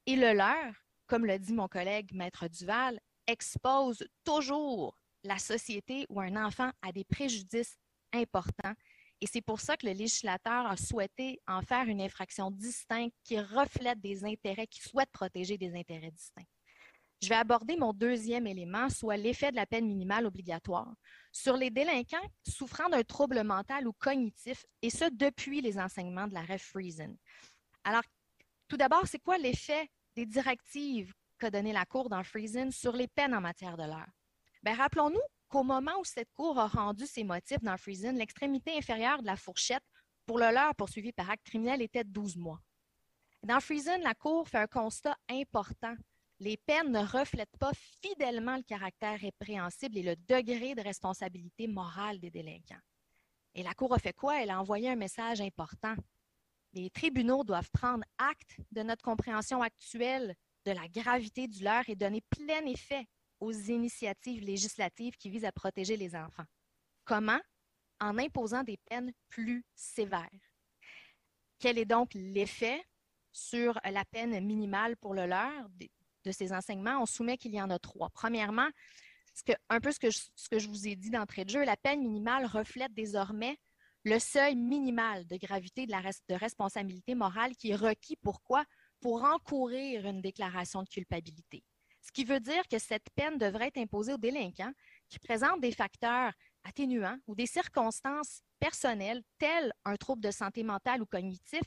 Et le leurre, comme le dit mon collègue Maître Duval, expose toujours la société ou un enfant à des préjudices importants. Et c'est pour ça que le législateur a souhaité en faire une infraction distincte qui reflète des intérêts, qui souhaite protéger des intérêts distincts. Je vais aborder mon deuxième élément, soit l'effet de la peine minimale obligatoire, sur les délinquants souffrant d'un trouble mental ou cognitif, et ce depuis les enseignements de la Ref Friesen. Alors, tout d'abord, c'est quoi l'effet des directives qu'a donné la Cour dans Friesen sur les peines en matière de l'heure. Ben, rappelons-nous qu'au moment où cette Cour a rendu ses motifs dans Friesen, l'extrémité inférieure de la fourchette pour le leurre poursuivi par acte criminel était de 12 mois. Dans Friesen, la Cour fait un constat important. Les peines ne reflètent pas fidèlement le caractère répréhensible et le degré de responsabilité morale des délinquants. Et la Cour a fait quoi? Elle a envoyé un message important. Les tribunaux doivent prendre acte de notre compréhension actuelle de la gravité du leurre et donner plein effet aux initiatives législatives qui visent à protéger les enfants. Comment? En imposant des peines plus sévères. Quel est donc l'effet sur la peine minimale pour le leurre de ces enseignements? On soumet qu'il y en a trois. Premièrement, un peu ce que, je, ce que je vous ai dit d'entrée de jeu, la peine minimale reflète désormais le seuil minimal de gravité de, la, de responsabilité morale qui est requis. Pourquoi? Pour encourir une déclaration de culpabilité. Ce qui veut dire que cette peine devrait être imposée aux délinquants qui présentent des facteurs atténuants ou des circonstances personnelles telles un trouble de santé mentale ou cognitif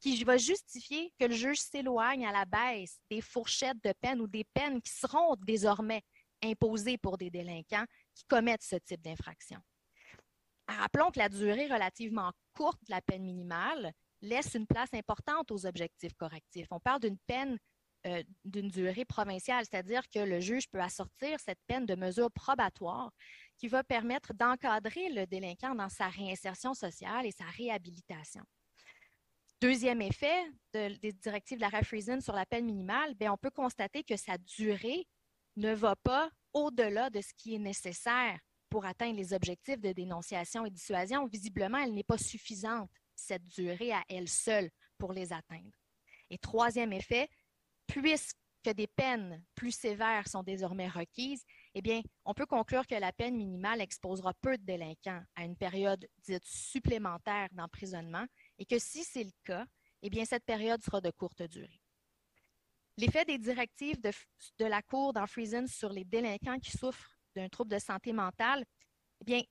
qui va justifier que le juge s'éloigne à la baisse des fourchettes de peine ou des peines qui seront désormais imposées pour des délinquants qui commettent ce type d'infraction. Rappelons que la durée relativement courte de la peine minimale laisse une place importante aux objectifs correctifs. On parle d'une peine euh, d'une durée provinciale, c'est-à-dire que le juge peut assortir cette peine de mesures probatoires qui va permettre d'encadrer le délinquant dans sa réinsertion sociale et sa réhabilitation. Deuxième effet des directives de la Friesen sur la peine minimale, bien, on peut constater que sa durée ne va pas au-delà de ce qui est nécessaire pour atteindre les objectifs de dénonciation et dissuasion. Visiblement, elle n'est pas suffisante cette durée à elle seule pour les atteindre. Et troisième effet, puisque des peines plus sévères sont désormais requises, eh bien, on peut conclure que la peine minimale exposera peu de délinquants à une période dite supplémentaire d'emprisonnement et que si c'est le cas, eh bien, cette période sera de courte durée. L'effet des directives de, la Cour dans Friesen sur les délinquants qui souffrent d'un trouble de santé mentale, eh bien,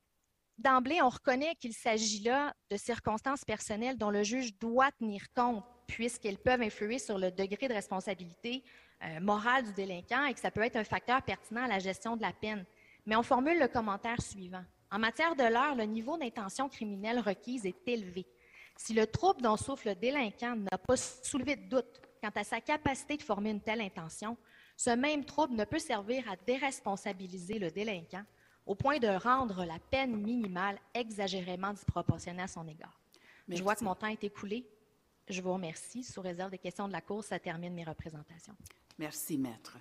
D'emblée, on reconnaît qu'il s'agit là de circonstances personnelles dont le juge doit tenir compte, puisqu'elles peuvent influer sur le degré de responsabilité euh, morale du délinquant et que ça peut être un facteur pertinent à la gestion de la peine. Mais on formule le commentaire suivant. En matière de l'heure, le niveau d'intention criminelle requise est élevé. Si le trouble dont souffre le délinquant n'a pas soulevé de doute quant à sa capacité de former une telle intention, ce même trouble ne peut servir à déresponsabiliser le délinquant au point de rendre la peine minimale exagérément disproportionnée à son égard. Je vois que mon temps est écoulé. Je vous remercie. Sous réserve des questions de la Cour, ça termine mes représentations. Merci, Maître.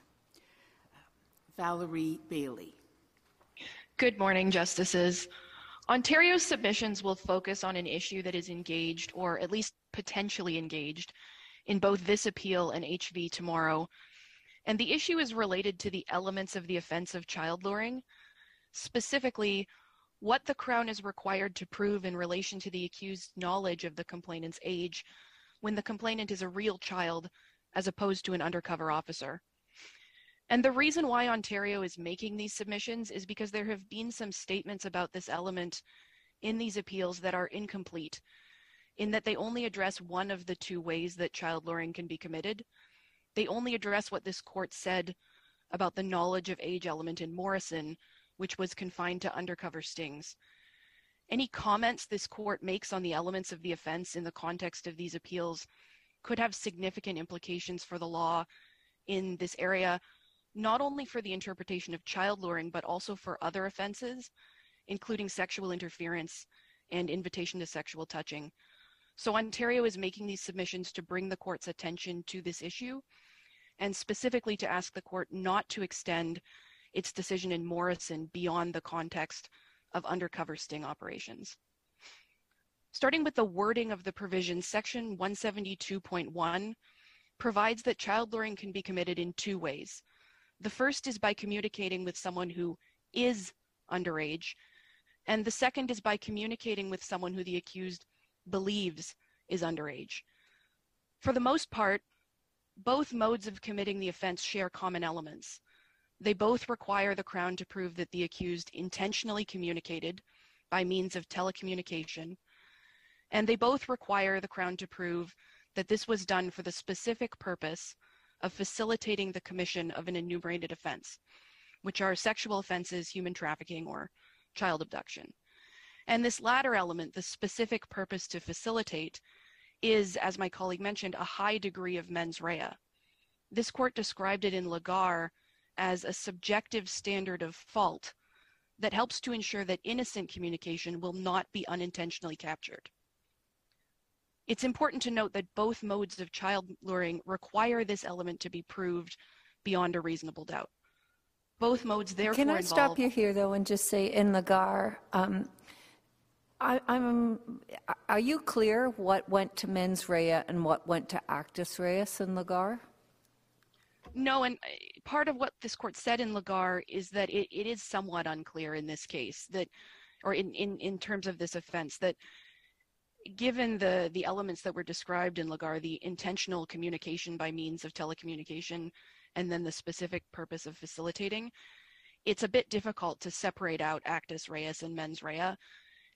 Valerie Bailey. Good morning, Justices. Ontario's submissions will focus on an issue that is engaged, or at least potentially engaged, in both this appeal and HV tomorrow. And the issue is related to the elements of the offense of child luring. Specifically what the Crown is required to prove in relation to the accused's knowledge of the complainant's age when the complainant is a real child as opposed to an undercover officer. And the reason why Ontario is making these submissions is because there have been some statements about this element in these appeals that are incomplete, in that they only address one of the two ways that child luring can be committed. They only address what this court said about the knowledge of age element in Morrison, which was confined to undercover stings. Any comments this court makes on the elements of the offense in the context of these appeals could have significant implications for the law in this area, not only for the interpretation of child luring, but also for other offenses, including sexual interference and invitation to sexual touching. So Ontario is making these submissions to bring the court's attention to this issue and specifically to ask the court not to extend its decision in Morrison beyond the context of undercover sting operations. Starting with the wording of the provision, section 172.1 provides that child luring can be committed in two ways. The first is by communicating with someone who is underage, and the second is by communicating with someone who the accused believes is underage. For the most part, both modes of committing the offense share common elements. They both require the Crown to prove that the accused intentionally communicated by means of telecommunication, and they both require the Crown to prove that this was done for the specific purpose of facilitating the commission of an enumerated offense, which are sexual offenses, human trafficking, or child abduction. And this latter element, the specific purpose to facilitate, is, as my colleague mentioned, a high degree of mens rea. This court described it in Lagar as a subjective standard of fault that helps to ensure that innocent communication will not be unintentionally captured. It's important to note that both modes of child luring require this element to be proved beyond a reasonable doubt. Both modes therefore Can I stop you here, though, and just say in Lagar, um, I, am are you clear what went to mens rea and what went to actus reus in Lagar? No, and uh, part of what this court said in Lagar is that it, is somewhat unclear in this case that, or in, terms of this offense, that given the, the elements that were described in Lagar, the intentional communication by means of telecommunication, and then the specific purpose of facilitating, it's a bit difficult to separate out actus reus and mens rea,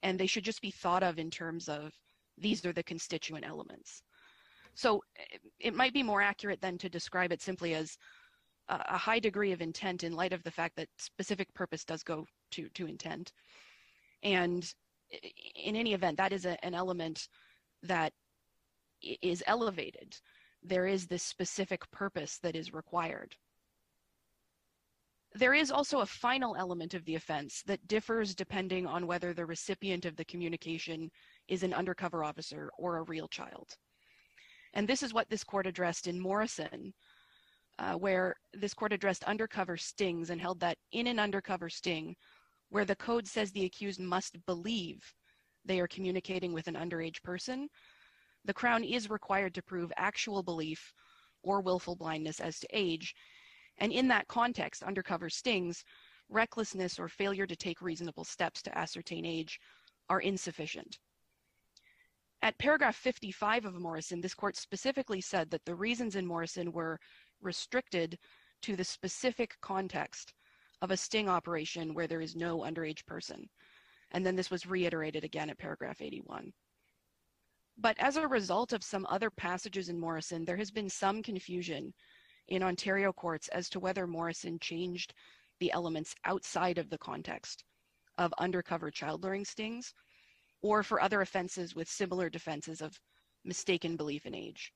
and they should just be thought of in terms of these are the constituent elements. So eh, it might be more accurate than to describe it simply as a high degree of intent in light of the fact that specific purpose does go to, to intent. And eh, in any event, that is a, an element that is elevated. There is this specific purpose that is required. There is also a final element of the offense that differs depending on whether the recipient of the communication is an undercover officer or a real child. And this is what this court addressed in Morrison, uh, where this court addressed undercover stings and held that in an undercover sting, where the code says the accused must believe they are communicating with an underage person, the Crown is required to prove actual belief or willful blindness as to age. And in that context, undercover stings, recklessness or failure to take reasonable steps to ascertain age are insufficient. At paragraph 55 of Morrison, this court specifically said that the reasons in Morrison were restricted to the specific context of a sting operation where there is no underage person. And then this was reiterated again at paragraph 81. But as a result of some other passages in Morrison, there has been some confusion in Ontario courts as to whether Morrison changed the elements outside of the context of undercover child luring stings or for other offenses with similar defenses of mistaken belief in age.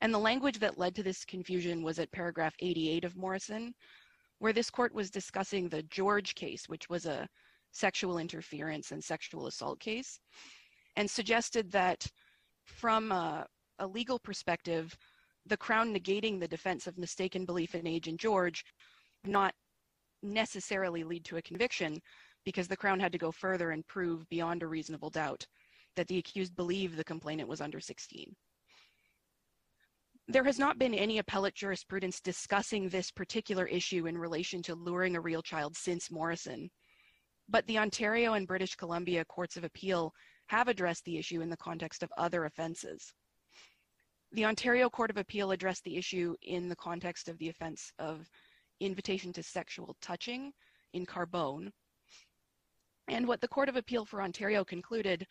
And the language that led to this confusion was at paragraph 88 of Morrison, where this court was discussing the George case, which was a sexual interference and sexual assault case, and suggested that from a, a legal perspective, the Crown negating the defense of mistaken belief in age in George not necessarily lead to a conviction because the Crown had to go further and prove beyond a reasonable doubt that the accused believed the complainant was under 16. There has not been any appellate jurisprudence discussing this particular issue in relation to luring a real child since Morrison, but the Ontario and British Columbia Courts of Appeal have addressed the issue in the context of other offenses. The Ontario Court of Appeal addressed the issue in the context of the offense of invitation to sexual touching in Carbone. And what the Court of Appeal for Ontario concluded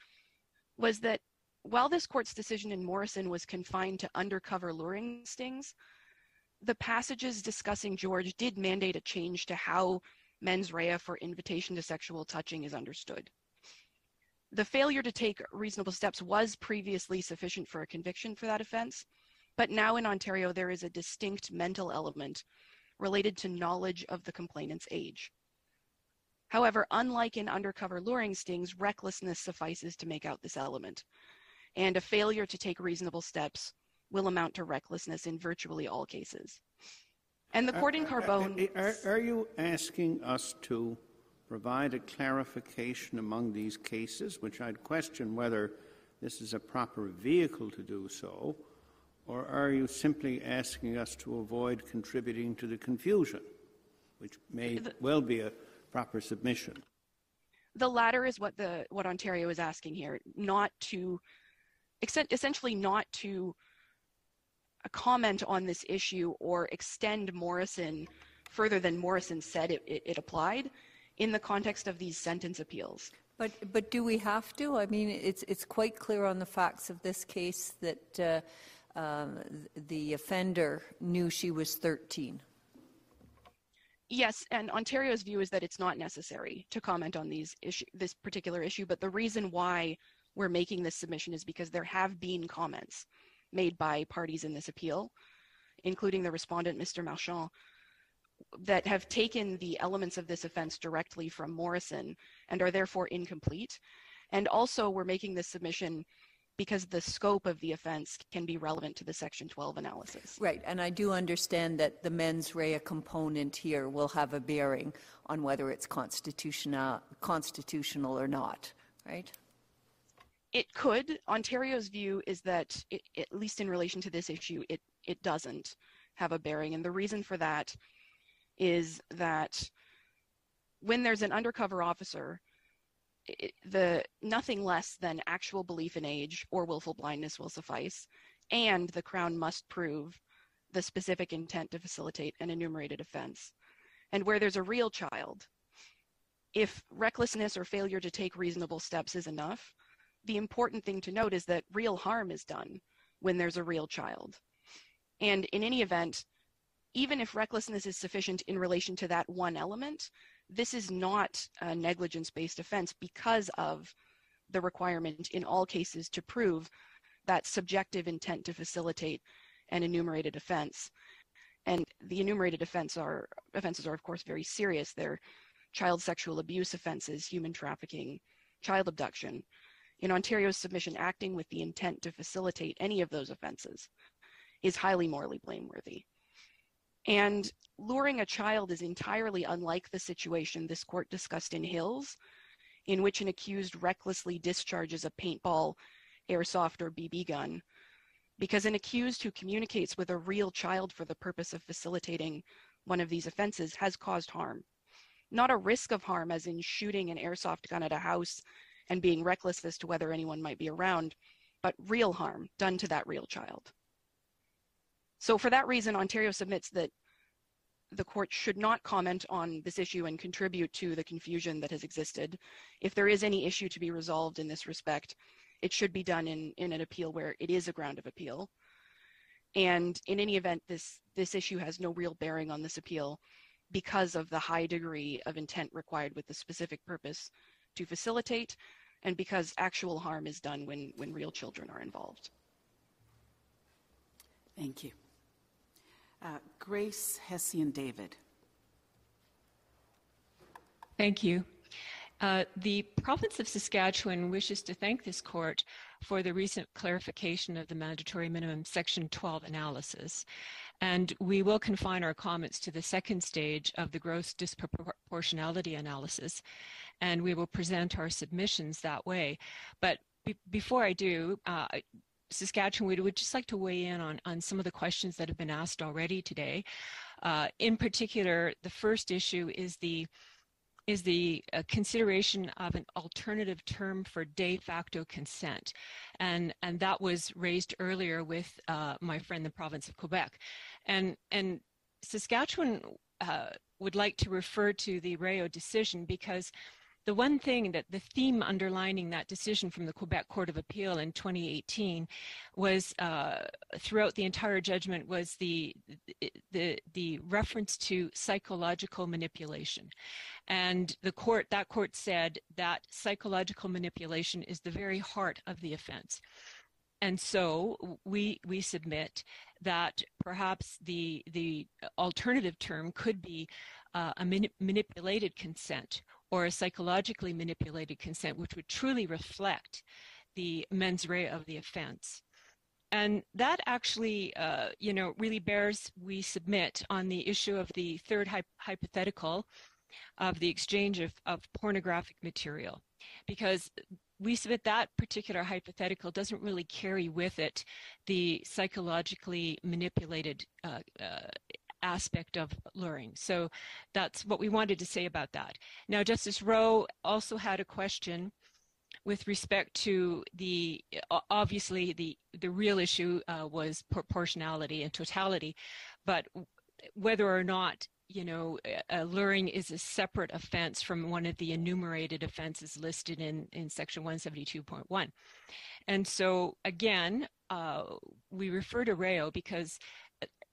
was that while this court's decision in Morrison was confined to undercover luring stings, the passages discussing George did mandate a change to how mens rea for invitation to sexual touching is understood. The failure to take reasonable steps was previously sufficient for a conviction for that offense, but now in Ontario there is a distinct mental element related to knowledge of the complainant's age. However, unlike in undercover luring stings, recklessness suffices to make out this element, and a failure to take reasonable steps will amount to recklessness in virtually all cases. And the uh, court in uh, uh, Carbone. Are, are, you asking us to provide a clarification among these cases, which I'd question whether this is a proper vehicle to do so, or are you simply asking us to avoid contributing to the confusion, which may the, well be a proper submission? The latter is what the what Ontario is asking here, not to essentially not to comment on this issue or extend Morrison further than Morrison said it, it, it, applied in the context of these sentence appeals. But, but do we have to? I mean, it's, it's quite clear on the facts of this case that uh, um, the offender knew she was 13. Yes, and Ontario's view is that it's not necessary to comment on these issue, this particular issue, but the reason why we're making this submission is because there have been comments made by parties in this appeal, including the respondent, Mr. Marchand, that have taken the elements of this offense directly from Morrison and are therefore incomplete. And also, we're making this submission because the scope of the offense can be relevant to the Section 12 analysis. Right, and I do understand that the mens rea component here will have a bearing on whether it's constitutional, constitutional or not, right? It could. Ontario's view is that, it, at least in relation to this issue, it, it doesn't have a bearing. And the reason for that is that when there's an undercover officer, the nothing less than actual belief in age or willful blindness will suffice, and the Crown must prove the specific intent to facilitate an enumerated offense. And where there's a real child, if recklessness or failure to take reasonable steps is enough, the important thing to note is that real harm is done when there's a real child. And in any event, even if recklessness is sufficient in relation to that one element, this is not a negligence based offense because of the requirement in all cases to prove that subjective intent to facilitate an enumerated offense. And the enumerated offenses are, of course, very serious. They're child sexual abuse offenses, human trafficking, child abduction, in Ontario's submission acting with the intent to facilitate any of those offenses is highly morally blameworthy. And luring a child is entirely unlike the situation this court discussed in Hills, in which an accused recklessly discharges a paintball, airsoft, or BB gun, because an accused who communicates with a real child for the purpose of facilitating one of these offenses has caused harm. Not a risk of harm, as in shooting an airsoft gun at a house and being reckless as to whether anyone might be around, but real harm done to that real child. So for that reason, Ontario submits that the court should not comment on this issue and contribute to the confusion that has existed. If there is any issue to be resolved in this respect, it should be done in, in an appeal where it is a ground of appeal. And in any event, this, this issue has no real bearing on this appeal because of the high degree of intent required with the specific purpose to facilitate and because actual harm is done when, when real children are involved. Thank you. Uh, Grace Hessian David. Thank you. Uh, the province of Saskatchewan wishes to thank this court for the recent clarification of the mandatory minimum section 12 analysis. And we will confine our comments to the second stage of the gross disproportionality analysis and we will present our submissions that way. But be before I do, uh, Saskatchewan, we would just like to weigh in on, on some of the questions that have been asked already today. Uh, in particular, the first issue is the is the uh, consideration of an alternative term for de facto consent. And, and that was raised earlier with uh, my friend, the province of Quebec. And, and Saskatchewan uh, would like to refer to the Rayo decision because the one thing that the theme underlining that decision from the Quebec Court of Appeal in 2018 was uh, throughout the entire judgment was the, the, the reference to psychological manipulation. And the court, that court said that psychological manipulation is the very heart of the offense. And so we we submit that perhaps the the alternative term could be uh, a mani- manipulated consent or a psychologically manipulated consent, which would truly reflect the mens rea of the offense. And that actually, uh, you know, really bears, we submit on the issue of the third hy- hypothetical of the exchange of, of pornographic material. Because we submit that particular hypothetical doesn't really carry with it the psychologically manipulated uh, uh, aspect of luring. So that's what we wanted to say about that. Now, Justice Rowe also had a question with respect to the obviously the the real issue uh, was proportionality and totality, but whether or not you know uh, luring is a separate offense from one of the enumerated offenses listed in in section 172.1 and so again uh, we refer to rayo because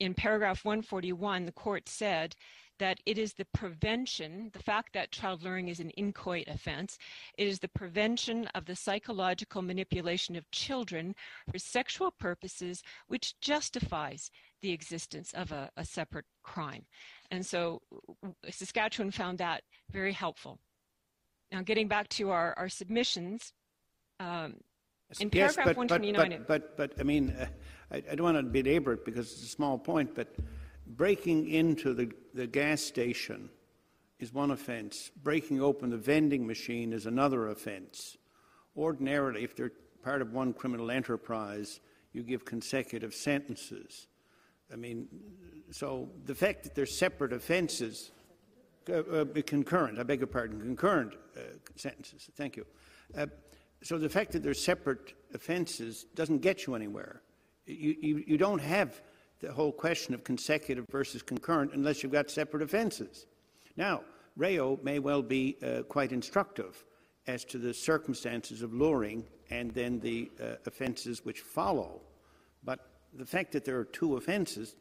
in paragraph 141, the court said that it is the prevention, the fact that child luring is an inchoate offense, it is the prevention of the psychological manipulation of children for sexual purposes which justifies the existence of a, a separate crime. And so Saskatchewan found that very helpful. Now, getting back to our, our submissions, um, in yes, paragraph but, 129. But, but, but, but I mean, uh, I, I, don't want to belabor it because it's a small point, but breaking into the, the gas station is one offense. Breaking open the vending machine is another offense. Ordinarily, if they're part of one criminal enterprise, you give consecutive sentences. I mean, so the fact that they're separate offenses, uh, uh, concurrent, I beg your pardon, concurrent uh, sentences, thank you. So the fact that they're separate offenses doesn't get you anywhere. You, you, you don't have the whole question of consecutive versus concurrent unless you've got separate offenses. Now, Rayo may well be uh, quite instructive as to the circumstances of luring and then the uh, offenses which follow, but the fact that there are two offenses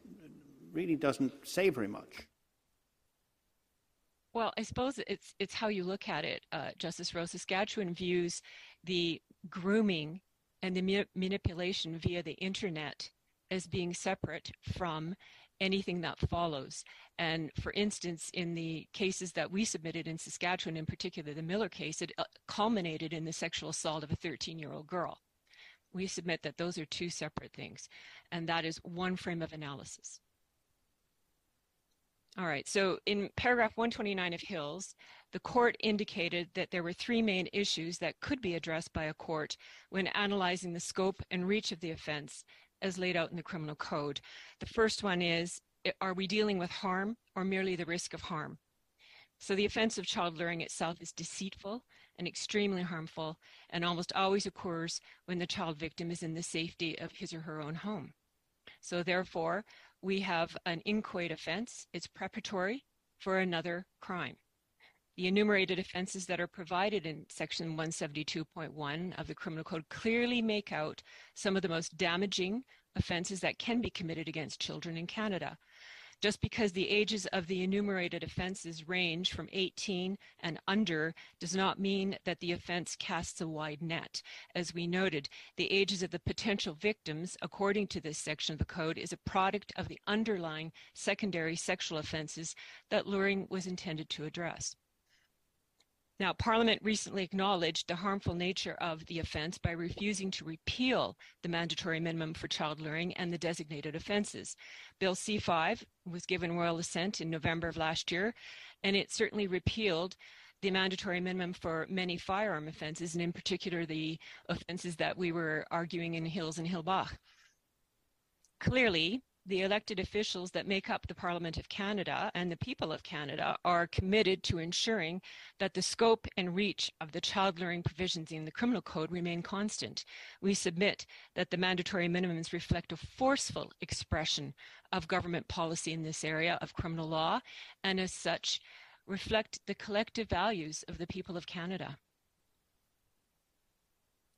really doesn't say very much. Well, I suppose it's it's how you look at it, uh, Justice Rose. Saskatchewan views the grooming and the ma- manipulation via the internet as being separate from anything that follows. And for instance, in the cases that we submitted in Saskatchewan, in particular the Miller case, it uh, culminated in the sexual assault of a 13 year old girl. We submit that those are two separate things, and that is one frame of analysis. All right, so in paragraph 129 of Hills, the court indicated that there were three main issues that could be addressed by a court when analyzing the scope and reach of the offense as laid out in the criminal code. The first one is are we dealing with harm or merely the risk of harm? So the offense of child luring itself is deceitful and extremely harmful and almost always occurs when the child victim is in the safety of his or her own home. So therefore, we have an inchoate offense. It's preparatory for another crime. The enumerated offenses that are provided in section 172.1 of the criminal code clearly make out some of the most damaging offenses that can be committed against children in Canada. Just because the ages of the enumerated offenses range from 18 and under does not mean that the offense casts a wide net. As we noted, the ages of the potential victims, according to this section of the code, is a product of the underlying secondary sexual offenses that luring was intended to address. Now, Parliament recently acknowledged the harmful nature of the offence by refusing to repeal the mandatory minimum for child luring and the designated offences. Bill C5 was given royal assent in November of last year, and it certainly repealed the mandatory minimum for many firearm offences, and in particular the offences that we were arguing in Hills and Hillbach. Clearly, the elected officials that make up the Parliament of Canada and the people of Canada are committed to ensuring that the scope and reach of the child luring provisions in the criminal code remain constant. We submit that the mandatory minimums reflect a forceful expression of government policy in this area of criminal law and as such reflect the collective values of the people of Canada.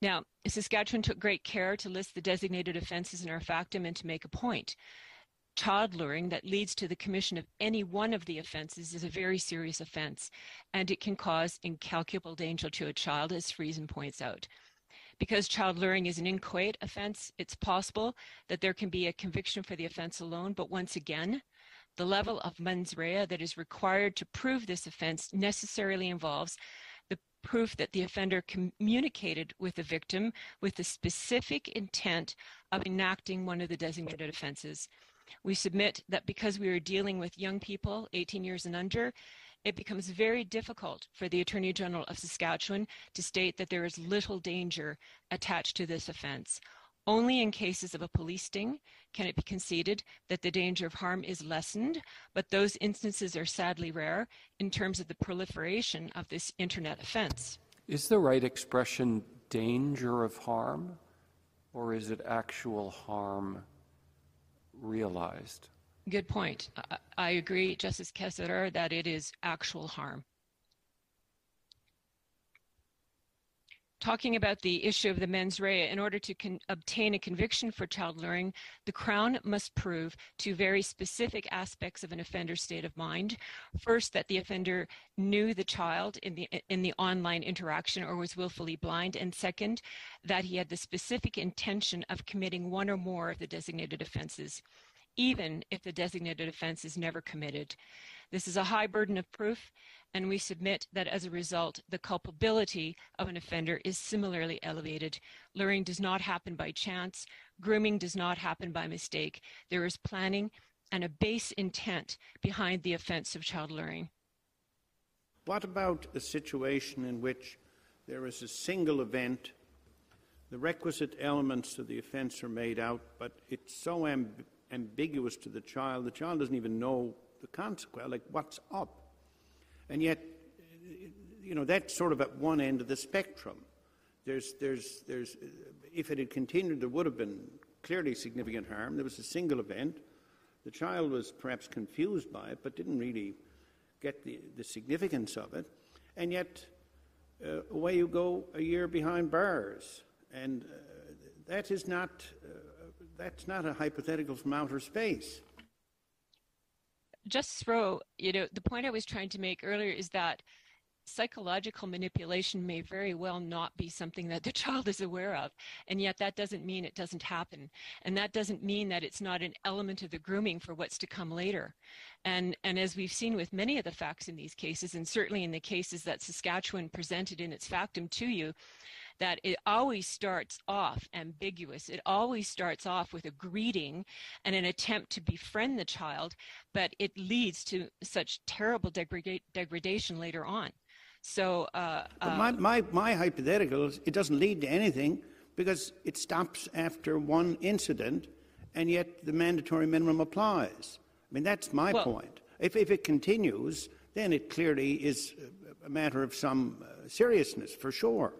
Now, Saskatchewan took great care to list the designated offenses in our factum and to make a point. Child luring that leads to the commission of any one of the offenses is a very serious offense, and it can cause incalculable danger to a child, as Friesen points out. Because child luring is an inchoate offense, it's possible that there can be a conviction for the offense alone, but once again, the level of mens rea that is required to prove this offense necessarily involves proof that the offender communicated with the victim with the specific intent of enacting one of the designated offenses. We submit that because we are dealing with young people, 18 years and under, it becomes very difficult for the Attorney General of Saskatchewan to state that there is little danger attached to this offense. Only in cases of a police sting can it be conceded that the danger of harm is lessened, but those instances are sadly rare in terms of the proliferation of this internet offense. Is the right expression danger of harm, or is it actual harm realized? Good point. I agree, Justice Kessler, that it is actual harm. Talking about the issue of the mens rea, in order to obtain a conviction for child luring, the Crown must prove two very specific aspects of an offender's state of mind. First, that the offender knew the child in the, in the online interaction or was willfully blind. And second, that he had the specific intention of committing one or more of the designated offenses, even if the designated offense is never committed. This is a high burden of proof, and we submit that as a result, the culpability of an offender is similarly elevated. Luring does not happen by chance, grooming does not happen by mistake. There is planning and a base intent behind the offense of child luring. What about a situation in which there is a single event, the requisite elements of the offense are made out, but it's so amb- ambiguous to the child, the child doesn't even know the consequence, like what's up. And yet, you know, that's sort of at one end of the spectrum. There's, there's, there's, if it had continued, there would have been clearly significant harm. There was a single event. The child was perhaps confused by it, but didn't really get the, the significance of it. And yet, uh, away you go a year behind bars. And uh, that is not, uh, that's not a hypothetical from outer space. Justice Rowe, you know, the point I was trying to make earlier is that psychological manipulation may very well not be something that the child is aware of and yet that doesn't mean it doesn't happen and that doesn't mean that it's not an element of the grooming for what's to come later and and as we've seen with many of the facts in these cases and certainly in the cases that Saskatchewan presented in its factum to you that it always starts off ambiguous. It always starts off with a greeting and an attempt to befriend the child, but it leads to such terrible degrada- degradation later on. So, uh, uh, my, my, my hypothetical is it doesn't lead to anything because it stops after one incident, and yet the mandatory minimum applies. I mean, that's my well, point. If, if it continues, then it clearly is a matter of some uh, seriousness, for sure.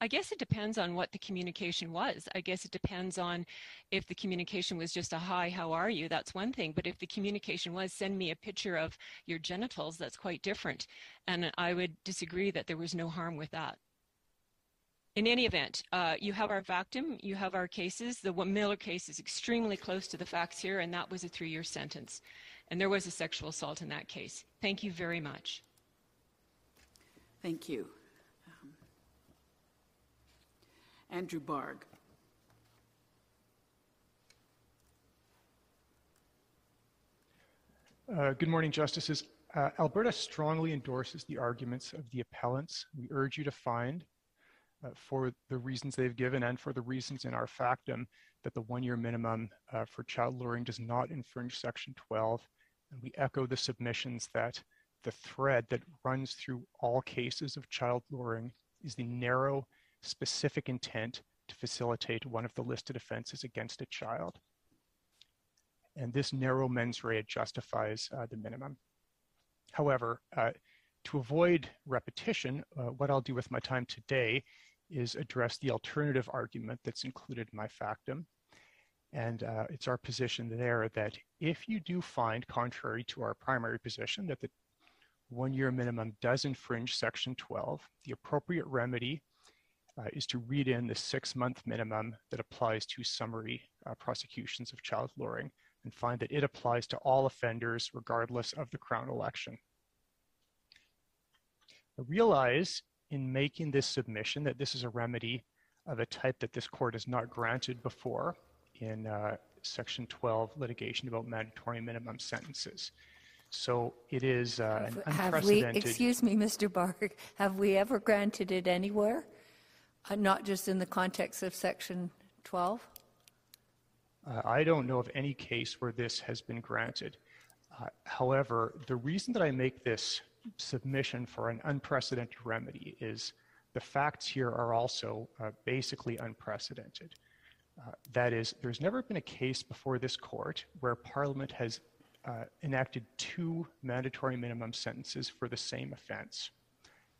I guess it depends on what the communication was. I guess it depends on if the communication was just a hi, how are you? That's one thing. But if the communication was send me a picture of your genitals, that's quite different. And I would disagree that there was no harm with that. In any event, uh, you have our factum, you have our cases. The Miller case is extremely close to the facts here, and that was a three year sentence. And there was a sexual assault in that case. Thank you very much. Thank you. Andrew Barg. Uh, good morning, Justices. Uh, Alberta strongly endorses the arguments of the appellants. We urge you to find, uh, for the reasons they've given and for the reasons in our factum, that the one year minimum uh, for child luring does not infringe Section 12. And we echo the submissions that the thread that runs through all cases of child luring is the narrow specific intent to facilitate one of the listed offenses against a child. and this narrow mens rea justifies uh, the minimum. However, uh, to avoid repetition, uh, what I'll do with my time today is address the alternative argument that's included in my factum. And uh, it's our position there that if you do find, contrary to our primary position, that the one year minimum does infringe Section 12, the appropriate remedy uh, is to read in the six month minimum that applies to summary uh, prosecutions of child luring and find that it applies to all offenders regardless of the Crown election. I realize in making this submission that this is a remedy of a type that this court has not granted before in uh, Section 12 litigation about mandatory minimum sentences. So it is uh. Have we, excuse me, Mr. Barg, have we ever granted it anywhere? Uh, not just in the context of Section 12? Uh, I don't know of any case where this has been granted. Uh, however, the reason that I make this submission for an unprecedented remedy is the facts here are also uh, basically unprecedented. Uh, that is, there's never been a case before this court where Parliament has uh, enacted two mandatory minimum sentences for the same offense,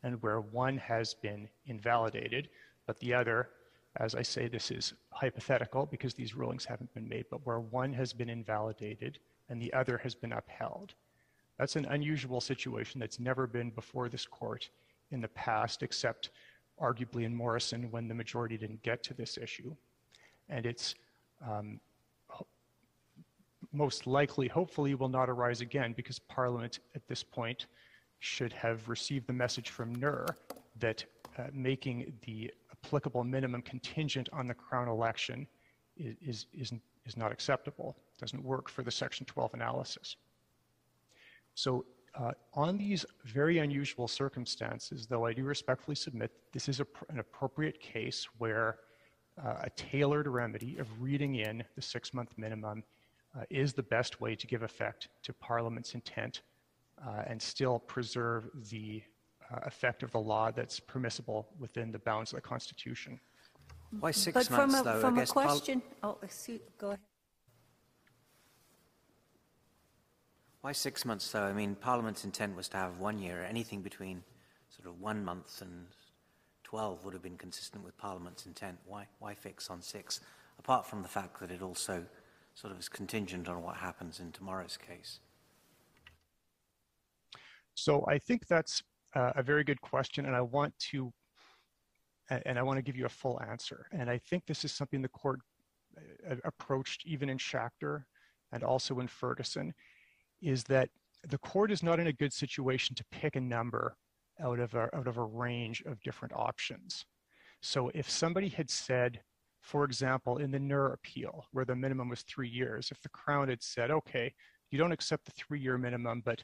and where one has been invalidated, but the other, as I say, this is hypothetical because these rulings haven't been made, but where one has been invalidated and the other has been upheld. That's an unusual situation that's never been before this court in the past, except arguably in Morrison when the majority didn't get to this issue. And it's um, most likely, hopefully, will not arise again because Parliament at this point should have received the message from NER that uh, making the applicable minimum contingent on the Crown election is, is, is, not acceptable, doesn't work for the Section 12 analysis. So uh, on these very unusual circumstances, though I do respectfully submit this is a, an appropriate case where uh, a tailored remedy of reading in the six month minimum uh, is the best way to give effect to Parliament's intent uh, and still preserve the uh, effect of the law that's permissible within the bounds of the Constitution. Why six but months, from a, though? From I a question, oh, excuse, go ahead. Why six months, though? I mean, Parliament's intent was to have one year. Anything between sort of one month and 12 would have been consistent with Parliament's intent. Why, why fix on six? Apart from the fact that it also sort of is contingent on what happens in tomorrow's case. So I think that's uh, a very good question, and I want to and I want to give you a full answer. And I think this is something the court uh, approached even in Schachter and also in Ferguson is that the court is not in a good situation to pick a number out of a, out of a range of different options. So if somebody had said, for example, in the NER appeal, where the minimum was three years, if the Crown had said, okay, you don't accept the three year minimum, but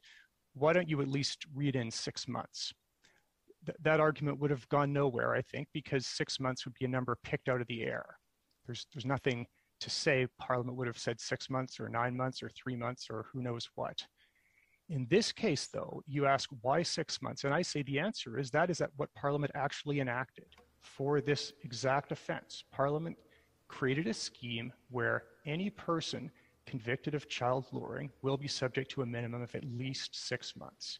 why don't you at least read in six months? Th- that argument would have gone nowhere, I think, because six months would be a number picked out of the air. There's, there's nothing to say Parliament would have said six months or nine months or three months or who knows what. In this case, though, you ask why six months? And I say the answer is that is what Parliament actually enacted for this exact offense. Parliament created a scheme where any person convicted of child luring will be subject to a minimum of at least six months.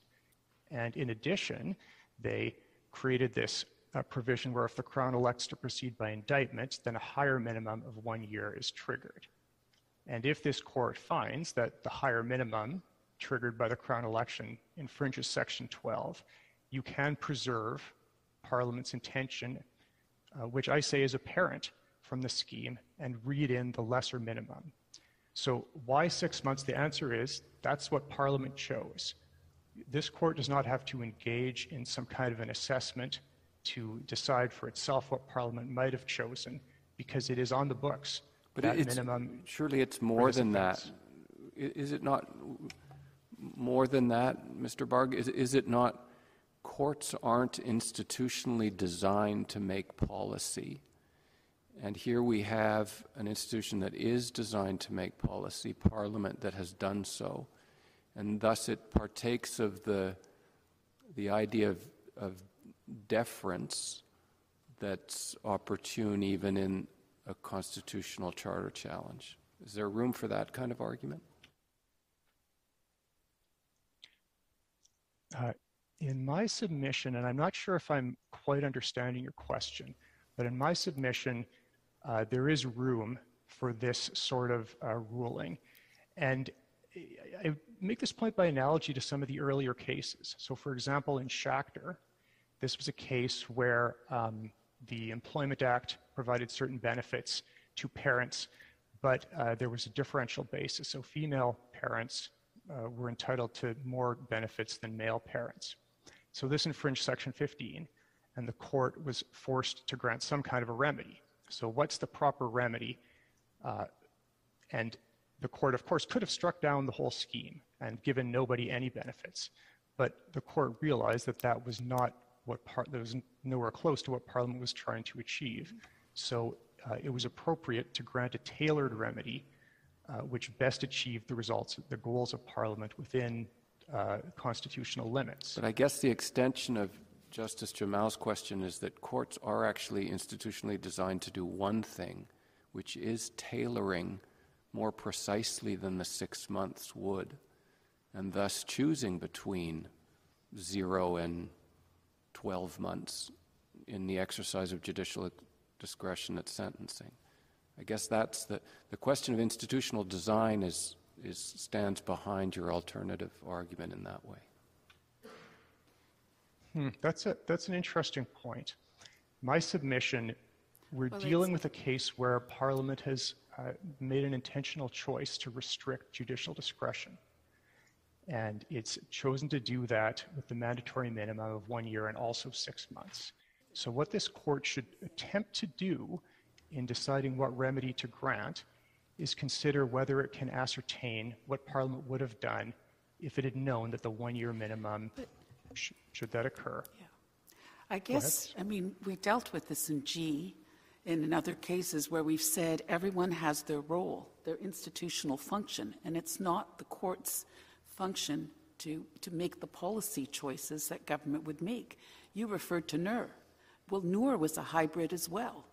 And in addition, they created this a provision where if the Crown elects to proceed by indictment, then a higher minimum of one year is triggered. And if this court finds that the higher minimum triggered by the Crown election infringes Section 12, you can preserve Parliament's intention, uh, which I say is apparent from the scheme, and read in the lesser minimum. So, why six months? The answer is that's what Parliament chose. This court does not have to engage in some kind of an assessment to decide for itself what Parliament might have chosen because it is on the books. But that it's, minimum surely it's more than that. Is it not more than that, Mr. Barg? Is, is it not courts aren't institutionally designed to make policy? And here we have an institution that is designed to make policy, Parliament that has done so. And thus it partakes of the, the idea of, of deference that's opportune even in a constitutional charter challenge. Is there room for that kind of argument? Uh, in my submission, and I'm not sure if I'm quite understanding your question, but in my submission, uh, there is room for this sort of uh, ruling. And I make this point by analogy to some of the earlier cases. So, for example, in Schachter, this was a case where um, the Employment Act provided certain benefits to parents, but uh, there was a differential basis. So, female parents uh, were entitled to more benefits than male parents. So, this infringed Section 15, and the court was forced to grant some kind of a remedy. So, what's the proper remedy? Uh, and the court, of course, could have struck down the whole scheme and given nobody any benefits. But the court realized that that was not what part, that was nowhere close to what Parliament was trying to achieve. So uh, it was appropriate to grant a tailored remedy uh, which best achieved the results, the goals of Parliament within uh, constitutional limits. But I guess the extension of Justice Jamal's question is that courts are actually institutionally designed to do one thing, which is tailoring more precisely than the six months would, and thus choosing between zero and 12 months in the exercise of judicial discretion at sentencing. I guess that's the, the question of institutional design is, is stands behind your alternative argument in that way. Hmm, that's, a, that's an interesting point. My submission, we're well, dealing with a case where Parliament has uh, made an intentional choice to restrict judicial discretion. And it's chosen to do that with the mandatory minimum of one year and also six months. So, what this court should attempt to do in deciding what remedy to grant is consider whether it can ascertain what Parliament would have done if it had known that the one year minimum, sh- should that occur. Yeah. I guess, I mean, we dealt with this in G and in other cases where we've said everyone has their role, their institutional function, and it's not the court's function to, to make the policy choices that government would make. You referred to Nur. Well, Nur was a hybrid as well.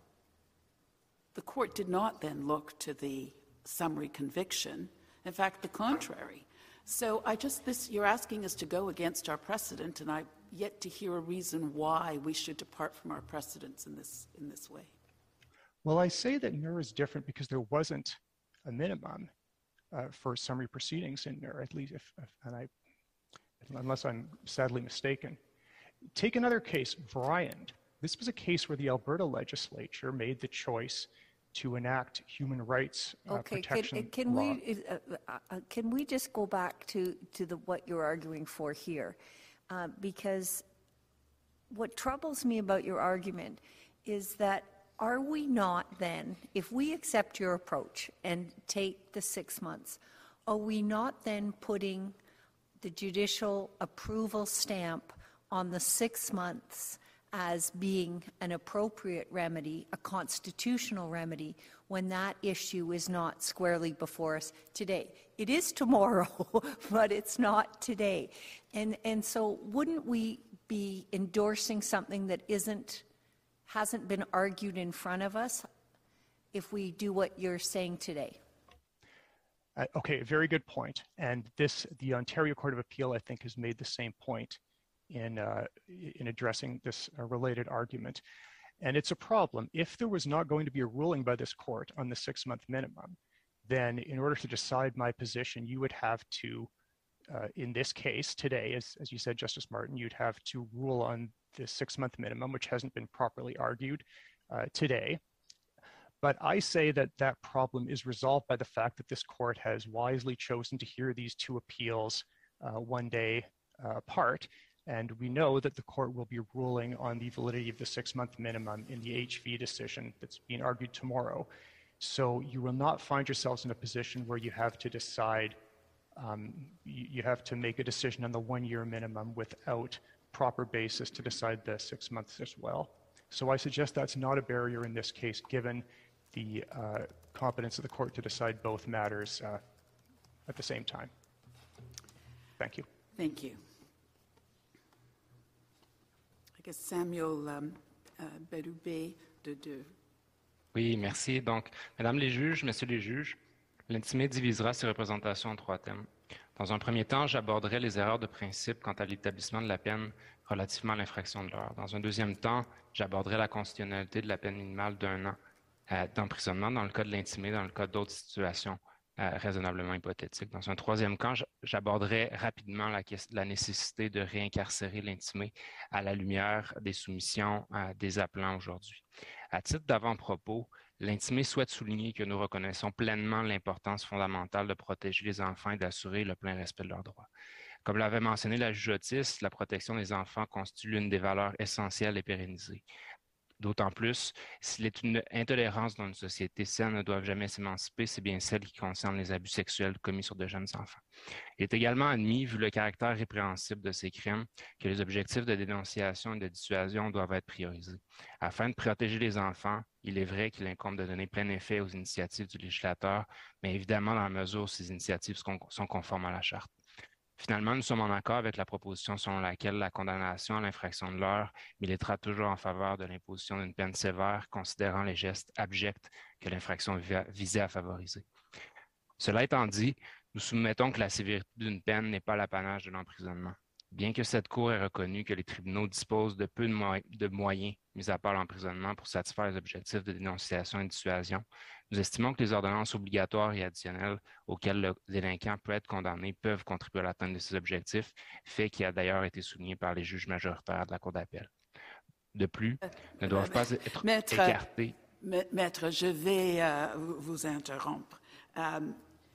The court did not then look to the summary conviction. In fact, the contrary. So I just this you're asking us to go against our precedent, and I've yet to hear a reason why we should depart from our precedents in this in this way. Well, I say that Nur is different because there wasn't a minimum uh, for summary proceedings in Nur, at least, if, if, and I, unless I'm sadly mistaken. Take another case, Bryant. This was a case where the Alberta legislature made the choice to enact human rights uh, okay, protection can, can law. we uh, uh, uh, can we just go back to to the what you're arguing for here, uh, because what troubles me about your argument is that are we not then, if we accept your approach and take the six months, are we not then putting the judicial approval stamp on the six months as being an appropriate remedy, a constitutional remedy, when that issue is not squarely before us today. It is tomorrow, but it's not today. And, and so, wouldn't we be endorsing something that isn't hasn't been argued in front of us if we do what you're saying today. Uh, okay, very good point. And this, the Ontario Court of Appeal, I think, has made the same point in uh, in addressing this uh, related argument. And it's a problem. If there was not going to be a ruling by this court on the six-month minimum, then in order to decide my position, you would have to, uh, in this case today, as, as you said, Justice Martin, you'd have to rule on the six month minimum, which hasn't been properly argued uh, today. But I say that that problem is resolved by the fact that this court has wisely chosen to hear these two appeals uh, one day uh, apart. And we know that the court will be ruling on the validity of the six month minimum in the HV decision that's being argued tomorrow. So you will not find yourselves in a position where you have to decide, um, you, have to make a decision on the one year minimum without proper basis to decide the six months as well. So I suggest that's not a barrier in this case, given the uh, competence of the court to decide both matters uh, at the same time. Thank you. Thank you. Samuel um, de, Oui, merci. Donc, Mesdames les juges, Messieurs les juges, L'intimé divisera ses représentations en trois thèmes. Dans un premier temps, j'aborderai les erreurs de principe quant à l'établissement de la peine relativement à l'infraction de l'heure. Dans un deuxième temps, j'aborderai la constitutionnalité de la peine minimale d'un an euh, d'emprisonnement dans le cas de l'intimé, dans le cas d'autres situations raisonnablement hypothétiques. Dans un troisième camp, j'aborderai rapidement la, nécessité de réincarcérer l'intimé à la lumière des soumissions euh, des appelants aujourd'hui. À titre d'avant-propos, l'intimé souhaite souligner que nous reconnaissons pleinement l'importance fondamentale de protéger les enfants et d'assurer le plein respect de leurs droits. Comme l'avait mentionné la juge la protection des enfants constitue l'une des valeurs essentielles et pérennisées. D'autant plus, s'il est une intolérance dans une société saine ne doivent jamais s'émanciper, c'est bien celle qui concerne les abus sexuels commis sur de jeunes enfants. Il est également admis, vu le caractère répréhensible de ces crimes, que les objectifs de dénonciation et de dissuasion doivent être priorisés. Afin de protéger les enfants, il est vrai qu'il incombe de donner plein effet aux initiatives du législateur, mais évidemment dans la mesure où ces initiatives sont conformes à la Charte. Finalement, nous sommes en accord avec la proposition selon laquelle la condamnation à l'infraction de l'heure militera toujours en faveur de l'imposition d'une peine sévère, considérant les gestes abjects que l'infraction visait à favoriser. Cela étant dit, nous soumettons que la sévérité d'une peine n'est pas l'apanage de l'emprisonnement. Bien que cette Cour ait reconnu que les tribunaux disposent de peu de, moyens, mis à part l'emprisonnement, pour satisfaire les objectifs de dénonciation et de dissuasion, nous estimons que les ordonnances obligatoires et additionnelles auxquelles le délinquant peut être condamné peuvent contribuer à l'atteinte de ces objectifs, fait qui a d'ailleurs été souligné par les juges majoritaires de la Cour d'appel. De plus, ne doivent pas être écartés. Maître, je vais euh, vous interrompre. Euh,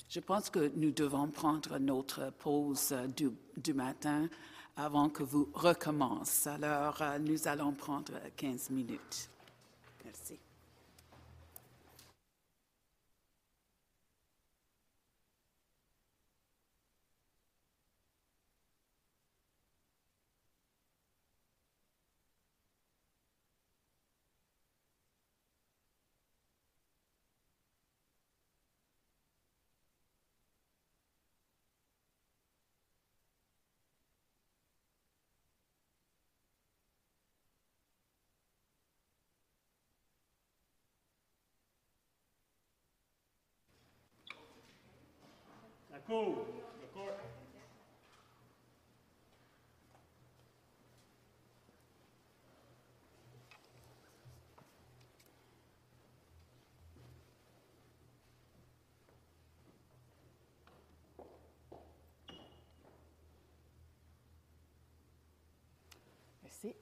je pense que nous devons prendre notre pause euh, du, matin avant que vous recommencez. Alors, nous allons prendre 15 minutes. Merci. Merci.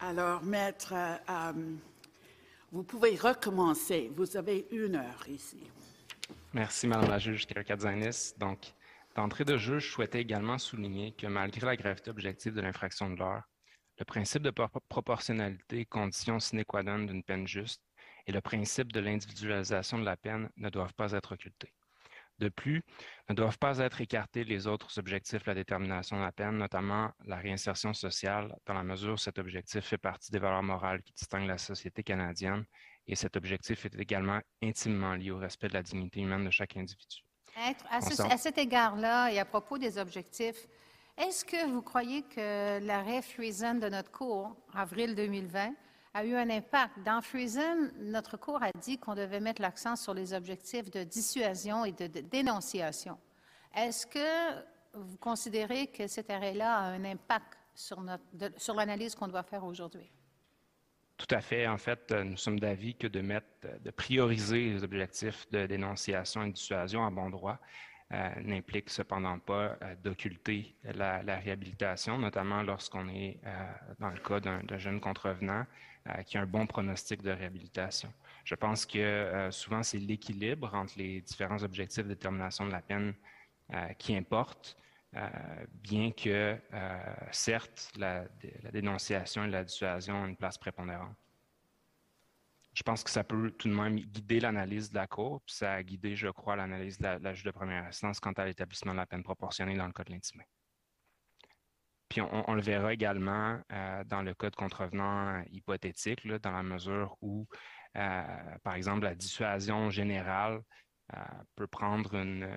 Alors, maître, euh, vous pouvez recommencer. Vous avez une heure ici. Merci, Madame la juge Katzanis. Donc, d'entrée de jeu, je souhaitais également souligner que malgré la gravité objective de l'infraction de l'heure, le principe de proportionnalité, condition sine qua non d'une peine juste, et le principe de l'individualisation de la peine ne doivent pas être occultés. De plus, ne doivent pas être écartés les autres objectifs de la détermination de la peine, notamment la réinsertion sociale, dans la mesure où cet objectif fait partie des valeurs morales qui distinguent la société canadienne et cet objectif est également intimement lié au respect de la dignité humaine de chaque individu. À, à cet égard-là et à propos des objectifs, est-ce que vous croyez que l'arrêt Friesen de notre cours, avril 2020, a eu un impact. Dans Friesen, notre cours a dit qu'on devait mettre l'accent sur les objectifs de dissuasion et de, dénonciation. Est-ce que vous considérez que cet arrêt-là a un impact sur, sur l'analyse qu'on doit faire aujourd'hui? Tout à fait. En fait, euh, nous sommes d'avis que de mettre, de prioriser les objectifs de dénonciation et de dissuasion à bon droit euh, n'implique cependant pas euh, d'occulter la, réhabilitation, notamment lorsqu'on est dans le cas d'un jeune contrevenant euh, qui a un bon pronostic de réhabilitation. Je pense que euh, souvent, c'est l'équilibre entre les différents objectifs de détermination de la peine euh, qui importe, bien que, certes, la, dénonciation et la dissuasion ont une place prépondérante. Je pense que ça peut tout de même guider l'analyse de la Cour, puis ça a guidé, je crois, l'analyse de la, la juge de première instance quant à l'établissement de la peine proportionnée dans le cas de l'intimé. On, le verra également euh, dans le cas de contrevenant hypothétique, dans la mesure où, euh, par exemple, la dissuasion générale euh, peut prendre une,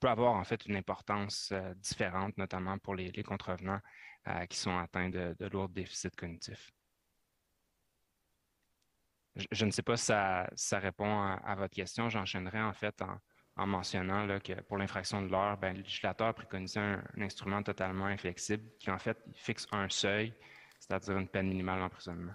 peut avoir en fait une importance différente, notamment pour les, contrevenants qui sont atteints de, de lourds déficits cognitifs. Je, ne sais pas si ça, répond à, votre question. J'enchaînerai en fait en, mentionnant que pour l'infraction de l'heure, ben, le législateur préconisait un, un, instrument totalement inflexible qui en fait fixe un seuil, c'est-à-dire une peine minimale d'emprisonnement.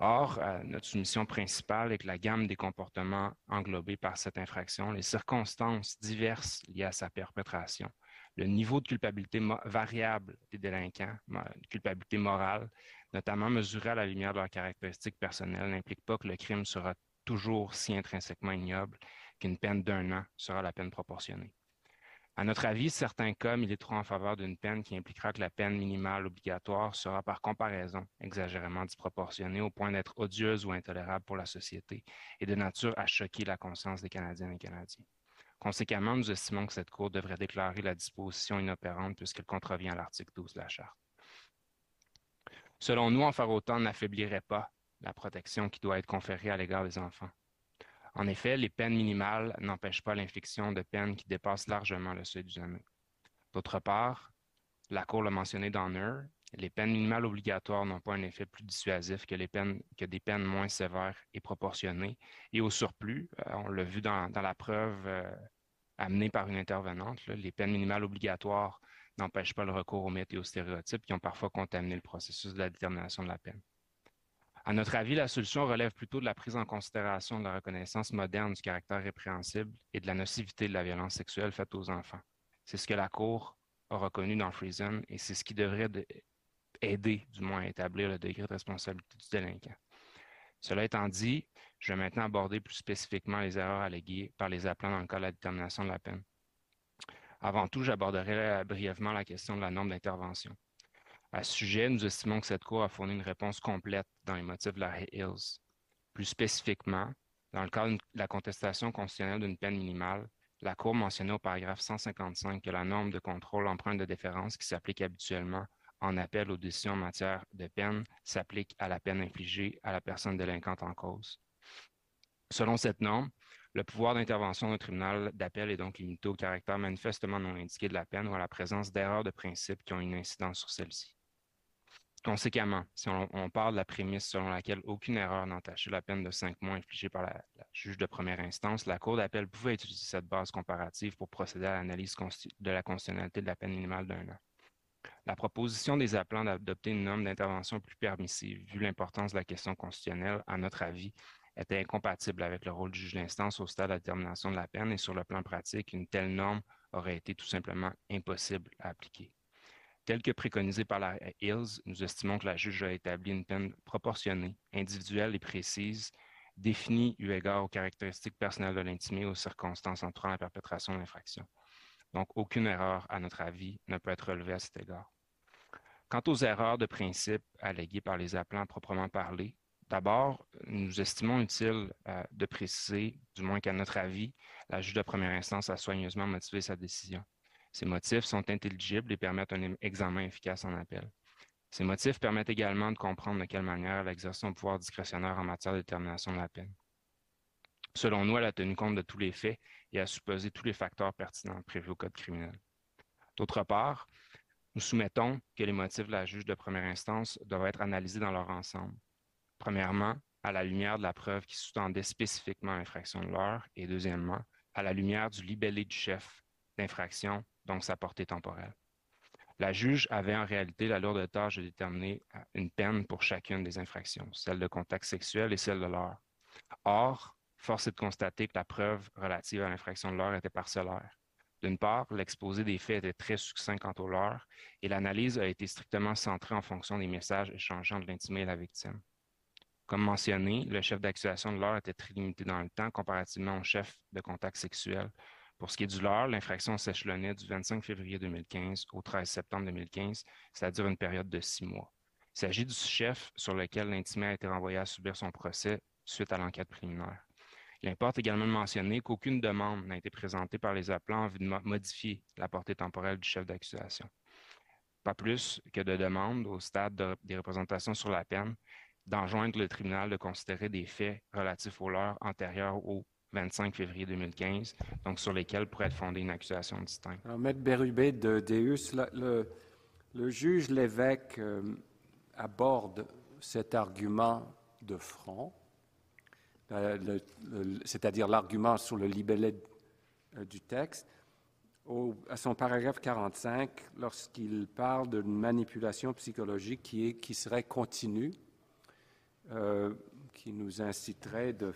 Or, euh, notre soumission principale est que la gamme des comportements englobés par cette infraction, les circonstances diverses liées à sa perpétration, le niveau de culpabilité variable des délinquants, de culpabilité morale, notamment mesurée à la lumière de leurs caractéristiques personnelles, n'implique pas que le crime sera toujours si intrinsèquement ignoble qu'une peine d'un an sera la peine proportionnée. À notre avis, certains cas militeront en faveur d'une peine qui impliquera que la peine minimale obligatoire sera par comparaison exagérément disproportionnée au point d'être odieuse ou intolérable pour la société et de nature à choquer la conscience des Canadiennes et Canadiens. Conséquemment, nous estimons que cette Cour devrait déclarer la disposition inopérante puisqu'elle contrevient à l'article 12 de la Charte. Selon nous, en faire autant n'affaiblirait pas la protection qui doit être conférée à l'égard des enfants. En effet, les peines minimales n'empêchent pas l'infliction de peines qui dépassent largement le seuil d'usage. D'autre part, la Cour l'a mentionné dans NER, les peines minimales obligatoires n'ont pas un effet plus dissuasif que des peines moins sévères et proportionnées. Et au surplus, euh, on l'a vu dans, la preuve euh, amenée par une intervenante, les peines minimales obligatoires n'empêchent pas le recours aux mythes et aux stéréotypes qui ont parfois contaminé le processus de la détermination de la peine. À notre avis, la solution relève plutôt de la prise en considération de la reconnaissance moderne du caractère répréhensible et de la nocivité de la violence sexuelle faite aux enfants. C'est ce que la Cour a reconnu dans Friesen et c'est ce qui devrait aider, du moins, à établir le degré de responsabilité du délinquant. Cela étant dit, je vais maintenant aborder plus spécifiquement les erreurs alléguées par les appelants dans le cas de la détermination de la peine. Avant tout, j'aborderai brièvement la question de la norme d'intervention. À ce sujet, nous estimons que cette Cour a fourni une réponse complète dans les motifs de la Hills. Plus spécifiquement, dans le cadre de la contestation constitutionnelle d'une peine minimale, la Cour mentionnait au paragraphe 155 que la norme de contrôle empreinte de déférence qui s'applique habituellement en appel aux décisions en matière de peine s'applique à la peine infligée à la personne délinquante en cause. Selon cette norme, le pouvoir d'intervention d'un tribunal d'appel est donc limité au caractère manifestement non indiqué de la peine ou à la présence d'erreurs de principe qui ont une incidence sur celle-ci. Conséquemment, si on, parle de la prémisse selon laquelle aucune erreur n'entachait la peine de cinq mois infligée par la, juge de première instance, la Cour d'appel pouvait utiliser cette base comparative pour procéder à l'analyse de la constitutionnalité de la peine minimale d'un an. La proposition des appelants d'adopter une norme d'intervention plus permissive, vu l'importance de la question constitutionnelle, à notre avis, était incompatible avec le rôle du juge d'instance au stade de la détermination de la peine et sur le plan pratique, une telle norme aurait été tout simplement impossible à appliquer. Tel que préconisé par la Hills, nous estimons que la juge a établi une peine proportionnée, individuelle et précise, définie eu égard aux caractéristiques personnelles de l'intimé et aux circonstances entourant la perpétration de l'infraction. Donc, aucune erreur, à notre avis, ne peut être relevée à cet égard. Quant aux erreurs de principe alléguées par les appelants proprement parlés, d'abord, nous estimons utile euh, de préciser, du moins qu'à notre avis, la juge de première instance a soigneusement motivé sa décision. Ces motifs sont intelligibles et permettent un examen efficace en appel. Ces motifs permettent également de comprendre de quelle manière elle exerce son pouvoir discrétionnaire en matière de détermination de la peine. Selon nous, elle a tenu compte de tous les faits et a supposé tous les facteurs pertinents prévus au Code criminel. D'autre part, nous soumettons que les motifs de la juge de première instance doivent être analysés dans leur ensemble. Premièrement, à la lumière de la preuve qui sous-tendait spécifiquement l'infraction de l'heure et deuxièmement, à la lumière du libellé du chef d'infraction donc sa portée temporelle. La juge avait en réalité la lourde tâche de déterminer euh, une peine pour chacune des infractions, celle de contact sexuel et celle de l'heure. Or, force est de constater que la preuve relative à l'infraction de l'heure était parcellaire. D'une part, l'exposé des faits était très succinct quant au leurre et l'analyse a été strictement centrée en fonction des messages échangeant de l'intimé et la victime. Comme mentionné, le chef d'accusation de l'heure était très limité dans le temps comparativement au chef de contact sexuel, pour ce qui est du leurre, l'infraction s'échelonnait du 25 février 2015 au 13 septembre 2015, c'est-à-dire une période de six mois. Il s'agit du chef sur lequel l'intimé a été renvoyé à subir son procès suite à l'enquête préliminaire. Il importe également de mentionner qu'aucune demande n'a été présentée par les appelants en vue de modifier la portée temporelle du chef d'accusation. Pas plus que de demandes au stade des représentations sur la peine d'enjoindre le tribunal de considérer des faits relatifs aux leurs antérieurs au 25 février 2015, donc sur lesquels pourrait être fondée une accusation distincte. Alors, Maître Bérubé de Deus, le, juge l'évêque euh, aborde cet argument de front c'est-à-dire l'argument sur le libellé du texte, à son paragraphe 45, lorsqu'il parle d'une manipulation psychologique qui, qui serait continue, euh, qui nous inciterait de,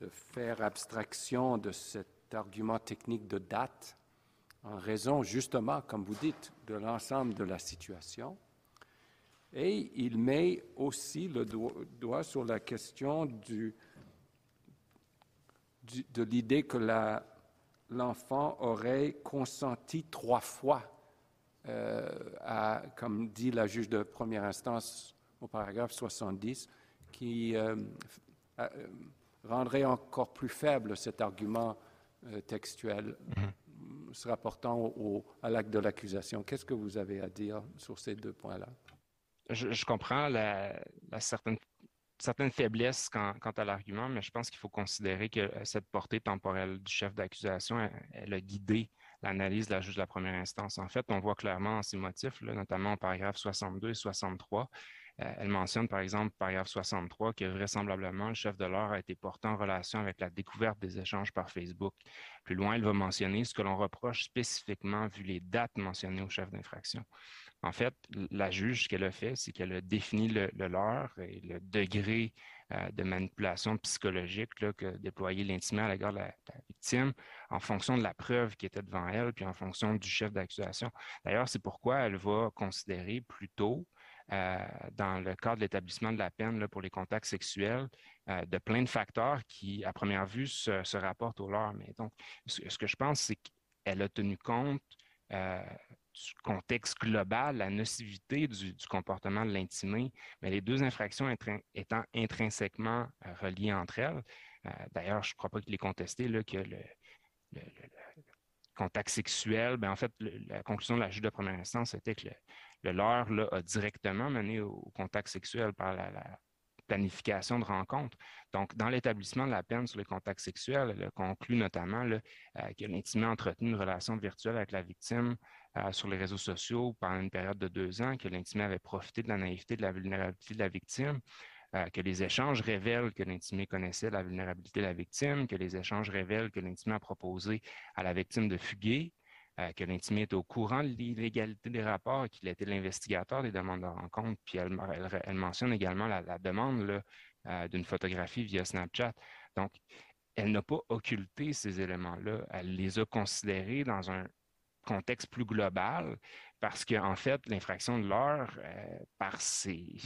de, faire abstraction de cet argument technique de date, en raison justement, comme vous dites, de l'ensemble de la situation. Et il met aussi le doigt, sur la question du, de l'idée que l'enfant aurait consenti trois fois, euh, à, comme dit la juge de première instance au paragraphe 70, qui euh, euh, rendrait encore plus faible cet argument textuel mm-hmm. se rapportant au, à l'acte de l'accusation. Qu'est-ce que vous avez à dire sur ces deux points-là? Je, comprends la, la certaine certaines faiblesses quant, à l'argument, mais je pense qu'il faut considérer que euh, cette portée temporelle du chef d'accusation, elle, a guidé l'analyse de la juge de la première instance. En fait, on voit clairement dans ces motifs, notamment au paragraphe 62 et 63, euh, elle mentionne par exemple, paragraphe 63, que vraisemblablement le chef de l'heure a été porté en relation avec la découverte des échanges par Facebook. Plus loin, elle va mentionner ce que l'on reproche spécifiquement vu les dates mentionnées au chef d'infraction. En fait, la juge, ce qu'elle a fait, c'est qu'elle a défini le, leurre et le degré euh, de manipulation psychologique que déployait l'intimé à l'égard de la, victime en fonction de la preuve qui était devant elle, puis en fonction du chef d'accusation. D'ailleurs, c'est pourquoi elle va considérer plutôt, euh, dans le cadre de l'établissement de la peine pour les contacts sexuels, euh, de plein de facteurs qui, à première vue, se, rapportent au leurre. Mais donc, ce, que je pense, c'est qu'elle a tenu compte du contexte global, la nocivité du, comportement de l'intimé, mais les deux infractions étant intrinsèquement euh, reliées entre elles. Euh, d'ailleurs, je ne crois pas qu'il est contesté que le, contact sexuel, ben, en fait, la conclusion de la juge de première instance était que le, leurre a directement mené au, contact sexuel par la, planification de rencontres. Donc, dans l'établissement de la peine sur les contacts sexuels, elle conclut notamment là, euh, que l'intimé a entretenu une relation virtuelle avec la victime euh, sur les réseaux sociaux pendant une période de deux ans, que l'intimé avait profité de la naïveté, de la vulnérabilité de la victime, euh, que les échanges révèlent que l'intimé connaissait la vulnérabilité de la victime, que les échanges révèlent que l'intimé a proposé à la victime de fuguer, euh, que l'intimé est au courant de l'illégalité des rapports et qu'il était l'investigateur des demandes de rencontre. Puis elle, mentionne également la, demande d'une photographie via Snapchat. Donc, elle n'a pas occulté ces éléments-là. Elle les a considérés dans un contexte plus global, parce qu'en en fait, l'infraction de l'heure, euh, par ses,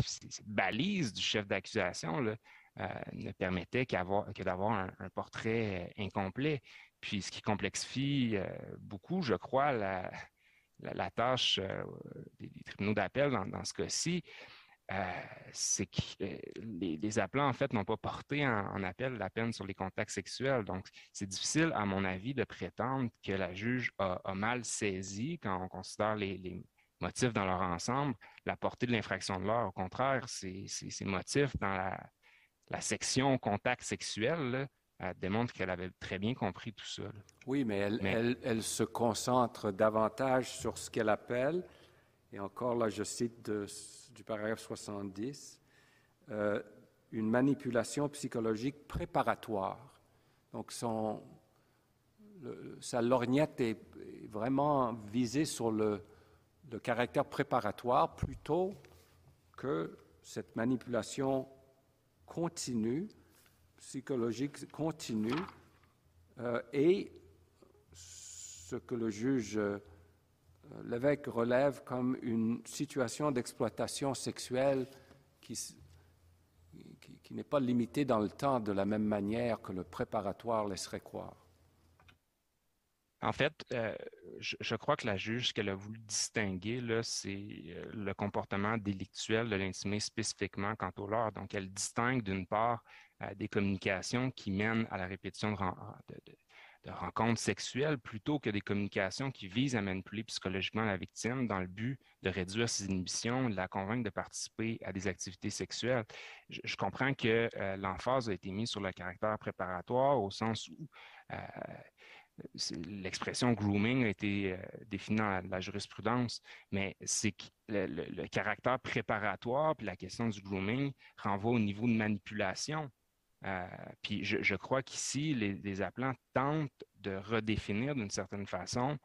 balises du chef d'accusation, euh, ne permettait que d'avoir un, portrait euh, incomplet. Puis ce qui complexifie beaucoup, je crois, la, tâche des, tribunaux d'appel dans, ce cas-ci, euh, c'est que euh, les, appelants, en fait, n'ont pas porté en, appel la peine sur les contacts sexuels. Donc, c'est difficile, à mon avis, de prétendre que la juge a, mal saisi, quand on considère les, motifs dans leur ensemble, la portée de l'infraction de l'heure. Au contraire, ces, motifs dans la, section contact sexuel démontrent qu'elle avait très bien compris tout ça. Oui, mais elle se concentre davantage sur ce qu'elle appelle, et encore là, je cite de du paragraphe 70, euh, une manipulation psychologique préparatoire. Donc, son, sa lorgnette est vraiment visée sur le, le, caractère préparatoire plutôt que cette manipulation continue, psychologique continue, euh, et ce que le juge euh, l'évêque relève comme une situation d'exploitation sexuelle qui, qui, n'est pas limitée dans le temps de la même manière que le préparatoire laisserait croire. En fait, euh, je, crois que la juge, ce qu'elle a voulu distinguer, c'est euh, le comportement délictuel de l'intimé spécifiquement quant au lore. Donc, elle distingue d'une part des communications qui mènent à la répétition de, rencontres sexuelles plutôt que des communications qui visent à manipuler psychologiquement la victime dans le but de réduire ses inhibitions, de la convaincre de participer à des activités sexuelles. Je, comprends que euh, l'emphase a été mise sur le caractère préparatoire au sens où euh, l'expression grooming a été euh, définie dans la, jurisprudence, mais c'est le, le, caractère préparatoire puis la question du grooming renvoie au niveau de manipulation puis je, crois qu'ici, les, appelants tentent de redéfinir d'une certaine façon,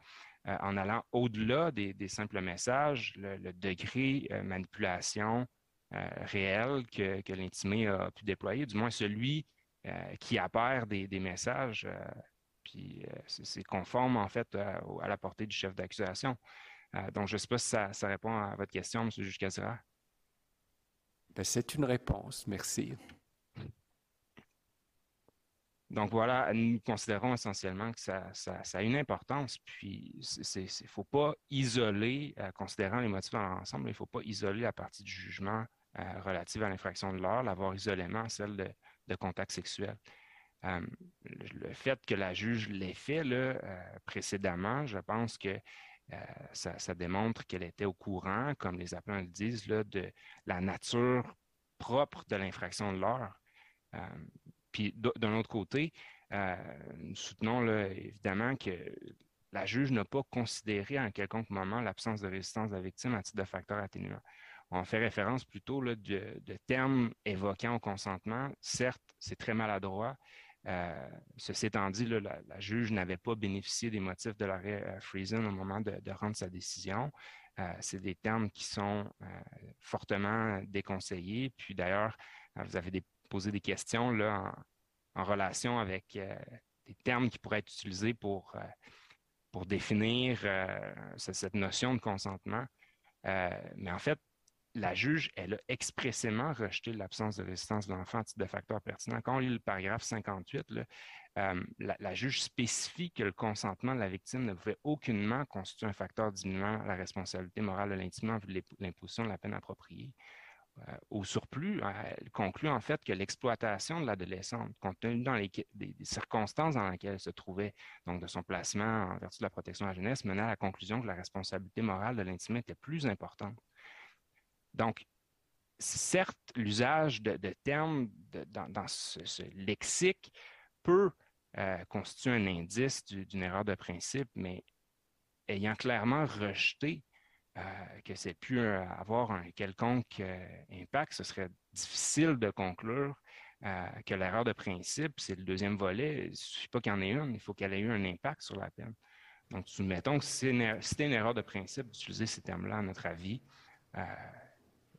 en allant au-delà des, simples messages, le, degré manipulation réel que, que l'intimé a pu déployer, du moins celui qui apparaît des, messages puis euh, c'est conforme, en fait, à, la portée du chef d'accusation. Euh, donc, je ne sais pas si ça, répond à votre question, M. le juge. Ben, c'est une réponse. Merci. Donc voilà, nous considérons essentiellement que ça, a une importance, puis il ne faut pas isoler, euh, considérant les motifs dans l'ensemble, il ne faut pas isoler la partie du jugement relative à l'infraction de l'heure, l'avoir isolément celle de contact sexuel. Euh, le fait que la juge l'ait fait là, euh, précédemment, je pense que euh, ça, démontre qu'elle était au courant, comme les appelants le disent, là, de la nature propre de l'infraction de l'heure. Puis d'un autre côté, nous soutenons évidemment que la juge n'a pas considéré en quelconque moment l'absence de résistance de la victime à titre de facteur atténuant. On fait référence plutôt là, de, termes évoquant au consentement. Certes, c'est très maladroit, euh, ceci étant dit, la, juge n'avait pas bénéficié des motifs de l'arrêt euh, au moment de, rendre sa décision. Euh, c'est des termes qui sont fortement déconseillés. Puis d'ailleurs, vous avez posé des questions là, en, relation avec des termes qui pourraient être utilisés pour, pour définir cette notion de consentement. mais en fait, la juge, elle a expressément rejeté l'absence de résistance de l'enfant à titre de facteur pertinent. Quand on lit le paragraphe 58, euh, la, juge spécie que le consentement de la victime ne pouvait aucunement constituer un facteur diminuant la responsabilité morale de l'intimement vu l'imposition de la peine appropriée. Euh, au surplus, euh, elle conclut en fait que l'exploitation de l'adolescente, compte tenu dans les, des, circonstances dans lesquelles elle se trouvait, donc de son placement en vertu de la protection de la jeunesse, menait à la conclusion que la responsabilité morale de l'intimité était plus importante. Donc, certes, l'usage de, termes dans, ce, lexique peut euh, constituer un indice d'une erreur de principe, mais ayant clairement rejeté euh, que c'est pu euh, avoir un quelconque impact, ce serait difficile de conclure que l'erreur de principe, c'est le deuxième volet. Il ne suffit pas qu'il y en ait une, il faut qu'elle ait eu un impact sur la peine. Donc, soumettons que c'est une, une, erreur de principe d'utiliser ces termes-là, à notre avis,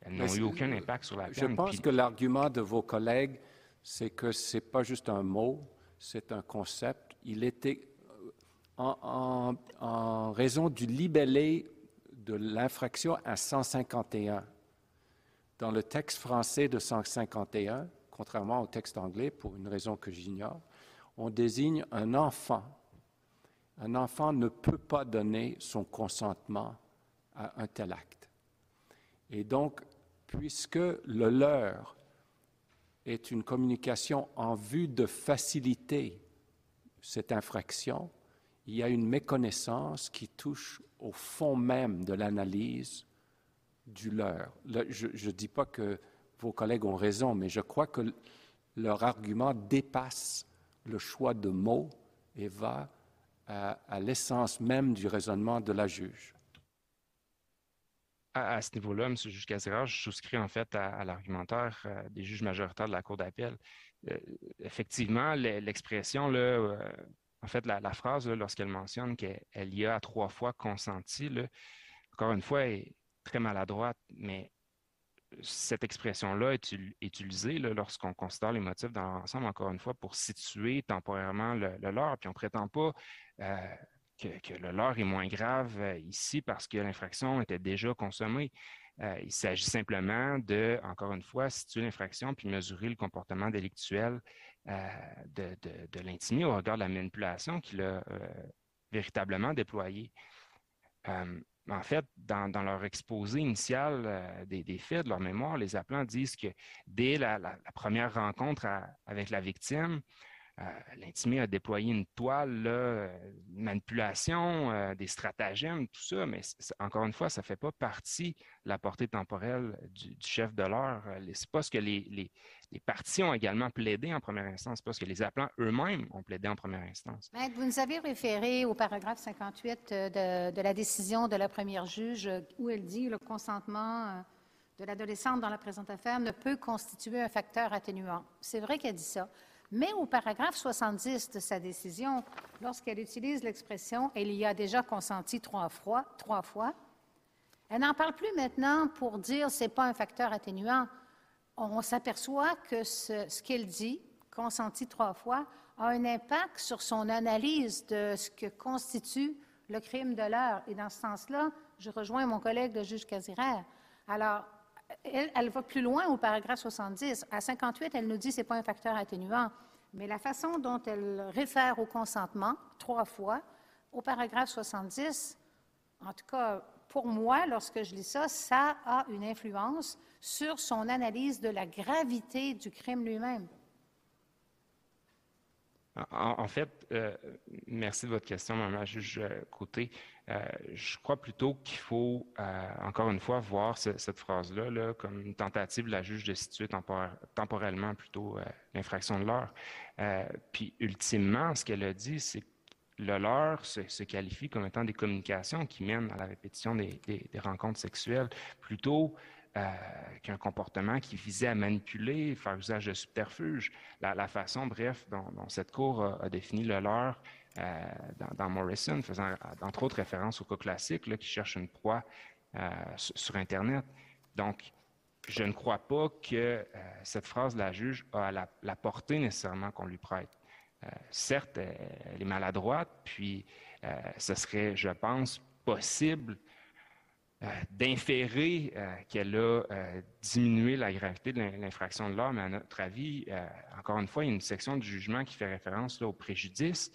elles n'ont eu aucun impact sur la peine. Je pense que l'argument de vos collègues, c'est que ce n'est pas juste un mot, c'est un concept. Il était, en, en raison du libellé de l'infraction à 151, dans le texte français de 151, contrairement au texte anglais, pour une raison que j'ignore, on désigne un enfant. Un enfant ne peut pas donner son consentement à un tel acte. Et donc, puisque le leur est une communication en vue de faciliter cette infraction, il y a une méconnaissance qui touche au fond même de l'analyse du leur. je ne dis pas que vos collègues ont raison, mais je crois que leur argument dépasse le choix de mots et va à l'essence même du raisonnement de la juge à, ce niveau-là, M. le juge Casera, je souscris en fait à, l'argumentaire euh, des juges majoritaires de la Cour d'appel. Euh, effectivement, l'expression, euh, en fait, la, phrase, lorsqu'elle mentionne qu'elle y a trois fois consenti, encore une fois, est très maladroite, mais cette expression-là est utilisée lorsqu'on considère les motifs dans l'ensemble, encore une fois, pour situer temporairement le, leur. Puis on ne prétend pas que, le leur est moins grave euh, ici parce que l'infraction était déjà consommée. Euh, il s'agit simplement de, encore une fois, situer l'infraction puis mesurer le comportement délictuel euh, de, de, l'intimé au regard de la manipulation qu'il a véritablement déployée. en fait, dans, leur exposé initial des, faits, de leur mémoire, les appelants disent que dès la, première rencontre avec la victime, euh, l'intimé a déployé une toile, une manipulation, euh, des stratagèmes, tout ça, mais encore une fois, ça ne fait pas partie de la portée temporelle du, chef de l'heure. Euh, c'est pas ce que les, les, parties ont également plaidé en première instance, c'est pas ce que les appelants eux-mêmes ont plaidé en première instance. vous nous avez référé au paragraphe 58 de, la décision de la première juge où elle dit le consentement de l'adolescente dans la présente affaire ne peut constituer un facteur atténuant. C'est vrai qu'elle dit ça. Mais au paragraphe 70 de sa décision, lorsqu'elle utilise l'expression il y a déjà consenti trois fois, trois fois elle n'en parle plus maintenant pour dire ce n'est pas un facteur atténuant. On s'aperçoit que ce, ce qu'elle dit, consenti trois fois, a un impact sur son analyse de ce que constitue le crime de l'heure. Et dans ce sens-là, je rejoins mon collègue le juge Casiraire. Alors, elle, va plus loin au paragraphe 70. À 58, elle nous dit que ce n'est pas un facteur atténuant. Mais la façon dont elle réfère au consentement, trois fois, au paragraphe 70, en tout cas, pour moi, lorsque je lis ça, ça a une influence sur son analyse de la gravité du crime lui-même. En, fait, euh, merci de votre question, Mme juge euh, Côté. Euh, je crois plutôt qu'il faut, encore une fois, voir cette phrase-là comme une tentative de la juge de situer temporellement plutôt l'infraction de l'heure. puis, ultimement, ce qu'elle a dit, c'est que le se, qualifie comme étant des communications qui mènent à la répétition des rencontres sexuelles, plutôt euh, qu'un comportement qui visait à manipuler, faire usage de subterfuge. La, façon, bref, dont, cette Cour a, défini le leur euh, dans, Morrison, faisant entre autres référence au cas classique là, qui cherche une proie euh, sur, Internet. Donc, je ne crois pas que cette phrase de la juge a la, portée nécessairement qu'on lui prête. certes, elle est maladroite, puis ce serait, je pense, possible d'inférer euh, qu'elle a euh, diminué la gravité de l'infraction de l'homme, mais à notre avis, encore une fois, il y a une section du jugement qui fait référence au préjudice,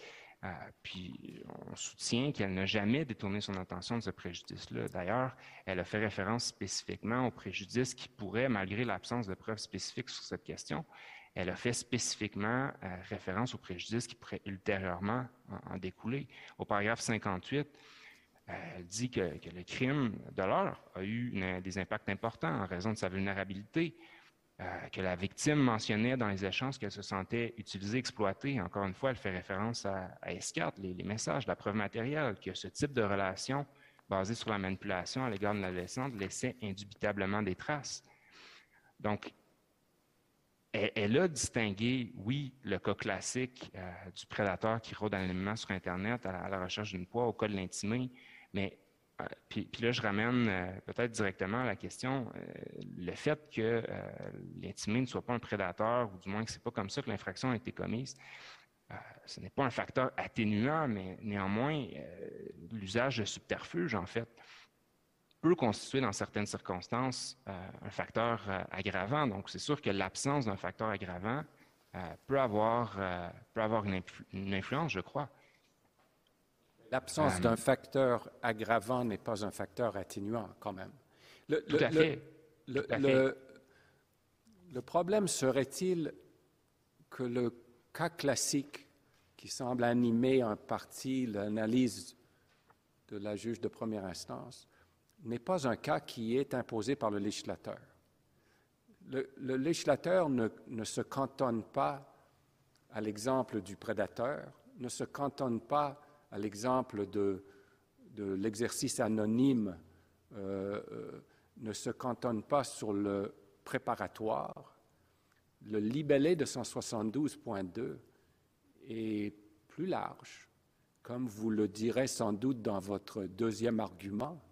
puis on soutient qu'elle n'a jamais détourné son attention de ce préjudice-là. D'ailleurs, elle a fait référence spécifiquement au préjudice qui pourrait, malgré l'absence de preuves spécifiques sur cette question, elle a fait spécifiquement référence au préjudice qui pourrait ultérieurement en découler. Au paragraphe 58, elle dit que, le crime de l'heure a eu des impacts importants en raison de sa vulnérabilité, euh, que la victime mentionnait dans les échanges qu'elle se sentait utilisée, exploitée. Encore une fois, elle fait référence à, à S4, les, messages, la preuve matérielle, que ce type de relation basée sur la manipulation à l'égard de l'adolescente laissait indubitablement des traces. Donc, elle, a distingué, oui, le cas classique euh, du prédateur qui rôde anonymement sur Internet à la, recherche d'une poids au cas de l'intimé, mais euh, puis, là, je ramène euh, peut-être directement à la question, euh, le fait que l'intimé ne soit pas un prédateur, ou du moins que ce n'est pas comme ça que l'infraction a été commise, ce n'est pas un facteur atténuant, mais néanmoins, l'usage de subterfuge, en fait, peut constituer dans certaines circonstances un facteur aggravant. Donc, c'est sûr que l'absence d'un facteur aggravant peut avoir, peut avoir une influence, je crois. L'absence d'un facteur aggravant n'est pas un facteur atténuant, quand même. Le, Tout à fait. Le, problème serait-il que le cas classique qui semble animer en partie l'analyse de la juge de première instance n'est pas un cas qui est imposé par le législateur? Le, législateur ne, ne, se cantonne pas à l'exemple du prédateur, ne se cantonne pas à l'exemple de, l'exercice anonyme, euh, euh, ne se cantonne pas sur le préparatoire. Le libellé de 172.2 est plus large, comme vous le direz sans doute dans votre deuxième argument.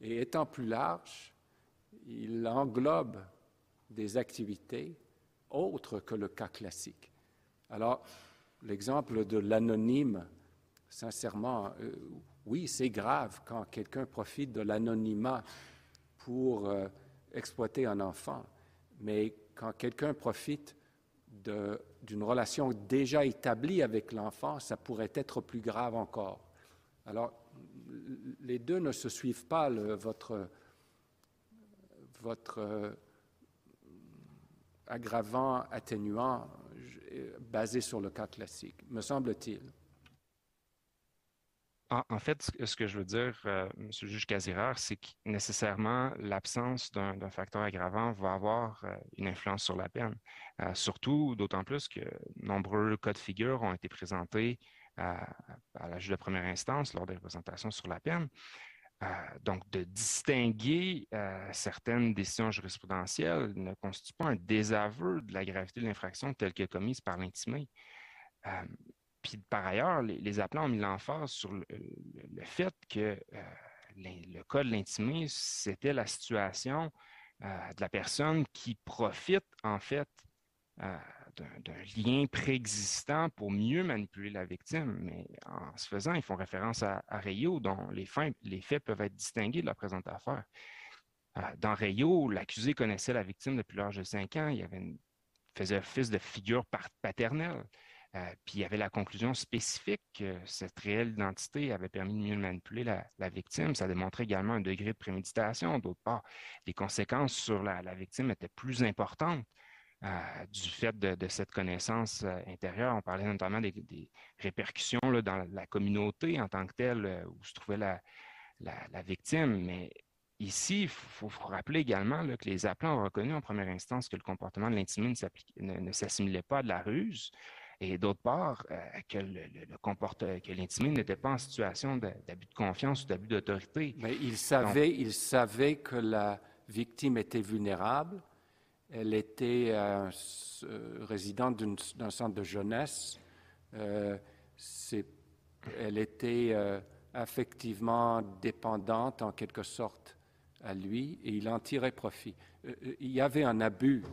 Et étant plus large, il englobe des activités autres que le cas classique. Alors, l'exemple de l'anonyme sincèrement, euh, oui, c'est grave quand quelqu'un profite de l'anonymat pour euh, exploiter un enfant, mais quand quelqu'un profite d'une relation déjà établie avec l'enfant, ça pourrait être plus grave encore. Alors, les deux ne se suivent pas, votre, euh, aggravant atténuant basé sur le cas classique, me semble-t-il. En, fait, ce que je veux dire, euh, M. le juge Casirard, c'est que nécessairement l'absence d'un facteur aggravant va avoir euh, une influence sur la peine. Euh, surtout, d'autant plus que nombreux cas de figure ont été présentés à, la juge de première instance lors des représentations sur la peine. donc, de distinguer certaines décisions jurisprudentielles ne constitue pas un désaveu de la gravité de l'infraction telle que commise par l'intimé. Puis par ailleurs, les, appelants ont mis l'emphase sur le, fait que le cas de l'intimé, c'était la situation de la personne qui profite en fait d'un lien préexistant pour mieux manipuler la victime. Mais en ce faisant, ils font référence à, Rayo, dont les, faits peuvent être distingués de la présente affaire. Euh, dans Rayo, l'accusé connaissait la victime depuis l'âge de 5 ans. Il avait faisait office de figure paternelle. Euh, puis il y avait la conclusion spécifique que cette réelle identité avait permis de mieux manipuler la, victime. Ça démontrait également un degré de préméditation. D'autre part, les conséquences sur la, victime étaient plus importantes du fait de, cette connaissance euh, intérieure. On parlait notamment des, répercussions dans la communauté en tant que telle euh, où se trouvait la, victime. Mais ici, il faut, rappeler également que les appelants ont reconnu en première instance que le comportement de l'intimé ne, s'assimilait pas à de la ruse. Et d'autre part, euh, que, le, que l'intimé n'était pas en situation d'abus de confiance ou d'abus d'autorité. Mais il savait, il savait que la victime était vulnérable elle était euh, résidente d'un centre de jeunesse. Euh, elle était euh, affectivement dépendante en quelque sorte à lui et il en tirait profit. il y avait un abus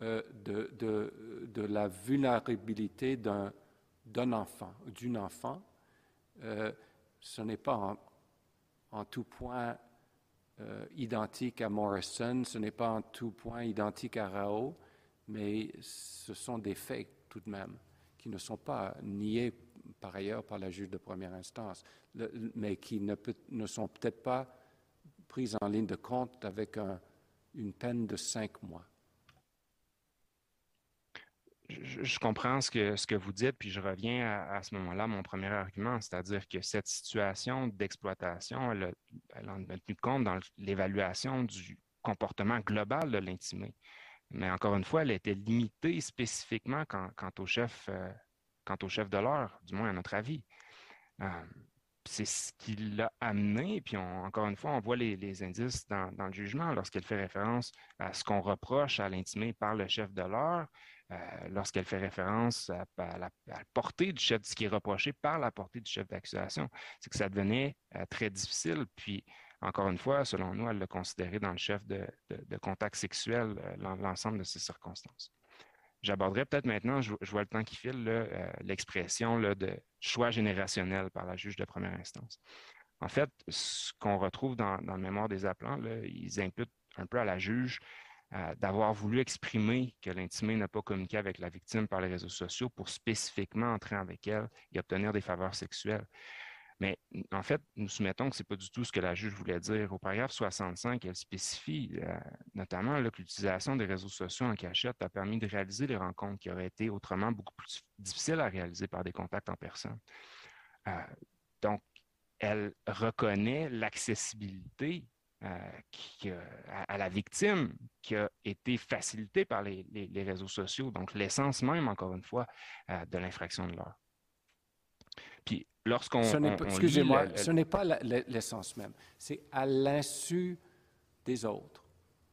de, de, la vulnérabilité d'un enfant, d'une enfant. ce n'est pas en, tout point euh, identique à Morrison, ce n'est pas en tout point identique à Rao, mais ce sont des faits tout de même qui ne sont pas niés par ailleurs par la juge de première instance, mais qui ne sont peut-être pas prises en ligne de compte avec une peine de cinq mois je, comprends ce que, ce que vous dites, puis je reviens à, ce moment-là mon premier argument, c'est-à-dire que cette situation d'exploitation, elle, en a tenu compte dans l'évaluation du comportement global de l'intimé. Mais encore une fois, elle était limitée spécifiquement quant, au, chef, euh, quant au chef de l'heure, du moins à notre avis. Euh, c'est ce qui l'a amené, puis encore une fois, on voit les, indices dans, dans, le jugement lorsqu'elle fait référence à ce qu'on reproche à l'intimé par le chef de l'heure, euh, lorsqu'elle fait référence à, la, portée du chef, ce qui est reproché par la portée du chef d'accusation, c'est que ça devenait euh, très difficile. Puis, encore une fois, selon nous, elle l'a considéré dans le chef de, contact sexuel, euh, l'ensemble de ces circonstances. J'aborderai peut-être maintenant, je, vois le temps qui file, l'expression de choix générationnel par la juge de première instance. En fait, ce qu'on retrouve dans, dans, le mémoire des appelants, ils imputent un peu à la juge euh, d'avoir voulu exprimer que l'intimé n'a pas communiqué avec la victime par les réseaux sociaux pour spécifiquement entrer avec elle et obtenir des faveurs sexuelles. Mais en fait, nous soumettons que ce n'est pas du tout ce que la juge voulait dire. Au paragraphe 65, elle spécifie euh, notamment que l'utilisation des réseaux sociaux en cachette a permis de réaliser des rencontres qui auraient été autrement beaucoup plus difficiles à réaliser par des contacts en personne. Euh, donc, elle reconnaît l'accessibilité euh, à, la victime qui a été facilitée par les, réseaux sociaux, donc l'essence même, encore une fois, euh, de l'infraction de l'heure. Puis lorsqu'on... Excusez-moi, ce n'est pas l'essence même, c'est à l'insu des autres,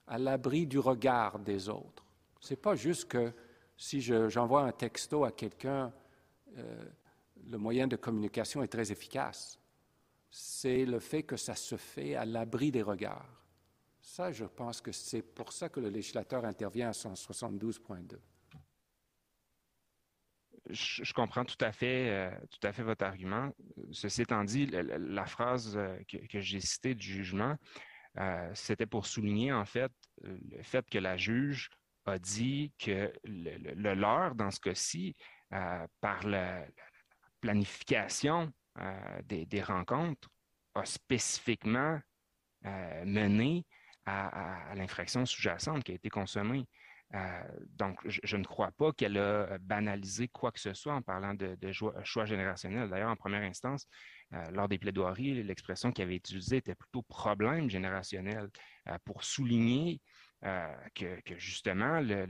à l'abri du regard des autres. C'est pas juste que si j'envoie un texto à quelqu'un, euh, le moyen de communication est très efficace c'est le fait que ça se fait à l'abri des regards. Ça, je pense que c'est pour ça que le législateur intervient à 172.2. Je, comprends tout à fait, euh, tout à fait votre argument. Ceci étant dit, la, phrase euh, que, j'ai citée du jugement, euh, c'était pour souligner en fait le fait que la juge a dit que le, leur, dans ce cas-ci, par la planification euh, des, rencontres a spécifiquement euh, mené à, l'infraction sous-jacente qui a été consommée. Euh, donc, je, ne crois pas qu'elle a banalisé quoi que ce soit en parlant de, choix, générationnel. D'ailleurs, en première instance, lors des plaidoiries, l'expression qui avait utilisée était plutôt problème générationnel pour souligner que, justement le,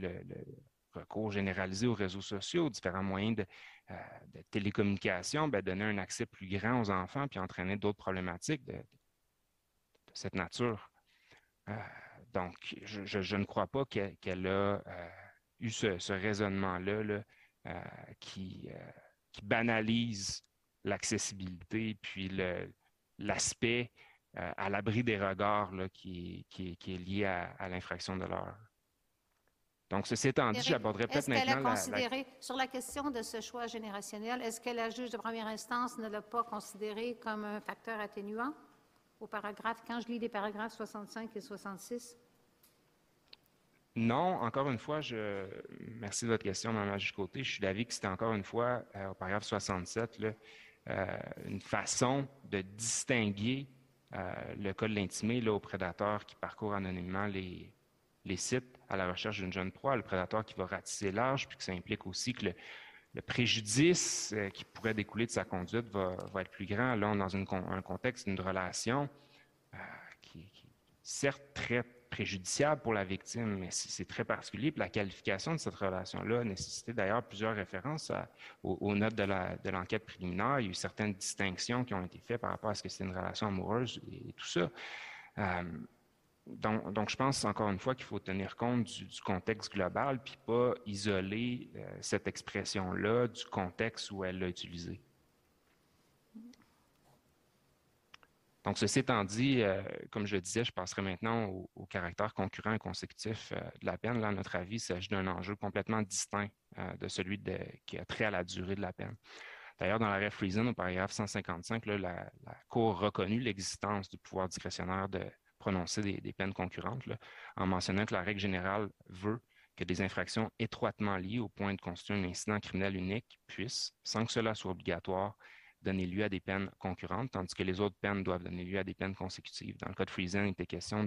recours généralisé aux réseaux sociaux, différents moyens de, de télécommunication, ben, donner un accès plus grand aux enfants puis entraîner d'autres problématiques de, cette nature. donc, je, ne crois pas qu'elle a eu ce, raisonnement-là qui, banalise l'accessibilité puis l'aspect à l'abri des regards qui, qui, est lié à, l'infraction de l'heure. Donc, ceci étant dit, j'aborderai peut-être maintenant a considéré, sur la question de ce choix générationnel, est-ce que la juge de première instance ne l'a pas considéré comme un facteur atténuant au paragraphe, quand je lis les paragraphes 65 et 66? Non, encore une fois, je merci de votre question, Mme la côté. Je suis d'avis que c'était encore une fois, euh, au paragraphe 67, là, euh, une façon de distinguer euh, le cas de l'intimé au prédateur qui parcourt anonymement les, les sites à la recherche d'une jeune proie, le prédateur qui va ratisser l'âge, puis que ça implique aussi que le, préjudice qui pourrait découler de sa conduite va, être plus grand. Là, on est dans un contexte d'une relation qui, qui, certes, très préjudiciable pour la victime, mais c'est très particulier. La qualification de cette relation-là a nécessité d'ailleurs plusieurs références aux, notes de l'enquête préliminaire. Il y a eu certaines distinctions qui ont été faites par rapport à ce que c'est une relation amoureuse et, tout ça. Euh, donc, je pense encore une fois qu'il faut tenir compte du, contexte global, puis pas isoler euh, cette expression-là du contexte où elle l'a utilisée. Donc, ceci étant dit, euh, comme je le disais, je passerai maintenant au, caractère concurrent et consécutif euh, de la peine. Là, à notre avis, il s'agit d'un enjeu complètement distinct de celui qui a trait à la durée de la peine. D'ailleurs, dans l'arrêt Friesen, au paragraphe 155, la, la, Cour a reconnu l'existence du pouvoir discrétionnaire de prononcer des, peines concurrentes, en mentionnant que la règle générale veut que des infractions étroitement liées au point de constituer un incident criminel unique puissent, sans que cela soit obligatoire, donner lieu à des peines concurrentes, tandis que les autres peines doivent donner lieu à des peines consécutives. Dans le cas de Friesen, il était question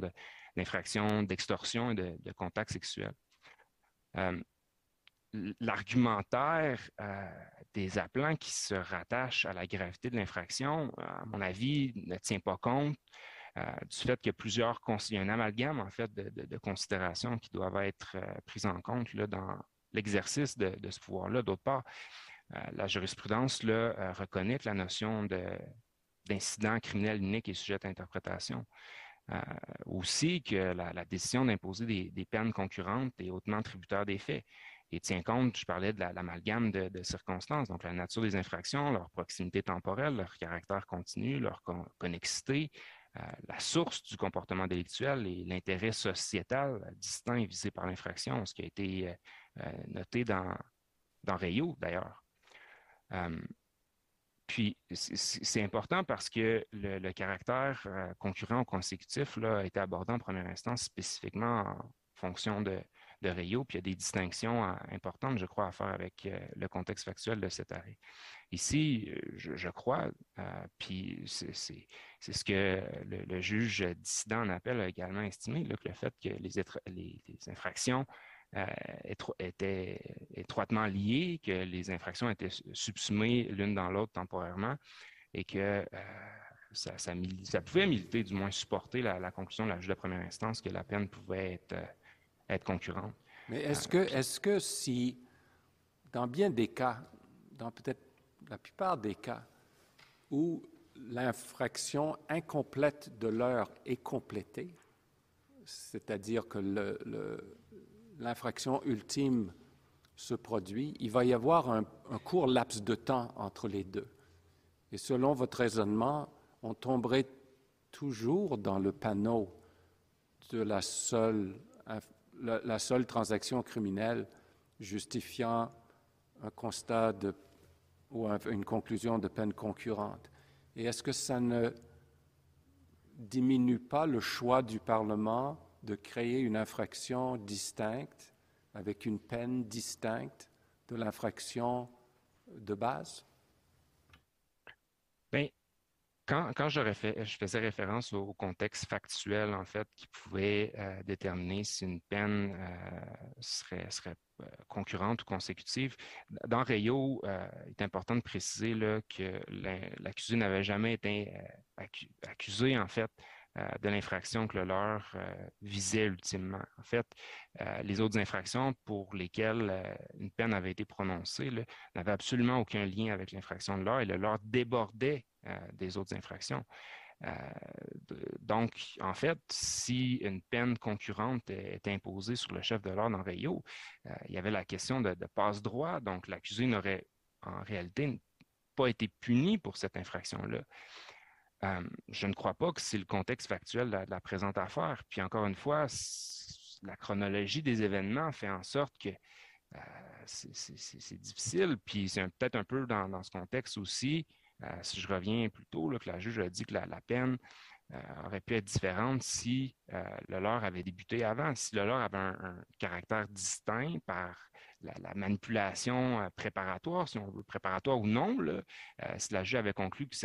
d'infraction, d'extorsion et de, contact sexuel. Euh, l'argumentaire euh, des appelants qui se rattachent à la gravité de l'infraction, à mon avis, ne tient pas compte du fait qu'il y a plusieurs, il y a un amalgame en fait de, considérations qui doivent être prises en compte là, dans l'exercice de, ce pouvoir-là. D'autre part, euh, la jurisprudence euh, reconnaît que la notion d'incident criminel unique est sujette à interprétation. Euh, aussi que la, décision d'imposer des, peines concurrentes est hautement tributaire des faits et tient compte, je parlais de l'amalgame de, circonstances, donc la nature des infractions, leur proximité temporelle, leur caractère continu, leur connexité, la source du comportement délictuel et l'intérêt sociétal distinct visé par l'infraction, ce qui a été noté dans, dans d'ailleurs. Euh, puis, c'est important parce que le, caractère euh, concurrent ou consécutif là, a été abordé en première instance spécifiquement en fonction de, de Rio, puis il y a des distinctions euh, importantes, je crois, à faire avec le contexte factuel de cet arrêt. Ici, je, crois, puis c'est ce que le, juge dissident en appel a également estimé, que le fait que les, infractions euh, étaient étroitement liées, que les infractions étaient subsumées l'une dans l'autre temporairement et que euh, ça, ça, pouvait militer, du moins supporter la, conclusion de la juge de première instance que la peine pouvait être, euh, être concurrente. Mais est-ce que, est que si, dans bien des cas, dans peut-être la plupart des cas, où l'infraction incomplète de l'heure est complétée, c'est-à-dire que l'infraction ultime se produit, il va y avoir un, court laps de temps entre les deux. Et selon votre raisonnement, on tomberait toujours dans le panneau de la seule, la, seule transaction criminelle justifiant un constat ou une conclusion de peine concurrente. Et est-ce que ça ne diminue pas le choix du Parlement de créer une infraction distincte avec une peine distincte de l'infraction de base? Bien, quand, je, faisais référence au contexte factuel, en fait, qui pouvait euh, déterminer si une peine euh, serait, euh, concurrente ou consécutive, dans Rayo, il est important de préciser que l'accusé n'avait jamais été accusé, en fait, de l'infraction que le leur euh, visait ultimement. En fait, euh, les autres infractions pour lesquelles une peine avait été prononcée n'avaient absolument aucun lien avec l'infraction de leur et le leur débordait des autres infractions. donc, en fait, si une peine concurrente est, imposée sur le chef de l'ordre en Rio, il y avait la question de, passe-droit. Donc, l'accusé n'aurait en réalité pas été puni pour cette infraction-là. Je ne crois pas que c'est le contexte factuel de la, présente affaire. Puis encore une fois, la chronologie des événements fait en sorte que c'est difficile. Puis c'est peut-être un peu dans, ce contexte aussi, si je reviens plus tôt, que la juge a dit que la, peine aurait pu être différente si le leur avait débuté avant, si le leur avait un caractère distinct par la, manipulation euh, préparatoire, si on veut, préparatoire ou non, euh, si la juge avait conclu que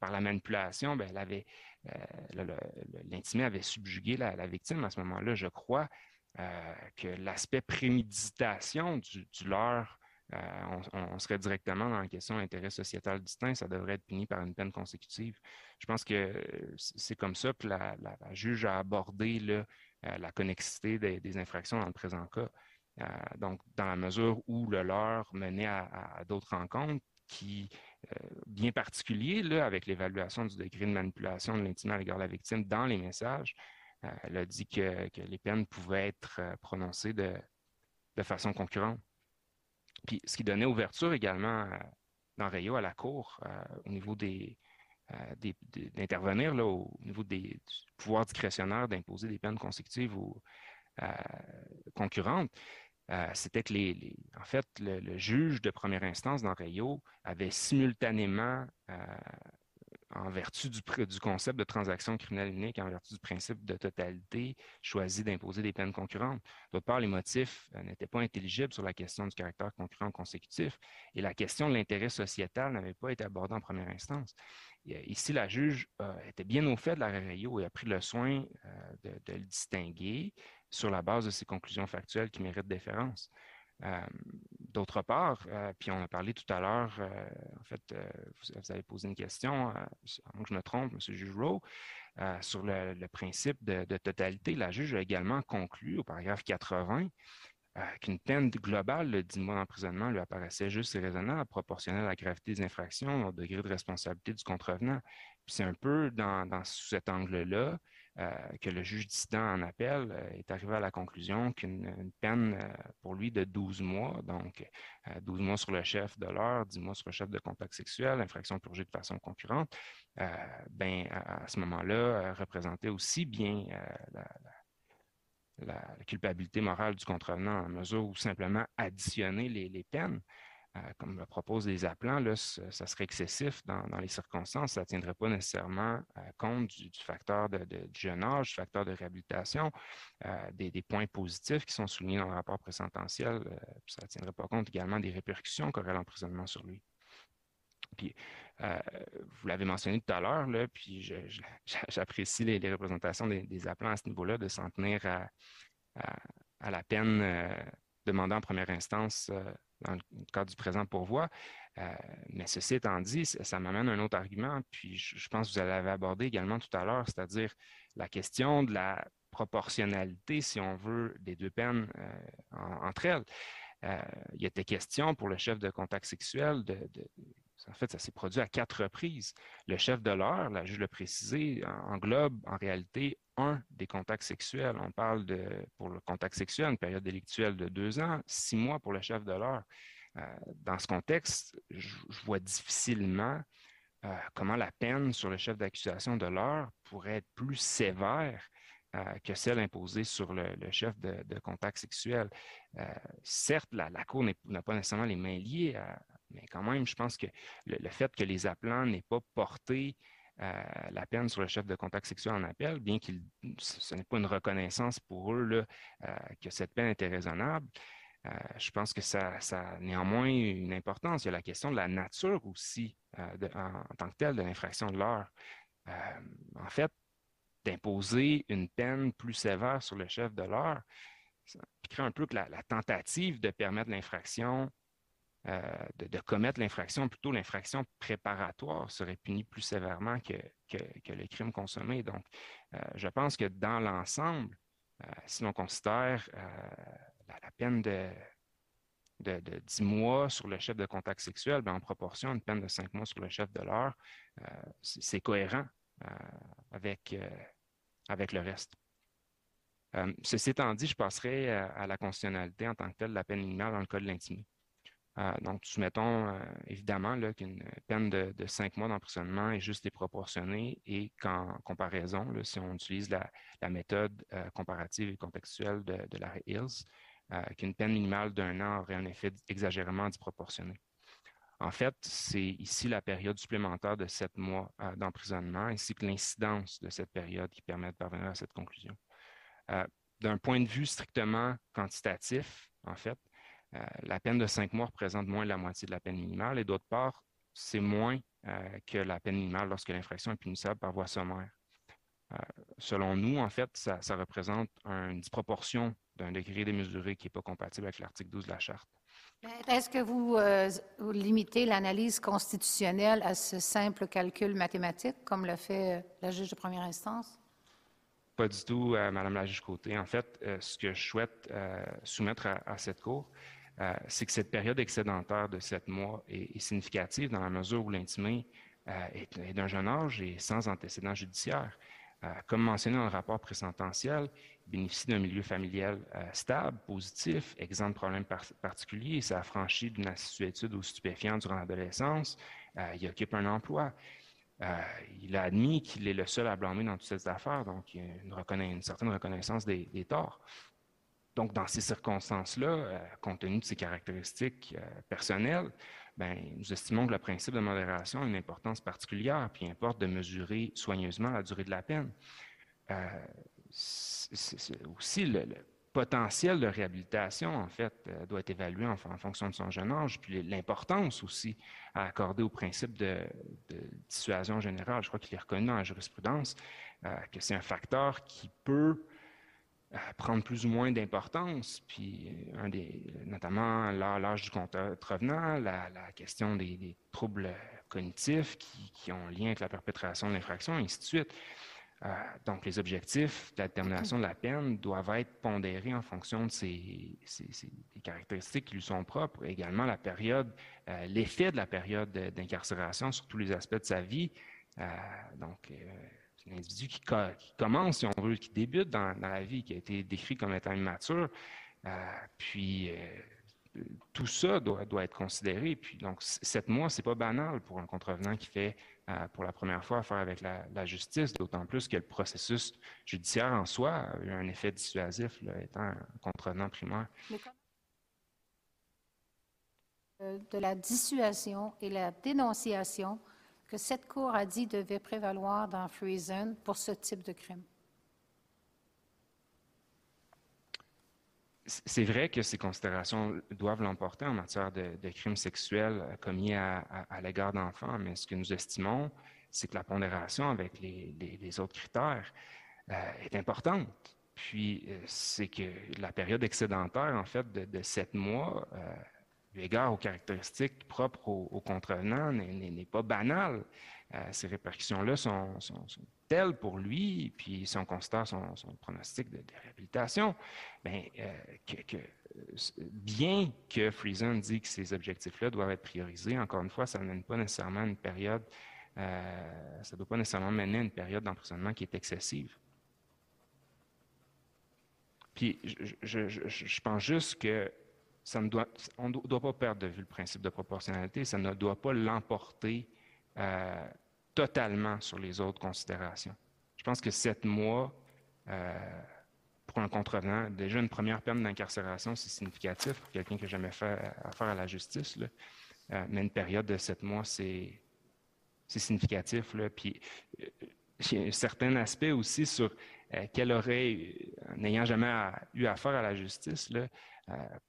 par la manipulation, ben, euh, l'intimé avait subjugué la, victime à ce moment-là, je crois que l'aspect préméditation du, leurre, on, serait directement dans la question d'intérêt sociétal distinct, ça devrait être puni par une peine consécutive. Je pense que c'est comme ça que la, juge a abordé la connexité des, infractions dans le présent cas. Euh, donc, dans la mesure où le leur menait à, d'autres rencontres qui, euh, bien particuliers, là, avec l'évaluation du degré de manipulation de l'intimité à l'égard de la victime dans les messages, euh, elle a dit que, les peines pouvaient être prononcées de, façon concurrente. Puis, ce qui donnait ouverture également dans Rayo à la Cour au niveau des, d'intervenir au niveau des pouvoirs discrétionnaires d'imposer des peines consécutives ou concurrentes. Euh, c'était que les, en fait, le, juge de première instance dans Rayo avait simultanément, euh, en vertu du, concept de transaction criminelle unique, en vertu du principe de totalité, choisi d'imposer des peines concurrentes. D'autre part, les motifs euh, n'étaient pas intelligibles sur la question du caractère concurrent consécutif et la question de l'intérêt sociétal n'avait pas été abordée en première instance. ici, la juge était bien au fait de l'arrêt Rayo et a pris le soin de, le distinguer sur la base de ces conclusions factuelles qui méritent déférence. Euh, d'autre part, euh, puis on a parlé tout à l'heure, euh, en fait, vous, avez posé une question, avant que je me trompe, M. juge sur le, principe de, totalité. La juge a également conclu au paragraphe 80 qu'une peine globale de 10 mois d'emprisonnement lui apparaissait juste et raisonnable, proportionnelle à la gravité des infractions, au degré de responsabilité du contrevenant. c'est un peu dans, cet angle-là euh, que le juge dissident en appel euh, est arrivé à la conclusion qu'une peine euh, pour lui de 12 mois, donc 12 mois sur le chef de l'heure, 10 mois sur le chef de contact sexuel, infraction purgée de façon concurrente, ben, à, ce moment-là, représentait aussi bien la, culpabilité morale du contrevenant en mesure où simplement additionner les peines euh, comme le proposent les appelants, là, ça serait excessif dans, les circonstances. Ça ne tiendrait pas nécessairement euh, compte du, facteur de, jeune âge, du facteur de réhabilitation, euh, des, points positifs qui sont soulignés dans le rapport présententiel. ça ne tiendrait pas compte également des répercussions qu'aurait l'emprisonnement sur lui. Puis, vous l'avez mentionné tout à l'heure, puis j'apprécie les, représentations des, appelants à ce niveau-là de s'en tenir à, la peine demandée en première instance dans le cadre du présent pourvoi. Euh, mais ceci étant dit, ça, m'amène à un autre argument, puis je, pense que vous l'avez abordé également tout à l'heure, c'est-à-dire la question de la proportionnalité, si on veut, des deux peines euh, entre elles. Euh, il était question pour le chef de contact sexuel de, en fait, ça s'est produit à quatre reprises. Le chef de l'heure, la juge l'a précisé, englobe en réalité un des contacts sexuels. On parle pour le contact sexuel, une période délictuelle de deux ans, six mois pour le chef de l'heure. Euh, dans ce contexte, je, vois difficilement euh, comment la peine sur le chef d'accusation de l'heure pourrait être plus sévère euh, que celle imposée sur le, chef de, contact sexuel. certes, la, la Cour n'a pas nécessairement les mains liées, mais quand même, je pense que le, fait que les appelants n'aient pas porté euh, la peine sur le chef de contact sexuel en appel, bien que ce n'est pas une reconnaissance pour eux euh, que cette peine était raisonnable, euh, je pense que ça, a néanmoins une importance. Il y a la question de la nature aussi en, tant que telle de l'infraction de l'heure. en fait, d'imposer une peine plus sévère sur le chef de l'heure, ça crée un peu que la tentative de permettre l'infraction euh, de, commettre l'infraction, plutôt l'infraction préparatoire serait punie plus sévèrement que, que, le crime consommé. Donc, euh, je pense que dans l'ensemble, euh, si l'on considère la, peine de, de, 10 mois sur le chef de contact sexuel, ben, en proportion, une peine de 5 mois sur le chef de l'heure, c'est cohérent avec, avec le reste. ceci étant dit, je passerai à, la constitutionnalité en tant que telle de la peine minimale dans le cas de l'intimité. Euh, donc, soumettons euh, évidemment qu'une peine de, cinq mois d'emprisonnement est juste déproportionnée et qu'en comparaison, si on utilise la, méthode euh, comparative et contextuelle de, de l'arrêt Hills, qu'une peine minimale d'un an aurait un effet exagérément disproportionné. En fait, c'est ici la période supplémentaire de sept mois d'emprisonnement ainsi que l'incidence de cette période qui permet de parvenir à cette conclusion. D'un point de vue strictement quantitatif, en fait, la peine de cinq mois représente moins de la moitié de la peine minimale et d'autre part, c'est moins euh, que la peine minimale lorsque l'infraction est punissable par voie sommaire. Euh, selon nous, en fait, ça, représente une disproportion d'un degré démesuré qui n'est pas compatible avec l'article 12 de la Charte. Est-ce que vous, limitez l'analyse constitutionnelle à ce simple calcul mathématique, comme le fait la juge de première instance? Pas du tout, Madame la juge Côté. En fait, ce que je souhaite soumettre à, cette Cour, euh, c'est que cette période excédentaire de sept mois est, significative dans la mesure où l'intimé euh, est, d'un jeune âge et sans antécédent judiciaire. Euh, comme mentionné dans le rapport présententiel, il bénéficie d'un milieu familial stable, positif, exempt de problèmes particuliers. Il s'est affranchi d'une assiduitude aux stupéfiants durant l'adolescence. il occupe un emploi. il a admis qu'il est le seul à blâmer dans toutes ces affaires, donc il y a une, certaine reconnaissance des torts. Donc, dans ces circonstances-là, euh, compte tenu de ces caractéristiques euh, personnelles, ben, nous estimons que le principe de modération a une importance particulière, puis il importe de mesurer soigneusement la durée de la peine. Euh, aussi, le, potentiel de réhabilitation, en fait, doit être évalué en, fonction de son jeune âge, puis l'importance aussi à accorder au principe de, dissuasion générale. Je crois qu'il est reconnu dans la jurisprudence que c'est un facteur qui peut prendre plus ou moins d'importance, puis euh, un des, notamment l'âge du contrevenant, la, la question des, troubles cognitifs qui, ont lien avec la perpétration de l'infraction, et ainsi de suite. Euh, donc, les objectifs de la détermination de la peine doivent être pondérés en fonction de ces, caractéristiques qui lui sont propres. Également, la période, euh, l'effet de la période d'incarcération sur tous les aspects de sa vie. donc, un individu qui, commence, si on veut, qui débute dans, la vie, qui a été décrit comme étant immature. Euh, puis euh, tout ça doit, être considéré. Puis donc, sept mois, c'est pas banal pour un contrevenant qui fait euh, pour la première fois affaire avec la, justice, d'autant plus que le processus judiciaire en soi a eu un effet dissuasif, étant un contrevenant primaire. De la dissuasion et la dénonciation que cette Cour a dit devait prévaloir dans Friesen pour ce type de crime? C'est vrai que ces considérations doivent l'emporter en matière de, crimes sexuels commis à, l'égard d'enfants, mais ce que nous estimons, c'est que la pondération avec les, autres critères euh, est importante. Puis, euh, c'est que la période excédentaire, en fait, de, sept mois, euh, l'égard aux caractéristiques propres aux, contrevenants n'est pas banal. Euh, ces répercussions-là sont, telles pour lui, puis si on son, pronostic de, réhabilitation, bien, euh, que, bien que Friesen dit que ces objectifs-là doivent être priorisés, encore une fois, ça ne mène pas nécessairement une période, euh, ça ne doit pas nécessairement mener à une période d'emprisonnement qui est excessive. Puis je pense juste que on ne doit pas perdre de vue le principe de proportionnalité, ça ne doit pas l'emporter euh, totalement sur les autres considérations. Je pense que sept mois euh, pour un contrevenant, déjà une première peine d'incarcération, c'est significatif pour quelqu'un qui n'a jamais fait affaire à la justice, euh, mais une période de sept mois, c'est significatif. Là. Puis, il y a un certain aspect aussi sur quel aurait, n'ayant jamais eu affaire à la justice,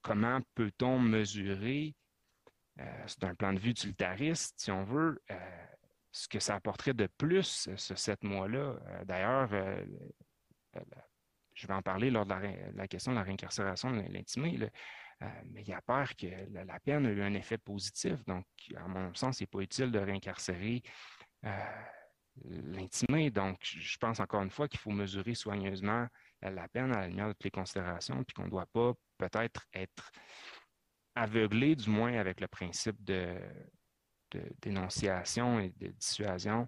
comment peut-on mesurer, euh, d'un plan de vue utilitariste, si on veut, euh, ce que ça apporterait de plus, ce sept mois-là? D'ailleurs, je vais en parler lors de la, question de la réincarcération de l'intimé, mais il a peur que la, peine ait eu un effet positif. Donc, à mon sens, ce n'est pas utile de réincarcérer l'intimé. Donc, je pense encore une fois qu'il faut mesurer soigneusement la peine à la lumière de toutes les considérations, puis qu'on ne doit pas peut-être être aveuglé, du moins avec le principe de, dénonciation et de dissuasion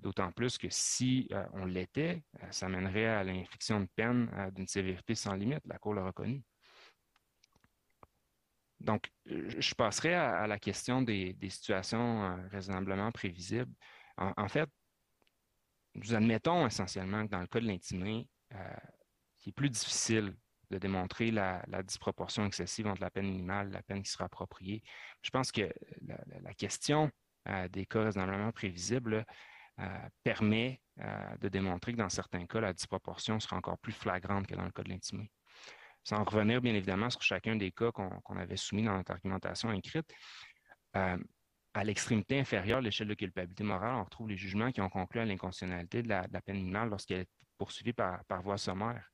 D'autant plus que si on l'était, ça mènerait à l'infliction de peine d'une sévérité sans limite. La Cour l'a reconnu. Donc, je passerai à, la question des, situations raisonnablement prévisibles. En, fait, nous admettons essentiellement que dans le cas de l'intimé, il est plus difficile de démontrer la, disproportion excessive entre la peine minimale et la peine qui sera appropriée. Je pense que la, question euh, des cas raisonnablement prévisibles euh, permet euh, de démontrer que dans certains cas, la disproportion sera encore plus flagrante que dans le cas de l'intimé. Sans revenir bien évidemment sur chacun des cas qu'on avait soumis dans notre argumentation écrite, à l'extrémité inférieure de l'échelle de culpabilité morale, on retrouve les jugements qui ont conclu à l'inconstitutionnalité de, la, peine minimale lorsqu'elle est poursuivie par, par voie sommaire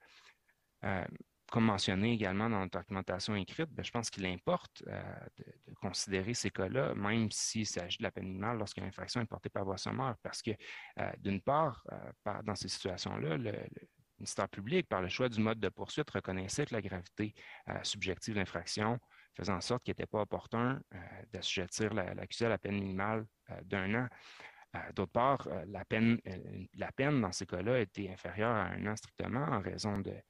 comme mentionné également dans notre documentation écrite, ben, je pense qu'il importe euh, de, considérer ces cas-là, même s'il s'agit de la peine minimale lorsqu'une infraction est portée par voie sommaire, parce que, euh, d'une part, euh, dans ces situations-là, le, ministère public, par le choix du mode de poursuite, reconnaissait que la gravité subjective de l'infraction faisait en sorte qu'il n'était pas opportun d'assujettir l'accusé à la peine minimale d'un an. D'autre part, la peine, la peine dans ces cas-là était inférieure à un an strictement en raison de, euh,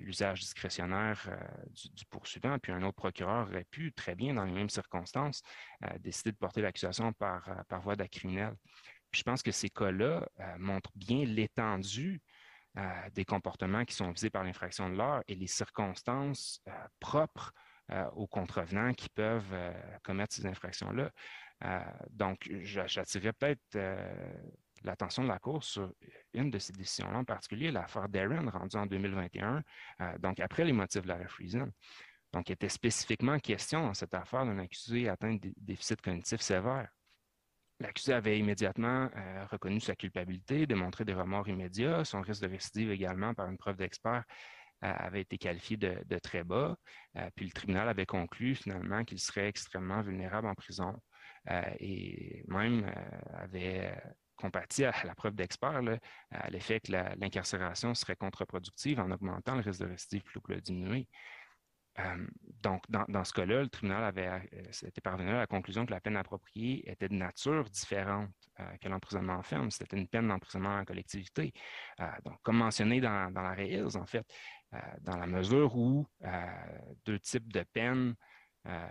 l'usage discrétionnaire euh, du, poursuivant, puis un autre procureur aurait pu très bien, dans les mêmes circonstances, euh, décider de porter l'accusation par, voie d'acte criminel. je pense que ces cas-là montrent bien l'étendue des comportements qui sont visés par l'infraction de l'heure et les circonstances propres aux contrevenants qui peuvent commettre ces infractions-là. donc, j'attirerais peut-être l'attention de la Cour sur une de ces décisions-là en particulier, l'affaire Darren rendue en 2021, euh, donc après les motifs de la Friesen. Donc, il était spécifiquement question dans cette affaire d'un accusé atteint de déficit cognitif sévère. L'accusé avait immédiatement euh, reconnu sa culpabilité, démontré des remords immédiats, son risque de récidive également par une preuve d'expert euh, avait été qualifié de très bas, puis le tribunal avait conclu finalement qu'il serait extrêmement vulnérable en prison et même avait compatit à la preuve d'expert, à l'effet que l'incarcération serait contre-productive en augmentant le risque de récidive plutôt que de diminuer. Euh, donc, dans, ce cas-là, le tribunal avait euh, été parvenu à la conclusion que la peine appropriée était de nature différente euh, que l'emprisonnement ferme. C'était une peine d'emprisonnement en collectivité. donc, comme mentionné dans, l'arrêt Hills, en fait, dans la mesure où deux types de peines euh,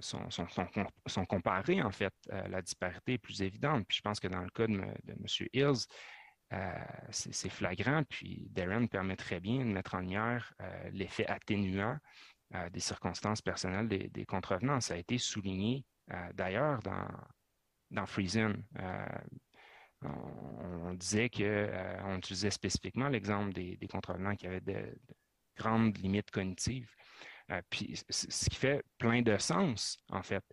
sont, comparés, en fait, euh, la disparité est plus évidente. Puis je pense que dans le cas de, M. Hills, euh, c'est flagrant, puis Darren permet très bien de mettre en lumière l'effet atténuant des circonstances personnelles des, contrevenants. Ça a été souligné d'ailleurs dans, dans Friesen. On, disait qu'on utilisait spécifiquement l'exemple des, contrevenants qui avaient de grandes limites cognitives. Euh, puis, ce qui fait plein de sens, en fait.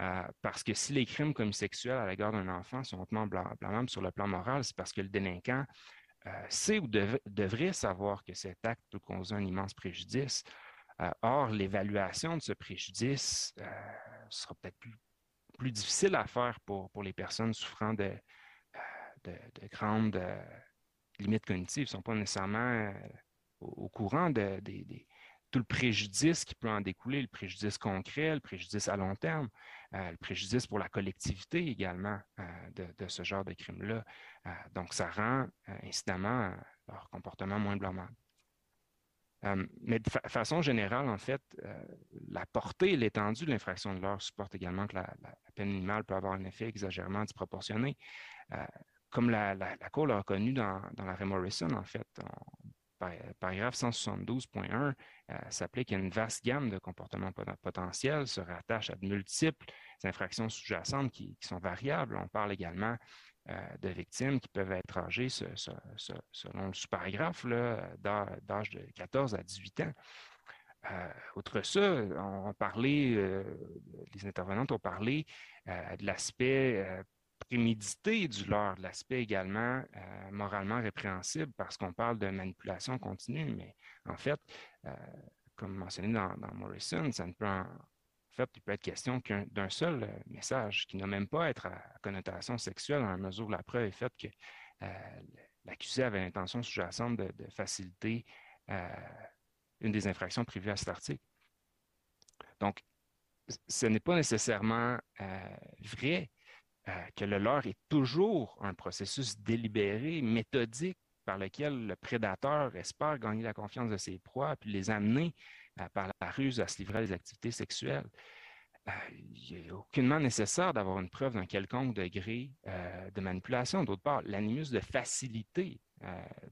Euh, parce que si les crimes commis sexuels à l'égard d'un enfant sont hautement blâmables sur le plan moral, c'est parce que le délinquant euh, sait ou devrait savoir que cet acte peut causer un immense préjudice. or, l'évaluation de ce préjudice sera peut-être plus, difficile à faire pour, pour les personnes souffrant de, de, grandes limites cognitives. Ils ne sont pas nécessairement au, courant des, tout le préjudice qui peut en découler, le préjudice concret, le préjudice à long terme, euh, le préjudice pour la collectivité également euh, de, ce genre de crime-là. Euh, donc, ça rend incidemment leur comportement moins blâmable. mais de façon générale, en fait, la portée et l'étendue de l'infraction de l'heure supportent également que la, peine minimale peut avoir un effet exagérément disproportionné. comme la, Cour l'a reconnu dans, dans l'arrêt Morrison, en fait, paragraphe 172.1 euh, s'applique à une vaste gamme de comportements potentiels, se rattache à de multiples infractions sous-jacentes qui, sont variables. On parle également euh, de victimes qui peuvent être âgées, selon le sous-paragraphe, d'âge de 14 à 18 ans. Euh, outre ça, on, parlait, les intervenantes ont parlé de l'aspect prémédité du leurre, l'aspect également euh, moralement répréhensible parce qu'on parle de manipulation continue, mais en fait, euh, comme mentionné dans, Morrison, ça ne peut en, fait, il peut être question d'un seul euh, message qui n'a même pas être à, connotation sexuelle dans la mesure où la preuve est faite que l'accusé avait l'intention sous-jacente de, faciliter une des infractions prévues à cet article. Donc, ce n'est pas nécessairement vrai que le leur est toujours un processus délibéré, méthodique, par lequel le prédateur espère gagner la confiance de ses proies, puis les amener par la ruse à se livrer à des activités sexuelles. il n'est aucunement nécessaire d'avoir une preuve d'un quelconque degré de manipulation. D'autre part, l'animus de facilité,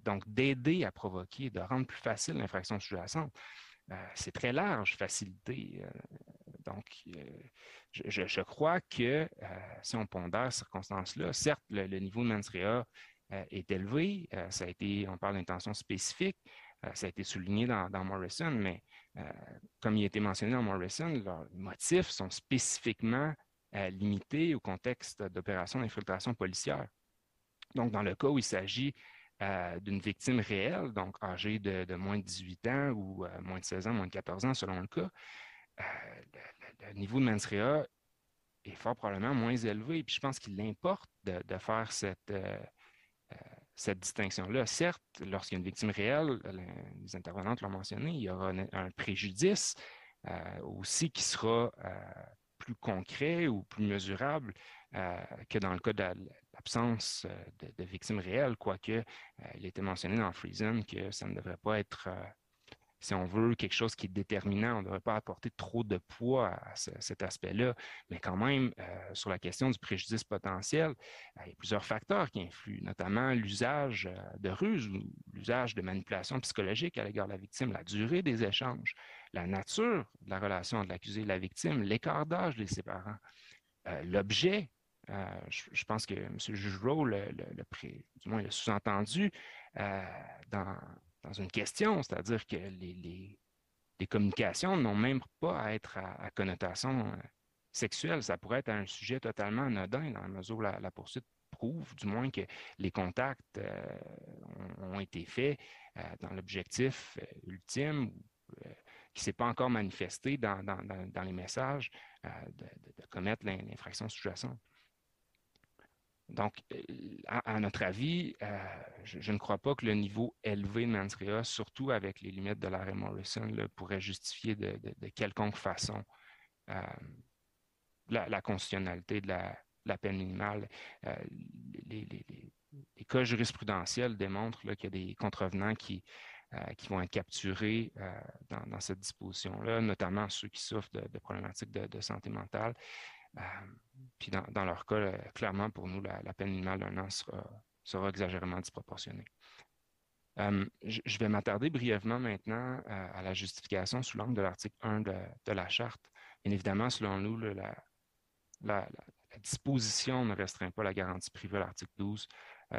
donc d'aider à provoquer, de rendre plus facile l'infraction sous-jacente, c'est très large, facilité. Donc, je, crois que si on pondère ces circonstances-là, certes, le, niveau de mens rea est élevé, ça a été, on parle d'intention spécifique, ça a été souligné dans, Morrison, mais comme il a été mentionné dans Morrison, leurs motifs sont spécifiquement limités au contexte d'opérations d'infiltration policière. Donc, dans le cas où il s'agit d'une victime réelle, donc âgée de, moins de 18 ans ou moins de 16 ans, moins de 14 ans selon le cas, le, niveau de mens rea est fort probablement moins élevé. Puis je pense qu'il importe de, faire cette, euh, euh, cette distinction-là. Certes, lorsqu'il y a une victime réelle, les intervenantes l'ont mentionné, il y aura un, préjudice euh, aussi qui sera plus concret ou plus mesurable que dans le cas de l'absence de, victimes réelles, quoique il était mentionné dans Friesen que ça ne devrait pas être si on veut quelque chose qui est déterminant, on ne devrait pas apporter trop de poids à cet aspect-là. Mais quand même, euh, sur la question du préjudice potentiel, euh, il y a plusieurs facteurs qui influent, notamment l'usage euh, de ruse ou l'usage de manipulation psychologique à l'égard de la victime, la durée des échanges, la nature de la relation entre l'accusé et la victime, l'écart d'âge des séparants, l'objet. Je, pense que M. Jugereau, le, du moins le sous-entendu dans dans une question, c'est-à-dire que les, communications n'ont même pas à être à, connotation euh, sexuelle. Ça pourrait être un sujet totalement anodin dans la mesure où la, poursuite prouve, du moins, que les contacts euh, ont, été faits euh, dans l'objectif ultime qui ne s'est pas encore manifesté dans, les messages de, de, commettre l'infraction sous-jacente. Donc, euh, à, notre avis, euh, je, ne crois pas que le niveau élevé de mens surtout avec les limites de l'arrêt Morrison, pourrait justifier de, quelconque façon euh, la, constitutionnalité de la, peine minimale. Les, cas jurisprudentiels démontrent qu'il y a des contrevenants qui, vont être capturés dans, cette disposition-là, notamment ceux qui souffrent de, problématiques de, santé mentale. Euh, puis dans, leur cas, euh, clairement, pour nous, la, peine minimale d'un an sera, exagérément disproportionnée. Euh, je vais m'attarder brièvement maintenant à la justification sous l'angle de l'article 1 de, la Charte. Bien évidemment, selon nous, la, disposition ne restreint pas la garantie privée à l'article 12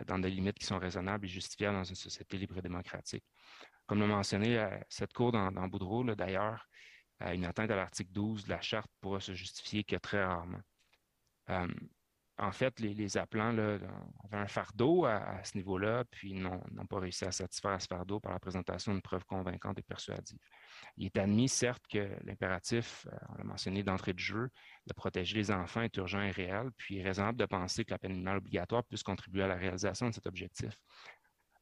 dans des limites qui sont raisonnables et justifiables dans une société libre et démocratique. Comme l'a mentionné cette Cour dans Boudreau, d'ailleurs, une atteinte à l'article 12 de la Charte pourra se justifier que très rarement. Euh, en fait, les, appelants avaient un fardeau à, ce niveau-là, puis n'ont pas réussi à satisfaire à ce fardeau par la présentation d'une preuve convaincante et persuasive. Il est admis, certes, que l'impératif, euh, on l'a mentionné d'entrée de jeu, de protéger les enfants est urgent et réel, puis il est raisonnable de penser que la peine minimale obligatoire puisse contribuer à la réalisation de cet objectif.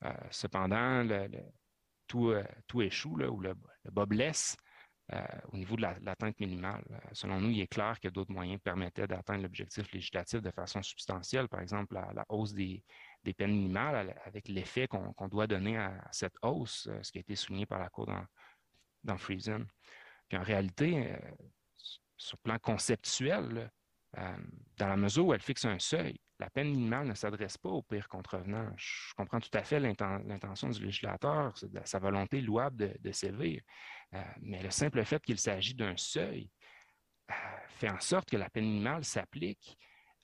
Euh, cependant, tout, échoue, ou le, le bas blesse, euh, au niveau de l'atteinte minimale. Euh, selon nous, il est clair que d'autres moyens permettaient d'atteindre l'objectif législatif de façon substantielle, par exemple la, hausse des, peines minimales, avec l'effet qu'on doit donner à cette hausse, euh, ce qui a été souligné par la Cour dans, dans Friesen. Puis en réalité, sur le plan conceptuel, dans la mesure où elle fixe un seuil, la peine minimale ne s'adresse pas au pire contrevenant. Je comprends tout à fait l'intention du législateur, sa volonté louable de, de sévir. Euh, mais le simple fait qu'il s'agit d'un seuil euh, fait en sorte que la peine minimale s'applique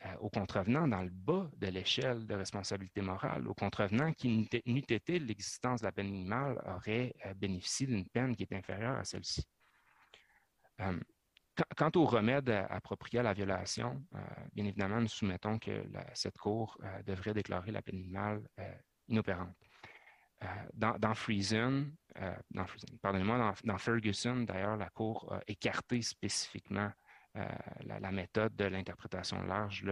euh, aux contrevenants dans le bas de l'échelle de responsabilité morale. Aux contrevenants qui, n'eût été l'existence de la peine minimale, auraient bénéficié d'une peine qui est inférieure à celle-ci. Quant au remède approprié à la violation, bien évidemment, nous soumettons que cette Cour devrait déclarer la peine minimale inopérante. Euh, dans, dans euh, pardonnez-moi, dans, Ferguson, d'ailleurs, la Cour a écarté spécifiquement euh, la, méthode de l'interprétation large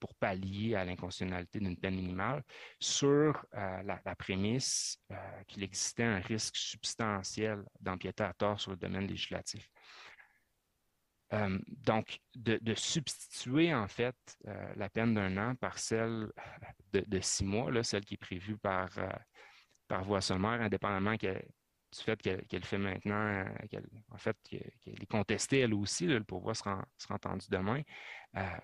pour pallier à l'inconstitutionnalité d'une peine minimale sur la, prémisse qu'il existait un risque substantiel d'empiéter à tort sur le domaine législatif. Donc, de, substituer en fait la peine d'un an par celle de, six mois, là, celle qui est prévue par, par voie sommaire, indépendamment du fait qu'elle fait maintenant, en fait, qu'elle est contestée elle aussi, le sera, sera entendu demain,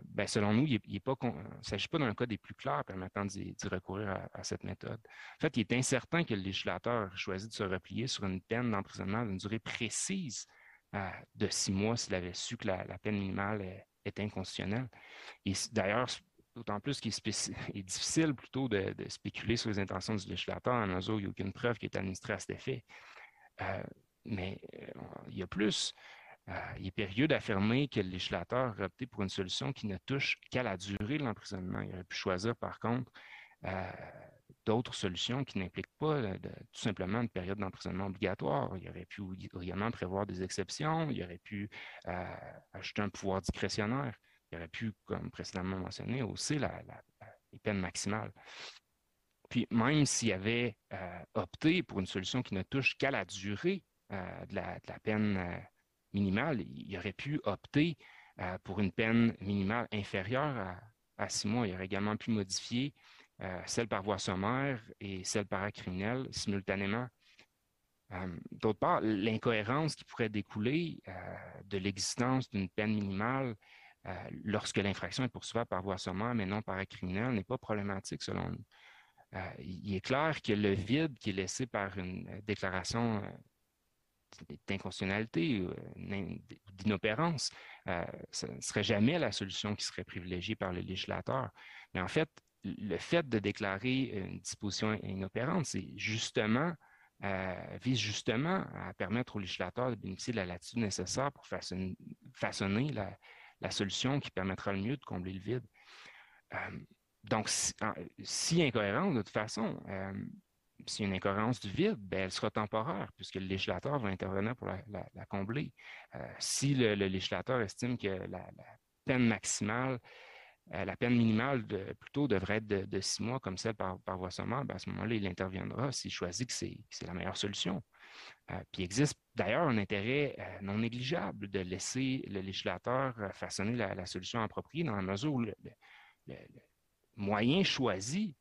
ben, selon nous, il ne s'agit pas d'un cas des plus clairs permettant d'y recourir à, à, cette méthode. En fait, il est incertain que le législateur choisit de se replier sur une peine d'emprisonnement d'une durée précise de six mois s'il avait su que la, peine minimale est, inconstitutionnelle. Et d'ailleurs, d'autant plus qu'il est, difficile plutôt de, spéculer sur les intentions du législateur en mesure il n'y a aucune preuve qui est administrée à cet effet. Euh, mais euh, il y a plus. Euh, il est périlleux d'affirmer que le législateur a opté pour une solution qui ne touche qu'à la durée de l'emprisonnement. Il aurait pu choisir, par contre, d'autres solutions qui n'impliquent pas euh, tout simplement une période d'emprisonnement obligatoire. Il aurait pu également prévoir des exceptions, il aurait pu euh, ajouter un pouvoir discrétionnaire, il aurait pu, comme précédemment mentionné, hausser la, les peines maximales. Puis même s'il avait euh, opté pour une solution qui ne touche qu'à la durée de la, peine minimale, il aurait pu opter pour une peine minimale inférieure à, à, six mois. Il aurait également pu modifier euh, celle par voie sommaire et celle par criminel simultanément. Euh, d'autre part, l'incohérence qui pourrait découler euh, de l'existence d'une peine minimale lorsque l'infraction est poursuivie par voie sommaire mais non par criminel n'est pas problématique selon nous. il est clair que le vide qui est laissé par une déclaration d'inconstitutionnalité, d'inopérance, ce ne serait jamais la solution qui serait privilégiée par le législateur. Mais en fait, le fait de déclarer une disposition inopérante, euh, vise justement à permettre au législateur de bénéficier de la latitude nécessaire pour façonner, la, solution qui permettra le mieux de combler le vide. Euh, donc, si, incohérente, de toute façon, euh, si une incohérence du vide, ben, elle sera temporaire, puisque le législateur va intervenir pour la, combler. si le, législateur estime que la, peine maximale euh, la peine minimale plutôt devrait être de, six mois comme celle par, voie sommaire, ben, à ce moment-là, il interviendra s'il choisit que c'est la meilleure solution. Euh, puis il existe d'ailleurs un intérêt euh, non négligeable de laisser le législateur façonner la, solution appropriée dans la mesure où le, moyen choisi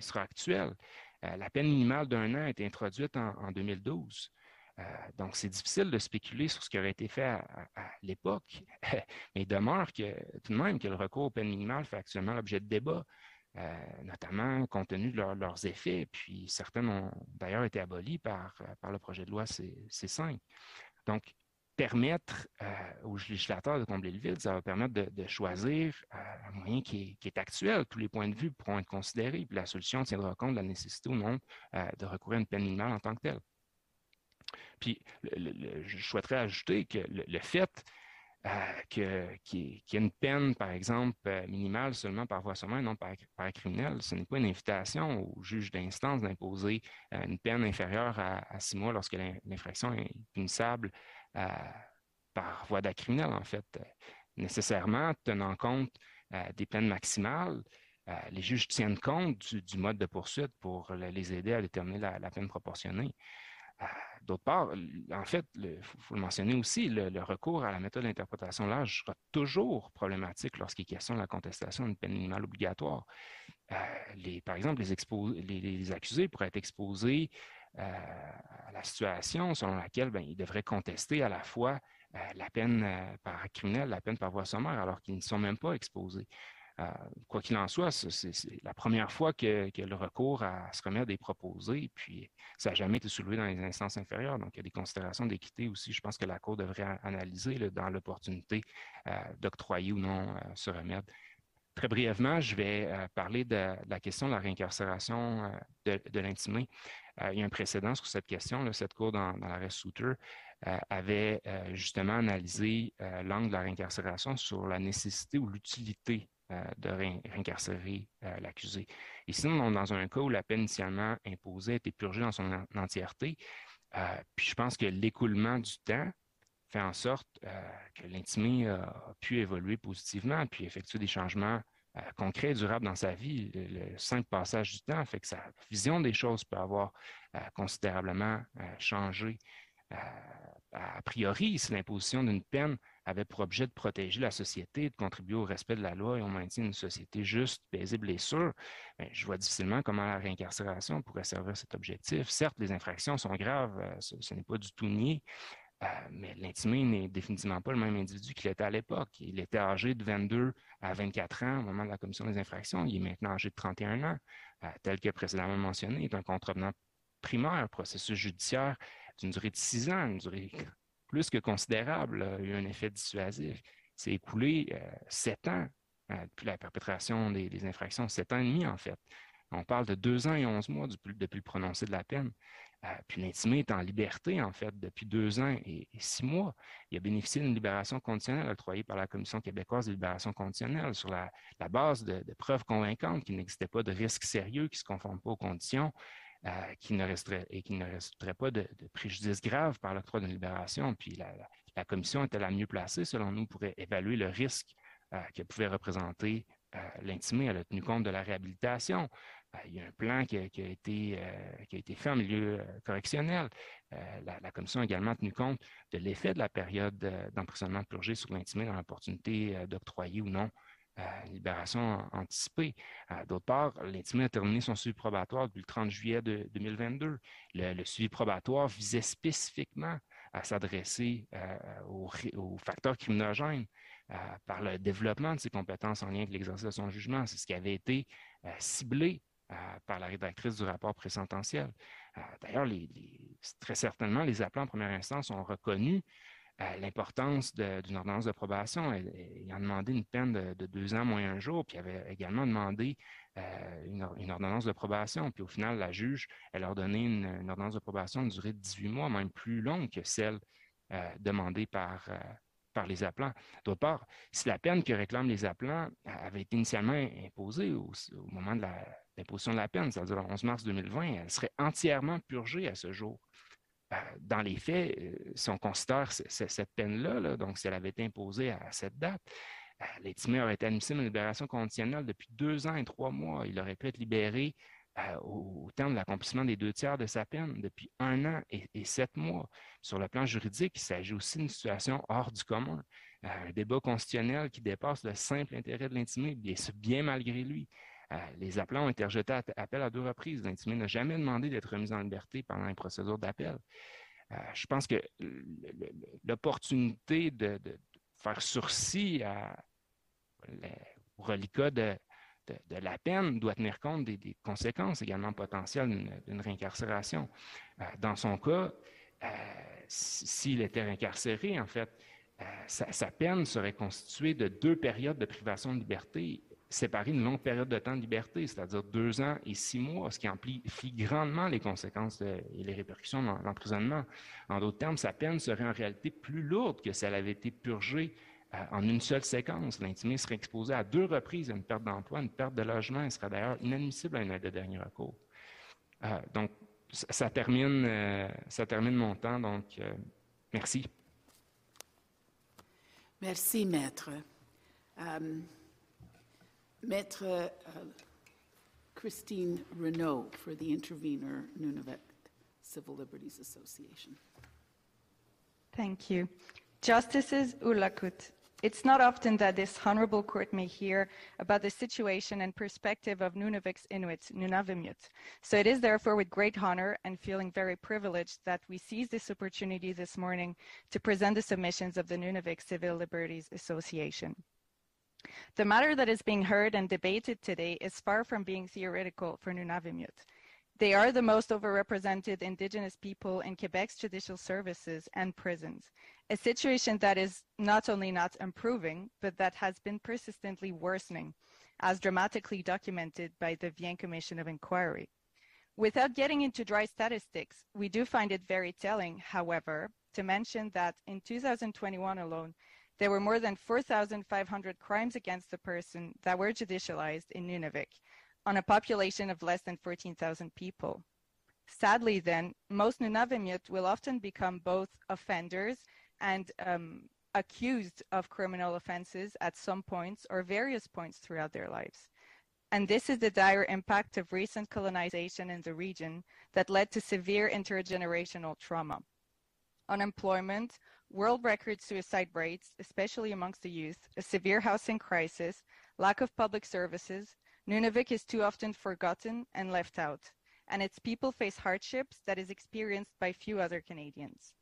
sera actuel. la peine minimale d'un an a été introduite en 2012. Euh, donc, c'est difficile de spéculer sur ce qui aurait été fait à, l'époque, mais il demeure que, tout de même que le recours aux peines minimales fait actuellement l'objet de débats, euh, notamment compte tenu de leurs effets, puis certaines ont d'ailleurs été abolies par, le projet de loi C5. Donc, permettre euh, aux législateurs de combler le vide, ça va permettre de, choisir un moyen qui est, actuel. Tous les points de vue pourront être considérés, puis la solution tiendra compte de la nécessité ou non de recourir à une peine minimale en tant que telle. Puis, je souhaiterais ajouter que le, fait euh, qu'il y, ait une peine, par exemple, euh, minimale seulement par voie sommaire, non par, par criminel, ce n'est pas une invitation au juge d'instance d'imposer euh, une peine inférieure à, six mois lorsque l'infraction est punissable par voie d'acriminel, en fait. Nécessairement, tenant compte des peines maximales, les juges tiennent compte du, mode de poursuite pour les aider à déterminer la peine proportionnée. D'autre part, en fait, il faut, le mentionner aussi, le, recours à la méthode d'interprétation l'âge sera toujours problématique lorsqu'il est question de la contestation d'une peine minimale obligatoire. Euh, par exemple, les, accusés pourraient être exposés euh, à la situation selon laquelle ben, ils devraient contester à la fois euh, la peine par criminel, la peine par voie sommaire, alors qu'ils ne sont même pas exposés. Euh, quoi qu'il en soit, c'est la première fois que, le recours à ce remède est proposé, puis ça n'a jamais été soulevé dans les instances inférieures. Donc, il y a des considérations d'équité aussi. Je pense que la Cour devrait analyser dans l'opportunité euh, d'octroyer ou non euh, ce remède. Très brièvement, je vais parler de, la question de la réincarcération de, l'intimé. il y a un précédent sur cette question. cette Cour, dans, dans l'arrêt Souter, avait justement analysé l'angle de la réincarcération sur la nécessité ou l'utilité euh, de réincarcérer euh, l'accusé. Ici, on est dans un cas où la peine initialement imposée a été purgée dans son entièreté. Euh, puis je pense que l'écoulement du temps fait en sorte que l'intimé a pu évoluer positivement, puis effectuer des changements concrets et durables dans sa vie. Le, simple passage du temps fait que sa vision des choses peut avoir considérablement changé. A priori, si l'imposition d'une peine avait pour objet de protéger la société, de contribuer au respect de la loi et au maintien d'une société juste, paisible et sûre, ben, je vois difficilement comment la réincarcération pourrait servir cet objectif. Certes, les infractions sont graves, euh, ce, n'est pas du tout nié, euh, mais l'intimé n'est définitivement pas le même individu qu'il était à l'époque. Il était âgé de 22 à 24 ans au moment de la commission des infractions. Il est maintenant âgé de 31 ans, euh, tel que précédemment mentionné, est un contrevenant primaire, processus judiciaire d'une durée de six ans, une durée plus que considérable, a eu un effet dissuasif. C'est écoulé euh, sept ans euh, depuis la perpétration des, infractions, sept ans et demi en fait. On parle de deux ans et onze mois depuis, le prononcé de la peine. Euh, puis l'intimé est en liberté, en fait, depuis deux ans et, six mois. Il a bénéficié d'une libération conditionnelle octroyée par la Commission québécoise de libération conditionnelle sur la, base de, preuves convaincantes qu'il n'existait pas de risque sérieux qui ne se conforme pas aux conditions euh, qui ne resterait, et qui ne resterait pas de, préjudice grave par l'octroi d'une libération. Puis la, commission était la mieux placée, selon nous, pour évaluer le risque euh, que pouvait représenter euh, l'intimé. Elle a tenu compte de la réhabilitation. il y a un plan qui a, été, qui a été fait en milieu correctionnel. La, commission a également tenu compte de l'effet de la période d'emprisonnement purgé sur l'intimé dans l'opportunité d'octroyer ou non libération anticipée. D'autre part, l'intimé a terminé son suivi probatoire depuis le 30 juillet de 2022. Le, suivi probatoire visait spécifiquement à s'adresser euh, aux, facteurs criminogènes euh, par le développement de ses compétences en lien avec l'exercice de son jugement. C'est ce qui avait été euh, ciblé par la rédactrice du rapport présententiel. D'ailleurs, très certainement, les appelants en première instance ont reconnu l'importance d'une ordonnance de probation. Il a demandé une peine de, deux ans moins un jour, puis il avait également demandé euh, une, ordonnance de probation. Puis au final, la juge, elle a ordonné une, ordonnance de probation de durée de 18 mois, même plus longue que celle euh, demandée par, euh, par les appelants. D'autre part, si la peine que réclament les appelants avait été initialement imposée au moment de l'imposition de la peine, c'est-à-dire le 11 mars 2020, elle serait entièrement purgée à ce jour. Euh, dans les faits, euh, si on considère cette peine-là, donc si elle avait été imposée à cette date, euh, l'intimé aurait été admissible une libération conditionnelle depuis deux ans et trois mois. Il aurait pu être libéré au, terme de l'accomplissement des deux tiers de sa peine depuis un an et, sept mois. Sur le plan juridique, il s'agit aussi d'une situation hors du commun, un débat constitutionnel qui dépasse le simple intérêt de l'intimé, bien malgré lui. Euh, les appelants ont été rejetés à appel à deux reprises. L'intimé n'a jamais demandé d'être remis en liberté pendant les procédures d'appel. Euh, je pense que l'opportunité de, faire sursis au reliquat de, la peine doit tenir compte des, conséquences également potentielles d'une réincarcération. Euh, dans son cas, s'il était réincarcéré, en fait, sa, peine serait constituée de deux périodes de privation de liberté séparer une longue période de temps de liberté, c'est-à-dire deux ans et six mois, ce qui amplifie grandement les conséquences et les répercussions de l'emprisonnement. En d'autres termes, sa peine serait en réalité plus lourde que si elle avait été purgée euh, en une seule séquence. L'intimé serait exposé à deux reprises à une perte d'emploi, une perte de logement, et serait d'ailleurs inadmissible à une aide de dernier recours. Euh, donc, ça, termine, euh, ça termine mon temps, donc merci. Merci, maître. Maître uh, Christine Renault for the intervener Nunavut Civil Liberties Association. Thank you. Justices Ulakut, it's not often that this honorable court may hear about the situation and perspective of Nunavut's Inuit, Nunavimut. So it is therefore with great honor and feeling very privileged that we seize this opportunity this morning to present the submissions of the Nunavik Civil Liberties Association. The matter that is being heard and debated today is far from being theoretical for Nunavimut. They are the most overrepresented Indigenous people in Quebec's judicial services and prisons, a situation that is not only not improving, but that has been persistently worsening, as dramatically documented by the Vienne Commission of Inquiry. Without getting into dry statistics, we do find it very telling, however, to mention that in 2021 alone, there were more than 4,500 crimes against the person that were judicialized in Nunavik on a population of less than 14,000 people. Sadly, then, most Nunavimut will often become both offenders and um, accused of criminal offenses at some points or various points throughout their lives. And this is the dire impact of recent colonization in the region that led to severe intergenerational trauma. unemployment, world record suicide rates, especially amongst the youth, a severe housing crisis, lack of public services, Nunavik is too often forgotten and left out, and its people face hardships that is experienced by few other Canadians.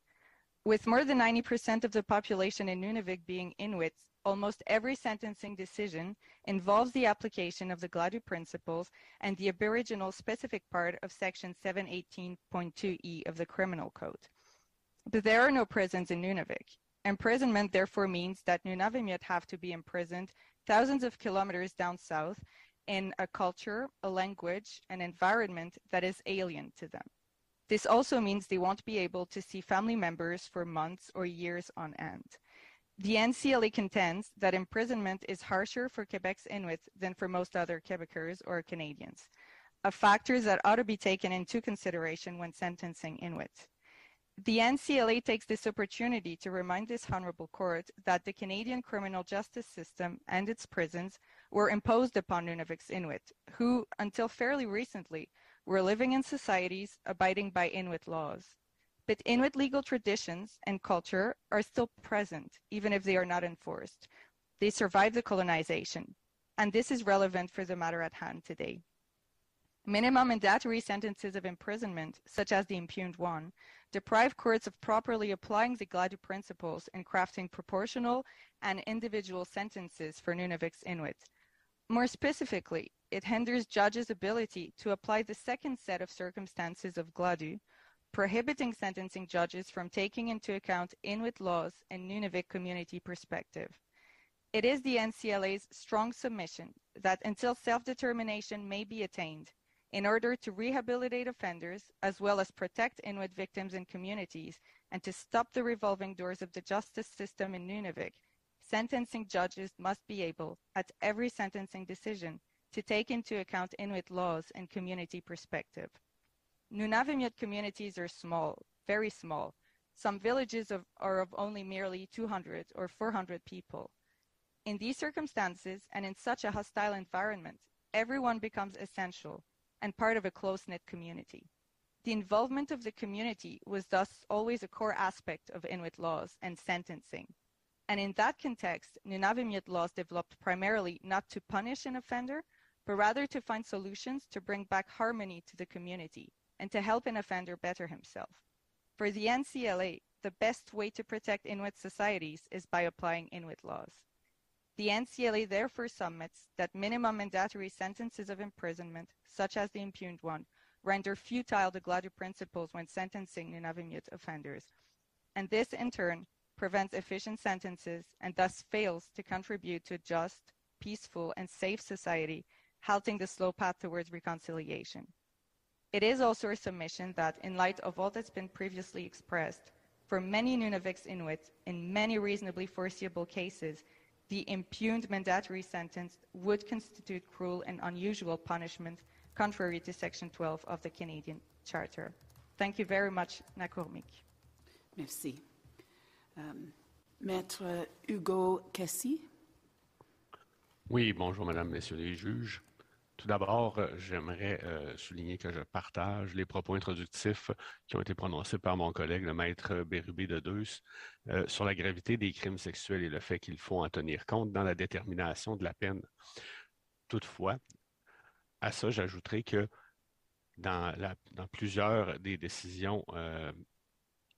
With more than 90% of the population in Nunavik being Inuits, almost every sentencing decision involves the application of the Gladue principles and the aboriginal specific part of section 718.2e of the criminal code. But there are no prisons in Nunavik. Imprisonment therefore means that Nunavimut have to be imprisoned thousands of kilometers down south in a culture, a language, an environment that is alien to them. This also means they won't be able to see family members for months or years on end. The NCLA contends that imprisonment is harsher for Quebec's Inuit than for most other Quebecers or Canadians, a factor that ought to be taken into consideration when sentencing Inuit. The NCLA takes this opportunity to remind this honorable court that the Canadian criminal justice system and its prisons were imposed upon Nunavik's Inuit, who, until fairly recently, were living in societies abiding by Inuit laws. But Inuit legal traditions and culture are still present, even if they are not enforced. They survived the colonization, and this is relevant for the matter at hand today. Minimum mandatory sentences of imprisonment, such as the impugned one, deprive courts of properly applying the Gladue principles and crafting proportional and individual sentences for Nunavik's Inuit. More specifically, it hinders judges' ability to apply the second set of circumstances of Gladue, prohibiting sentencing judges from taking into account Inuit laws and Nunavik community perspective. It is the NCLA's strong submission that until self-determination may be attained, in order to rehabilitate offenders as well as protect Inuit victims and communities and to stop the revolving doors of the justice system in Nunavik, sentencing judges must be able, at every sentencing decision, to take into account Inuit laws and community perspective. Nunavimut communities are small, very small. Some villages of, are of only merely 200 or 400 people. In these circumstances and in such a hostile environment, everyone becomes essential and part of a close-knit community. The involvement of the community was thus always a core aspect of Inuit laws and sentencing. And in that context, Nunavimut laws developed primarily not to punish an offender, but rather to find solutions to bring back harmony to the community and to help an offender better himself. For the NCLA, the best way to protect Inuit societies is by applying Inuit laws. The NCLA therefore submits that minimum mandatory sentences of imprisonment, such as the impugned one, render futile the Gladue principles when sentencing Nunavimut offenders. And this, in turn, prevents efficient sentences and thus fails to contribute to a just, peaceful, and safe society, halting the slow path towards reconciliation. It is also a submission that, in light of all that's been previously expressed, for many Nunavix Inuit, in many reasonably foreseeable cases, the impugned mandatory sentence would constitute cruel and unusual punishment contrary to Section 12 of the Canadian Charter. Thank you very much, Nakourmik. Merci. Um, Maître Hugo Cassi. Oui, bonjour, Madame, Messieurs les juges. Tout d'abord, j'aimerais euh, souligner que je partage les propos introductifs qui ont été prononcés par mon collègue, le maître Bérubé de Deus, euh, sur la gravité des crimes sexuels et le fait qu'il faut en tenir compte dans la détermination de la peine. Toutefois, à ça, j'ajouterai que dans, plusieurs des décisions euh,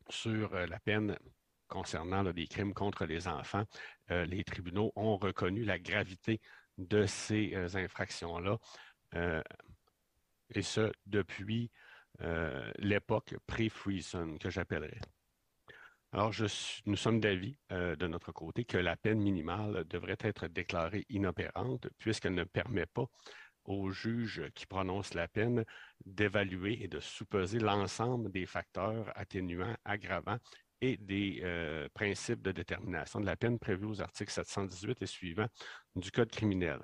sur la peine concernant là, des crimes contre les enfants, les tribunaux ont reconnu la gravité de ces euh, infractions-là, euh, et ce, depuis euh, l'époque pré-Freeson, que j'appellerais. Alors, nous sommes d'avis de notre côté que la peine minimale devrait être déclarée inopérante puisqu'elle ne permet pas aux juges qui prononcent la peine d'évaluer et de sous-peser l'ensemble des facteurs atténuants, aggravants et des euh, principes de détermination de la peine prévus aux articles 718 et suivants du Code criminel.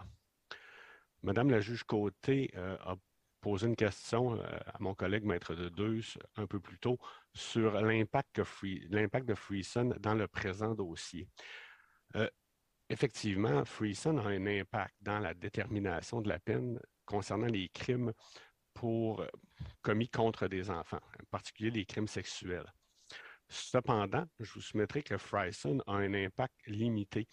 Madame la juge Côté euh, a posé une question euh, à mon collègue maître de Deus un peu plus tôt sur l'impact de Freeson dans le présent dossier. effectivement, Freeson a un impact dans la détermination de la peine concernant les crimes commis contre des enfants, en particulier les crimes sexuels. Cependant, je vous soumettrai que Fryson a un impact limité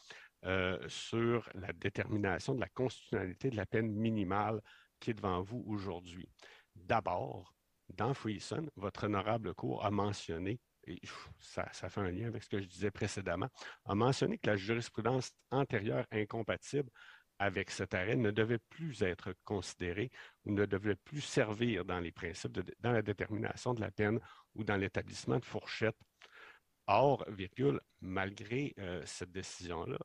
euh, sur la détermination de la constitutionnalité de la peine minimale qui est devant vous aujourd'hui. D'abord, dans Freeson, votre honorable cour a mentionné, et ça, fait un lien avec ce que je disais précédemment, a mentionné que la jurisprudence antérieure incompatible avec cet arrêt ne devait plus être considérée ou ne devait plus servir dans les principes, dans la détermination de la peine ou dans l'établissement de fourchettes. Or, virgule, malgré euh, cette décision-là,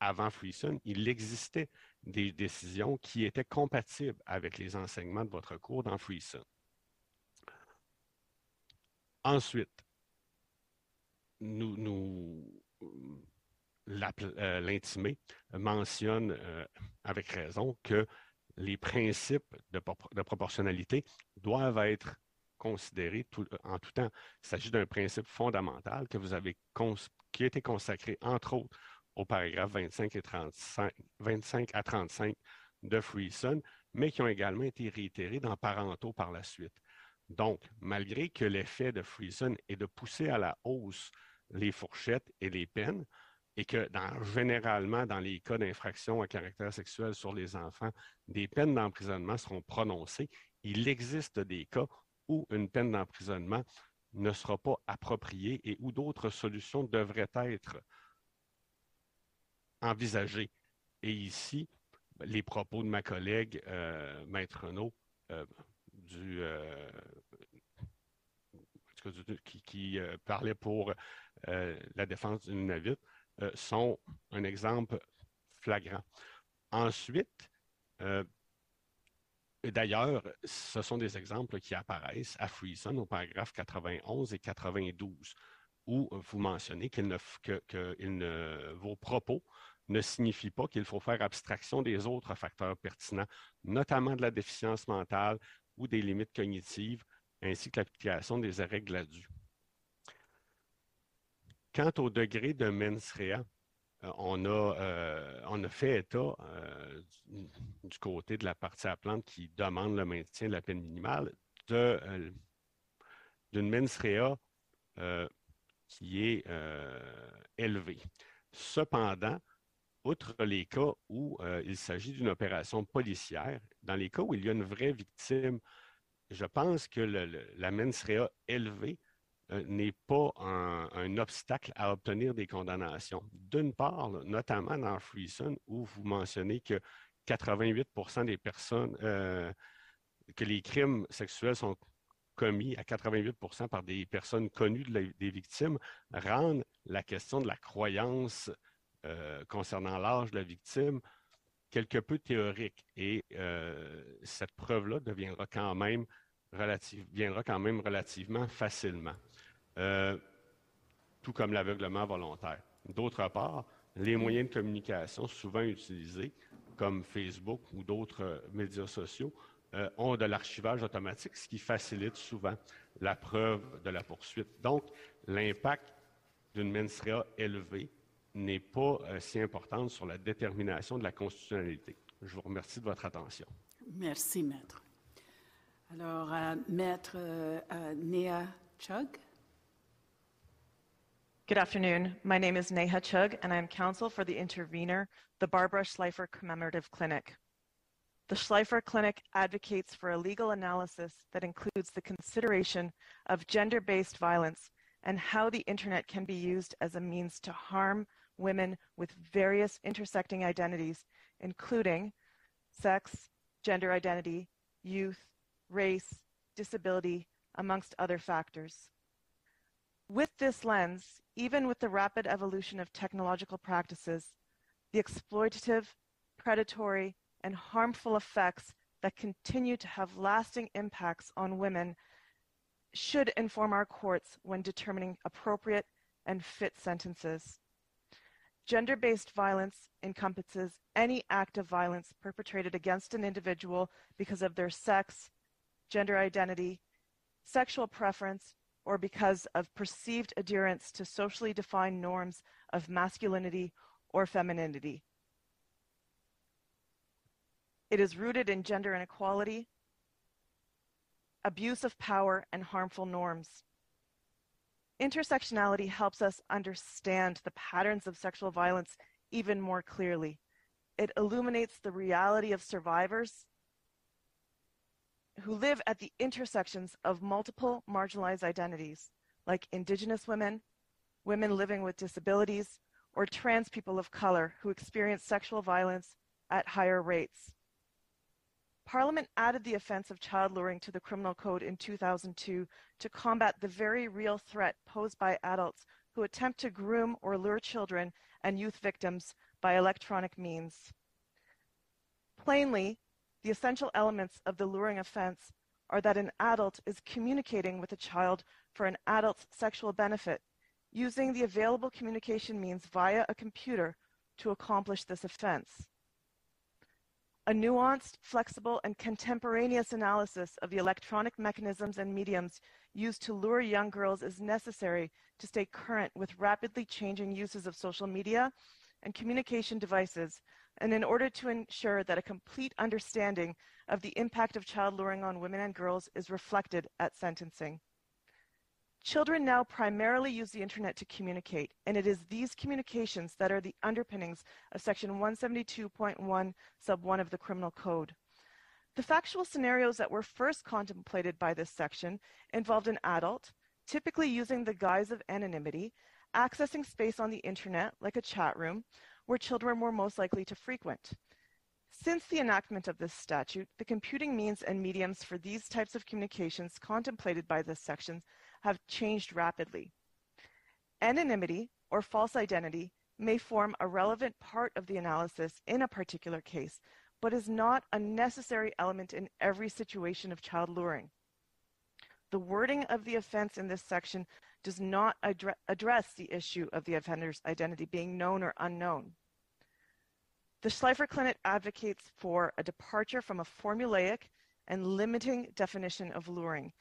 avant Freeson, il existait des décisions qui étaient compatibles avec les enseignements de votre cours dans Freeson. Ensuite, nous, euh, l'intimé mentionne euh, avec raison que les principes de proportionnalité doivent être considérés tout, en tout temps. Il s'agit d'un principe fondamental que vous avez qui a été consacré, entre autres, au paragraphe 25, et 35, 25 à 35 de Freeson, mais qui ont également été réitérés dans Parentaux par la suite. Donc, malgré que l'effet de Freeson est de pousser à la hausse les fourchettes et les peines, et que généralement, dans les cas d'infraction à caractère sexuel sur les enfants, des peines d'emprisonnement seront prononcées, il existe des cas où une peine d'emprisonnement ne sera pas appropriée et où d'autres solutions devraient être envisagé. Et ici, les propos de ma collègue, euh, Maître Renaud, euh, euh, qui, qui parlait pour la défense du Nunavut, sont un exemple flagrant. Ensuite, D'ailleurs, ce sont des exemples qui apparaissent à Freeson au paragraphe 91 et 92, où vous mentionnez que, que vos propos ne signifie pas qu'il faut faire abstraction des autres facteurs pertinents, notamment de la déficience mentale ou des limites cognitives, ainsi que l'application des arrêts gladus. Quant au degré de mens rea, on, a, euh, on a fait état euh, du, côté de la partie à plante qui demande le maintien de la peine minimale d'une mens rea qui est élevée. Cependant, outre les cas où euh, il s'agit d'une opération policière, dans les cas où il y a une vraie victime, je pense que la mens élevée euh, n'est pas un, obstacle à obtenir des condamnations. D'une part, notamment dans Freeson, où vous mentionnez que 88% des personnes, euh, que les crimes sexuels sont commis à 88% par des personnes connues des victimes, rendent la question de la croyance euh, concernant l'âge de la victime quelque peu théorique. Et euh, cette preuve-là deviendra quand même relative, viendra quand même relativement facilement, euh, tout comme l'aveuglement volontaire. D'autre part, les moyens de communication souvent utilisés, comme Facebook ou d'autres médias sociaux, ont de l'archivage automatique, ce qui facilite souvent la preuve de la poursuite. Donc, l'impact d'une mens rea élevée n'est pas euh, si importante sur la détermination de la constitutionnalité. Je vous remercie de votre attention. Merci, Maître. Alors, euh, Maître euh, euh Neha Chug. Good afternoon. My name is Neha Chug, and I am counsel for the intervener, the Barbara Schleifer Commemorative Clinic. The Schleifer Clinic advocates for a legal analysis that includes the consideration of gender based violence and how the internet can be used as a means to harm women with various intersecting identities, including sex, gender identity, youth, race, disability, amongst other factors. With this lens, even with the rapid evolution of technological practices, the exploitative, predatory, and harmful effects that continue to have lasting impacts on women should inform our courts when determining appropriate and fit sentences. Gender-based violence encompasses any act of violence perpetrated against an individual because of their sex, gender identity, sexual preference, or because of perceived adherence to socially defined norms of masculinity or femininity. It is rooted in gender inequality, abuse of power, and harmful norms. Intersectionality helps us understand the patterns of sexual violence even more clearly. It illuminates the reality of survivors who live at the intersections of multiple marginalized identities, like Indigenous women, women living with disabilities, or trans people of color who experience sexual violence at higher rates. Parliament added the offense of child luring to the criminal code in 2002 to combat the very real threat posed by adults who attempt to groom or lure children and youth victims by electronic means. Plainly, the essential elements of the luring offense are that an adult is communicating with a child for an adult's sexual benefit, using the available communication means via a computer to accomplish this offense. A nuanced, flexible, and contemporaneous analysis of the electronic mechanisms and mediums used to lure young girls is necessary to stay current with rapidly changing uses of social media and communication devices, and in order to ensure that a complete understanding of the impact of child luring on women and girls is reflected at sentencing. Children now primarily use the internet to communicate, and it is these communications that are the underpinnings of Section 172.1, sub 1 of the Criminal Code. The factual scenarios that were first contemplated by this section involved an adult, typically using the guise of anonymity, accessing space on the internet, like a chat room, where children were most likely to frequent. Since the enactment of this statute, the computing means and mediums for these types of communications contemplated by this section have changed rapidly. Anonymity or false identity may form a relevant part of the analysis in a particular case, but is not a necessary element in every situation of child luring. The wording of the offense in this section does not addre address the issue of the offender's identity being known or unknown. The Schleifer Clinic advocates for a departure from a formulaic and limiting definition of luring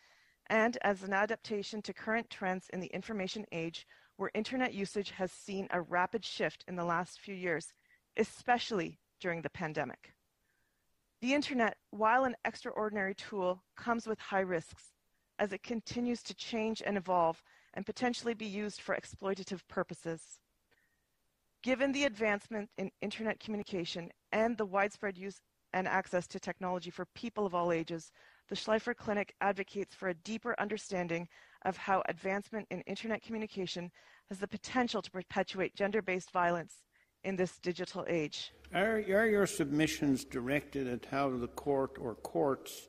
and as an adaptation to current trends in the information age where internet usage has seen a rapid shift in the last few years, especially during the pandemic. The internet, while an extraordinary tool, comes with high risks as it continues to change and evolve and potentially be used for exploitative purposes. Given the advancement in internet communication and the widespread use and access to technology for people of all ages, the Schleifer Clinic advocates for a deeper understanding of how advancement in internet communication has the potential to perpetuate gender-based violence in this digital age. Are, are your submissions directed at how the court or courts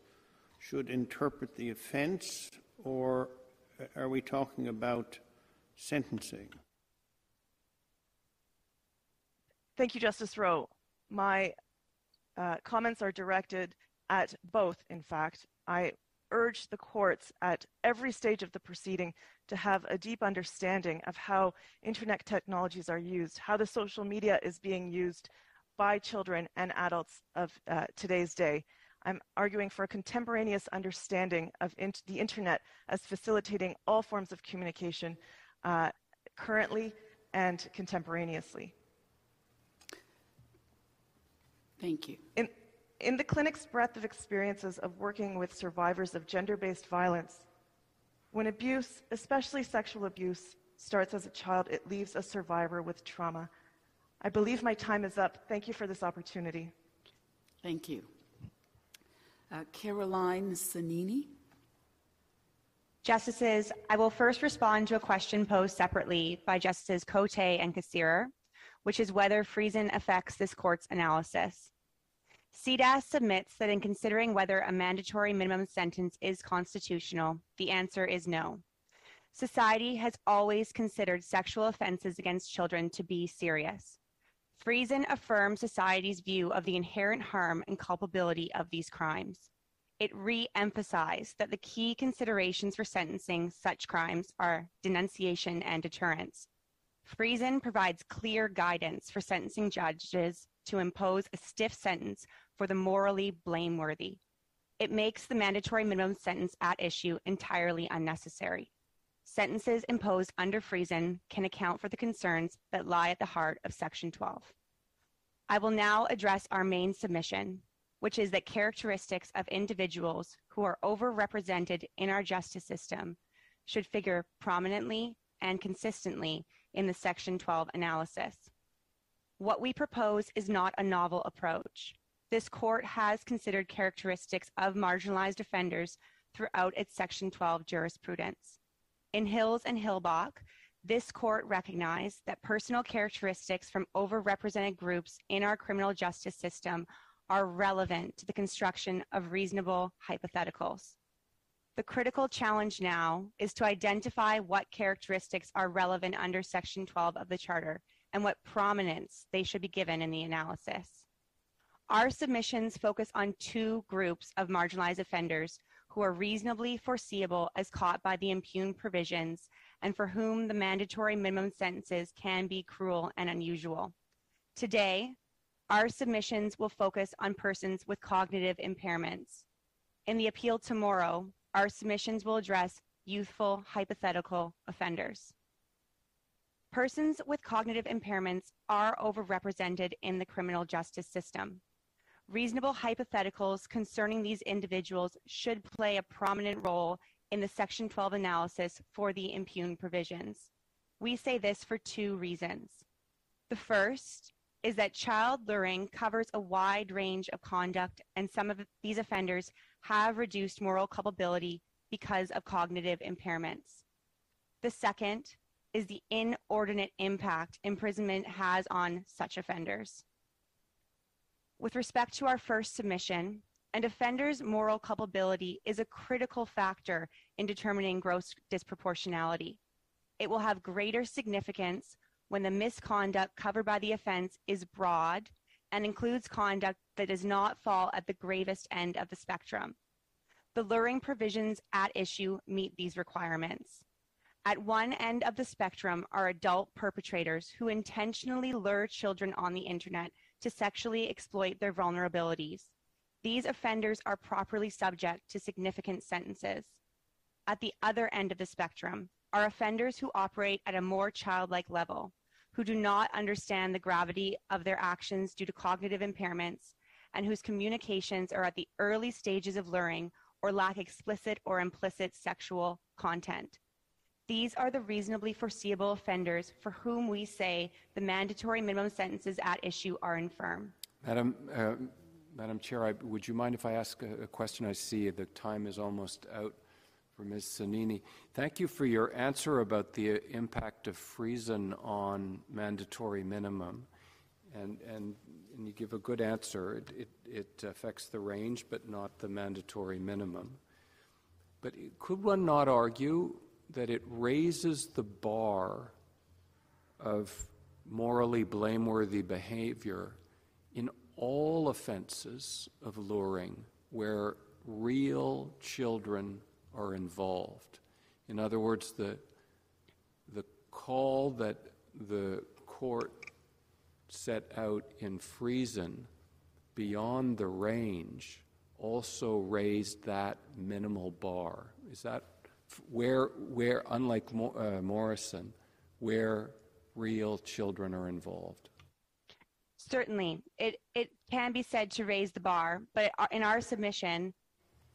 should interpret the offense, or are we talking about sentencing? Thank you, Justice Rowe. My uh, comments are directed at both, in fact. I urge the courts at every stage of the proceeding to have a deep understanding of how internet technologies are used, how the social media is being used by children and adults of uh, today's day. I'm arguing for a contemporaneous understanding of the internet as facilitating all forms of communication uh, currently and contemporaneously. Thank you. In, in the clinic's breadth of experiences of working with survivors of gender-based violence, when abuse, especially sexual abuse, starts as a child, it leaves a survivor with trauma. I believe my time is up. Thank you for this opportunity. Thank you. Uh, Caroline Sanini. Justices, I will first respond to a question posed separately by Justices Cote and Kassirer, which is whether Friesen affects this court's analysis. CDAS submits that in considering whether a mandatory minimum sentence is constitutional, the answer is no. Society has always considered sexual offenses against children to be serious. Friesen affirms society's view of the inherent harm and culpability of these crimes. It re emphasized that the key considerations for sentencing such crimes are denunciation and deterrence. Friesen provides clear guidance for sentencing judges to impose a stiff sentence for the morally blameworthy. It makes the mandatory minimum sentence at issue entirely unnecessary. Sentences imposed under Friesen can account for the concerns that lie at the heart of Section 12. I will now address our main submission, which is that characteristics of individuals who are overrepresented in our justice system should figure prominently and consistently in the Section 12 analysis. What we propose is not a novel approach. This court has considered characteristics of marginalized offenders throughout its Section 12 jurisprudence. In Hills and Hillbach, this court recognized that personal characteristics from overrepresented groups in our criminal justice system are relevant to the construction of reasonable hypotheticals. The critical challenge now is to identify what characteristics are relevant under Section 12 of the Charter and what prominence they should be given in the analysis. Our submissions focus on two groups of marginalized offenders who are reasonably foreseeable as caught by the impugned provisions and for whom the mandatory minimum sentences can be cruel and unusual. Today, our submissions will focus on persons with cognitive impairments. In the appeal tomorrow, our submissions will address youthful hypothetical offenders. Persons with cognitive impairments are overrepresented in the criminal justice system. Reasonable hypotheticals concerning these individuals should play a prominent role in the Section 12 analysis for the impugned provisions. We say this for two reasons. The first is that child luring covers a wide range of conduct, and some of these offenders have reduced moral culpability because of cognitive impairments. The second is the inordinate impact imprisonment has on such offenders. With respect to our first submission, an offender's moral culpability is a critical factor in determining gross disproportionality. It will have greater significance when the misconduct covered by the offense is broad and includes conduct that does not fall at the gravest end of the spectrum. The luring provisions at issue meet these requirements. At one end of the spectrum are adult perpetrators who intentionally lure children on the internet to sexually exploit their vulnerabilities. These offenders are properly subject to significant sentences. At the other end of the spectrum are offenders who operate at a more childlike level, who do not understand the gravity of their actions due to cognitive impairments, and whose communications are at the early stages of luring or lack explicit or implicit sexual content. These are the reasonably foreseeable offenders for whom we say the mandatory minimum sentences at issue are infirm. Madam, uh, Madam Chair, I, would you mind if I ask a, a, question? I see the time is almost out for Ms. Sonnini. Thank you for your answer about the impact of Friesen on mandatory minimum. And, and, and you give a good answer. It, it, it affects the range, but not the mandatory minimum. But could one not argue that it raises the bar of morally blameworthy behavior in all offenses of luring where real children are involved. In other words, the, the call that the court set out in Friesen beyond the range also raised that minimal bar. Is that where, where unlike uh, Morrison, where real children are involved? Certainly. It, it can be said to raise the bar, but in our submission,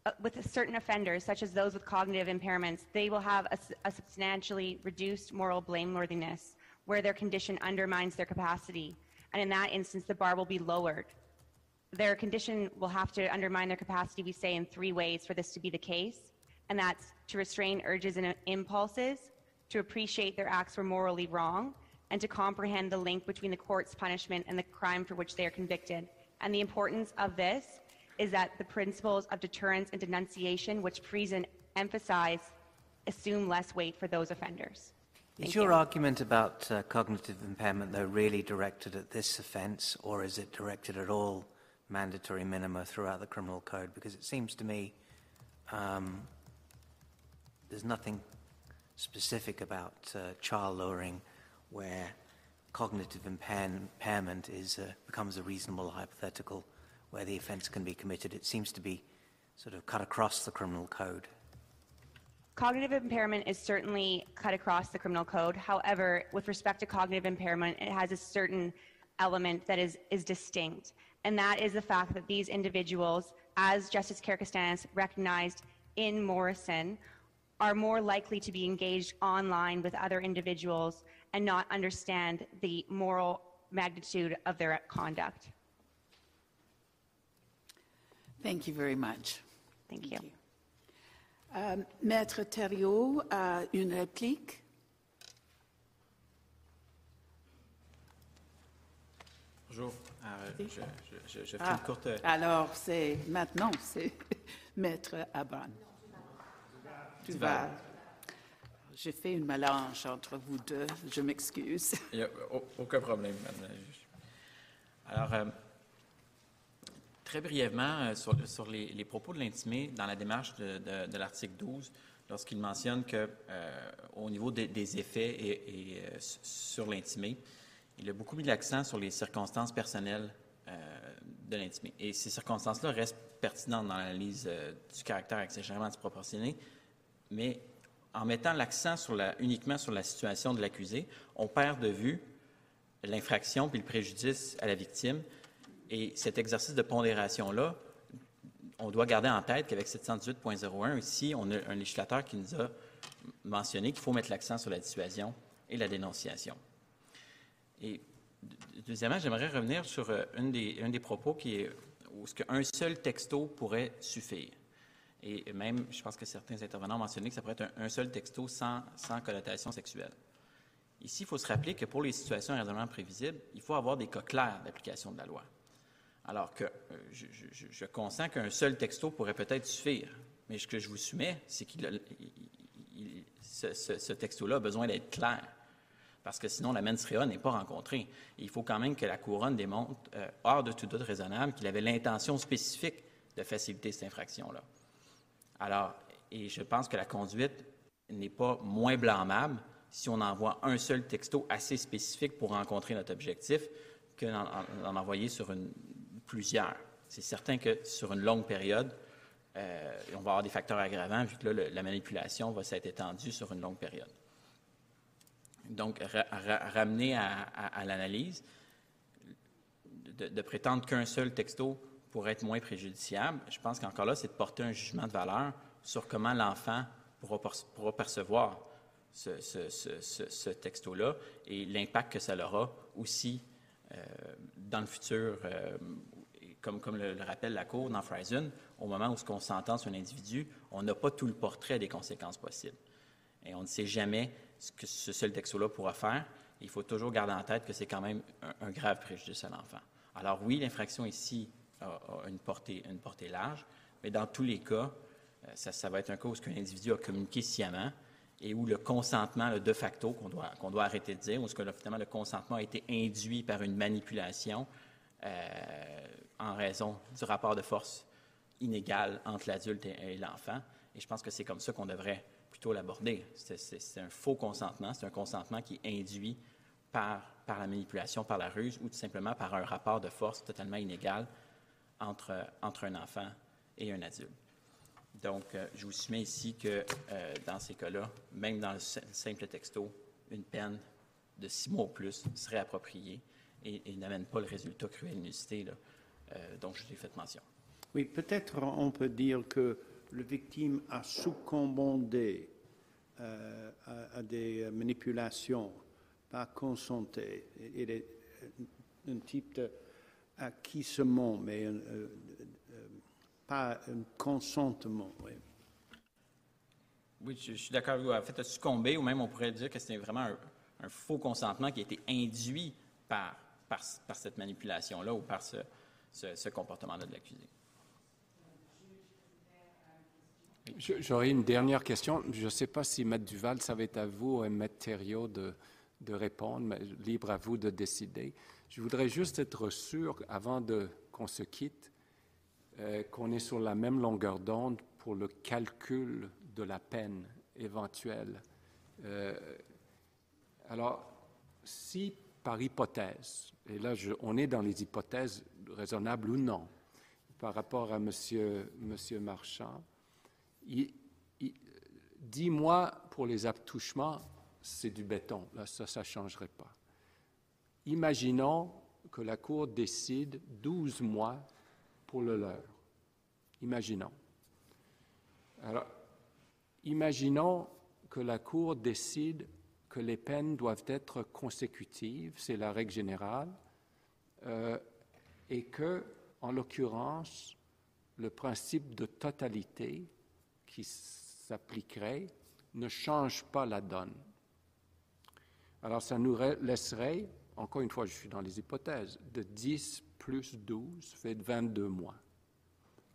uh, with certain offenders, such as those with cognitive impairments, they will have a, a substantially reduced moral blameworthiness where their condition undermines their capacity. And in that instance, the bar will be lowered. Their condition will have to undermine their capacity, we say, in three ways for this to be the case and that's to restrain urges and impulses, to appreciate their acts were morally wrong, and to comprehend the link between the court's punishment and the crime for which they are convicted. And the importance of this is that the principles of deterrence and denunciation, which Friesen emphasize, assume less weight for those offenders. Thank is your you. argument about uh, cognitive impairment, though, really directed at this offence, or is it directed at all mandatory minima throughout the criminal code? Because it seems to me um, there's nothing specific about uh, child luring where cognitive impairment is, uh, becomes a reasonable hypothetical where the offence can be committed. It seems to be sort of cut across the criminal code. Cognitive impairment is certainly cut across the criminal code. However, with respect to cognitive impairment, it has a certain element that is, is distinct. And that is the fact that these individuals, as Justice Karakatsanis recognized in Morrison, are more likely to be engaged online with other individuals and not understand the moral magnitude of their conduct. Thank you very much. Thank you. Euh, Maître Thériault a une réplique. Bonjour. Euh, je, je, je, je fais Ah, une courte. Euh, ah, alors, c'est maintenant, c'est Maître Abran. Duval. J'ai fait une mélange entre vous deux, je m'excuse. Il n'y a au- aucun problème, Madame la juge. Alors, euh, très brièvement, euh, sur, sur les, les propos de l'intimé dans la démarche de, de- de l'article 12, lorsqu'il mentionne que euh, au niveau des, des effets et, sur l'intimé, il a beaucoup mis l'accent sur les circonstances personnelles de l'intimé. Et ces circonstances-là restent pertinentes dans l'analyse du caractère exagérément disproportionné, mais en mettant l'accent uniquement sur la situation de l'accusé, on perd de vue l'infraction puis le préjudice à la victime. Et cet exercice de pondération-là, on doit garder en tête qu'avec 718.01, ici, on a un législateur qui nous a mentionné qu'il faut mettre l'accent sur la dissuasion et la dénonciation. Et deux- deuxièmement, j'aimerais revenir sur euh, un des propos qui est où ce qu'un seul texto pourrait suffire. Et même, je pense que certains intervenants ont mentionné que ça pourrait être un, seul texto sans, sans connotation sexuelle. Ici, il faut se rappeler que pour les situations raisonnablement prévisibles, il faut avoir des cas clairs d'application de la loi. Alors que euh, je, consens qu'un seul texto pourrait peut-être suffire, mais ce que je vous soumets, c'est que ce, texto-là a besoin d'être clair, parce que sinon la mens rea n'est pas rencontrée. Il faut quand même que la couronne démontre, euh, hors de tout doute raisonnable, qu'il avait l'intention spécifique de faciliter cette infraction-là. Alors, et je pense que la conduite n'est pas moins blâmable si on envoie un seul texto assez spécifique pour rencontrer notre objectif que d'en envoyer sur plusieurs. C'est certain que sur une longue période, euh, on va avoir des facteurs aggravants vu que là, la manipulation va s'être étendue sur une longue période. Donc, ra- ra- ramener à, l'analyse, de prétendre qu'un seul texto pourrait être moins préjudiciable, je pense qu'encore là, c'est de porter un jugement de valeur sur comment l'enfant pourra, perce- pourra percevoir ce, texto-là et l'impact que ça aura aussi euh, dans le futur, euh, comme, le, le rappelle la Cour dans Friesen, au moment où on s'entend sur un individu, on n'a pas tout le portrait des conséquences possibles. Et on ne sait jamais ce que ce seul texto-là pourra faire. Il faut toujours garder en tête que c'est quand même un grave préjudice à l'enfant. Alors oui, l'infraction ici a, une, portée, une portée large, mais dans tous les cas, euh, ça, ça va être un cas où un individu a communiqué sciemment et où le consentement, le de facto, qu'on doit, qu'on doit arrêter de dire, où ce que, finalement le consentement a été induit par une manipulation euh, en raison du rapport de force inégal entre l'adulte et, l'enfant. Et je pense que c'est comme ça qu'on devrait plutôt l'aborder. C'est un faux consentement, c'est un consentement qui est induit par, par la manipulation, par la ruse ou tout simplement par un rapport de force totalement inégal entre, entre un enfant et un adulte. Donc, euh, je vous soumets ici que euh, dans ces cas-là, même dans le si- simple texto, une peine de six mois ou plus serait appropriée et, n'amène pas le résultat cruel inusité là, euh, dont je vous ai fait mention. Oui, peut-être on peut dire que le victime a succombé à, à des manipulations pas consentées. Il est un type d'acquissement, mais un, euh, euh, pas un consentement. oui. Oui, je, je suis d'accord avec vous. En fait, a succombé, ou même on pourrait dire que c'était vraiment un, un faux consentement qui a été induit par, par, par cette manipulation-là ou par ce, ce- ce comportement-là de l'accusé? J'aurais une dernière question. Je ne sais pas si Maître Duval, ça va être à vous et Maître Thériault de, de répondre, mais libre à vous de décider. Je voudrais juste être sûr, avant qu'on se quitte, euh, qu'on est sur la même longueur d'onde pour le calcul de la peine éventuelle. Euh, alors, si par hypothèse, et là je- on est dans les hypothèses raisonnables ou non, par rapport à Monsieur, Monsieur Marchand, mois pour les attouchements, c'est du béton. Là, ça ne changerait pas. Imaginons que la Cour décide 12 mois pour le leur. Imaginons. Alors, imaginons que la Cour décide que les peines doivent être consécutives, c'est la règle générale, euh, et que, en l'occurrence, le principe de totalité qui s'appliquerait ne change pas la donne. Alors, ça nous laisserait, encore une fois, je suis dans les hypothèses, de 10 plus 12 fait 22 mois,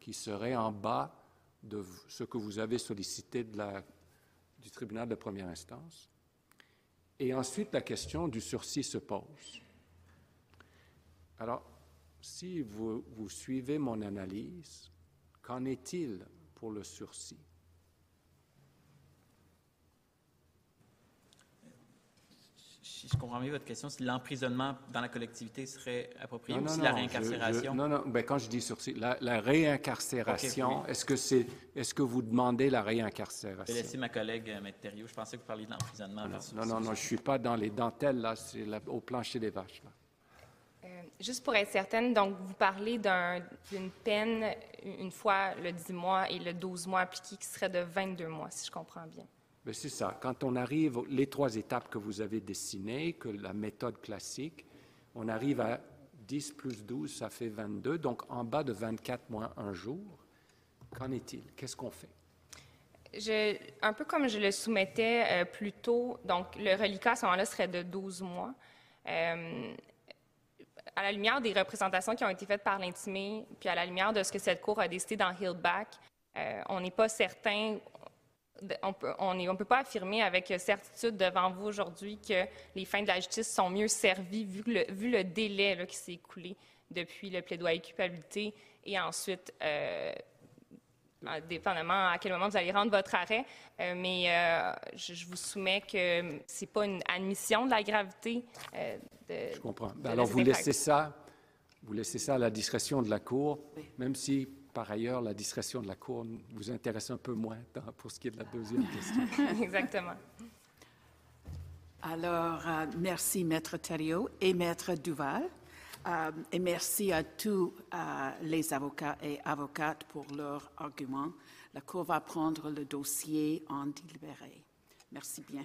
qui serait en bas de ce que vous avez sollicité du tribunal de première instance. Et ensuite, la question du sursis se pose. Alors, si vous suivez mon analyse, qu'en est-il pour le sursis? si je comprends bien votre question, si l'emprisonnement dans la collectivité serait approprié ou si la réincarcération? non, non, ben, quand je dis sursis, la, la réincarcération, est-ce que c'est, est-ce que vous demandez la réincarcération? Je vais laisser ma collègue, euh, Maître Je pensais que vous parliez de l'emprisonnement. Non, non, non, non, je ne suis pas dans les dentelles, là, c'est au plancher des vaches. Euh, juste pour être certaine, donc vous parlez d'une peine une fois le 10 mois et le 12 mois appliqué qui serait de 22 mois, si je comprends bien. Ben, c'est ça. Quand on arrive, les trois étapes que vous avez dessinées, que la méthode classique, on arrive à 10 plus 12, ça fait 22, donc en bas de 24 moins un jour. Qu'en est-il? Qu'est-ce qu'on fait? Je, un peu comme je le soumettais euh, plus tôt, donc le reliquat à ce moment-là serait de 12 mois. Euh, à la lumière des représentations qui ont été faites par l'intimé, puis à la lumière de ce que cette Cour a décidé dans Hillback, euh, on n'est pas certain, on ne peut pas affirmer avec certitude devant vous aujourd'hui que les fins de la justice sont mieux servies vu le, vu le délai qui s'est écoulé depuis le plaidoyer culpabilité et ensuite, euh, dépendamment à quel moment vous allez rendre votre arrêt. Euh, mais euh, je, vous soumets que ce n'est pas une admission de la gravité. de, je comprends. Ben alors, vous laissez ça, vous laissez ça à la discrétion de la Cour, même si par ailleurs, la discrétion de la Cour vous intéresse un peu moins pour ce qui est de la deuxième question. Exactement. Alors, euh, merci, Maître Thériault et Maître Duval. Euh, et merci à tous euh, les avocats et avocates pour leurs arguments. La Cour va prendre le dossier en délibéré. Merci bien.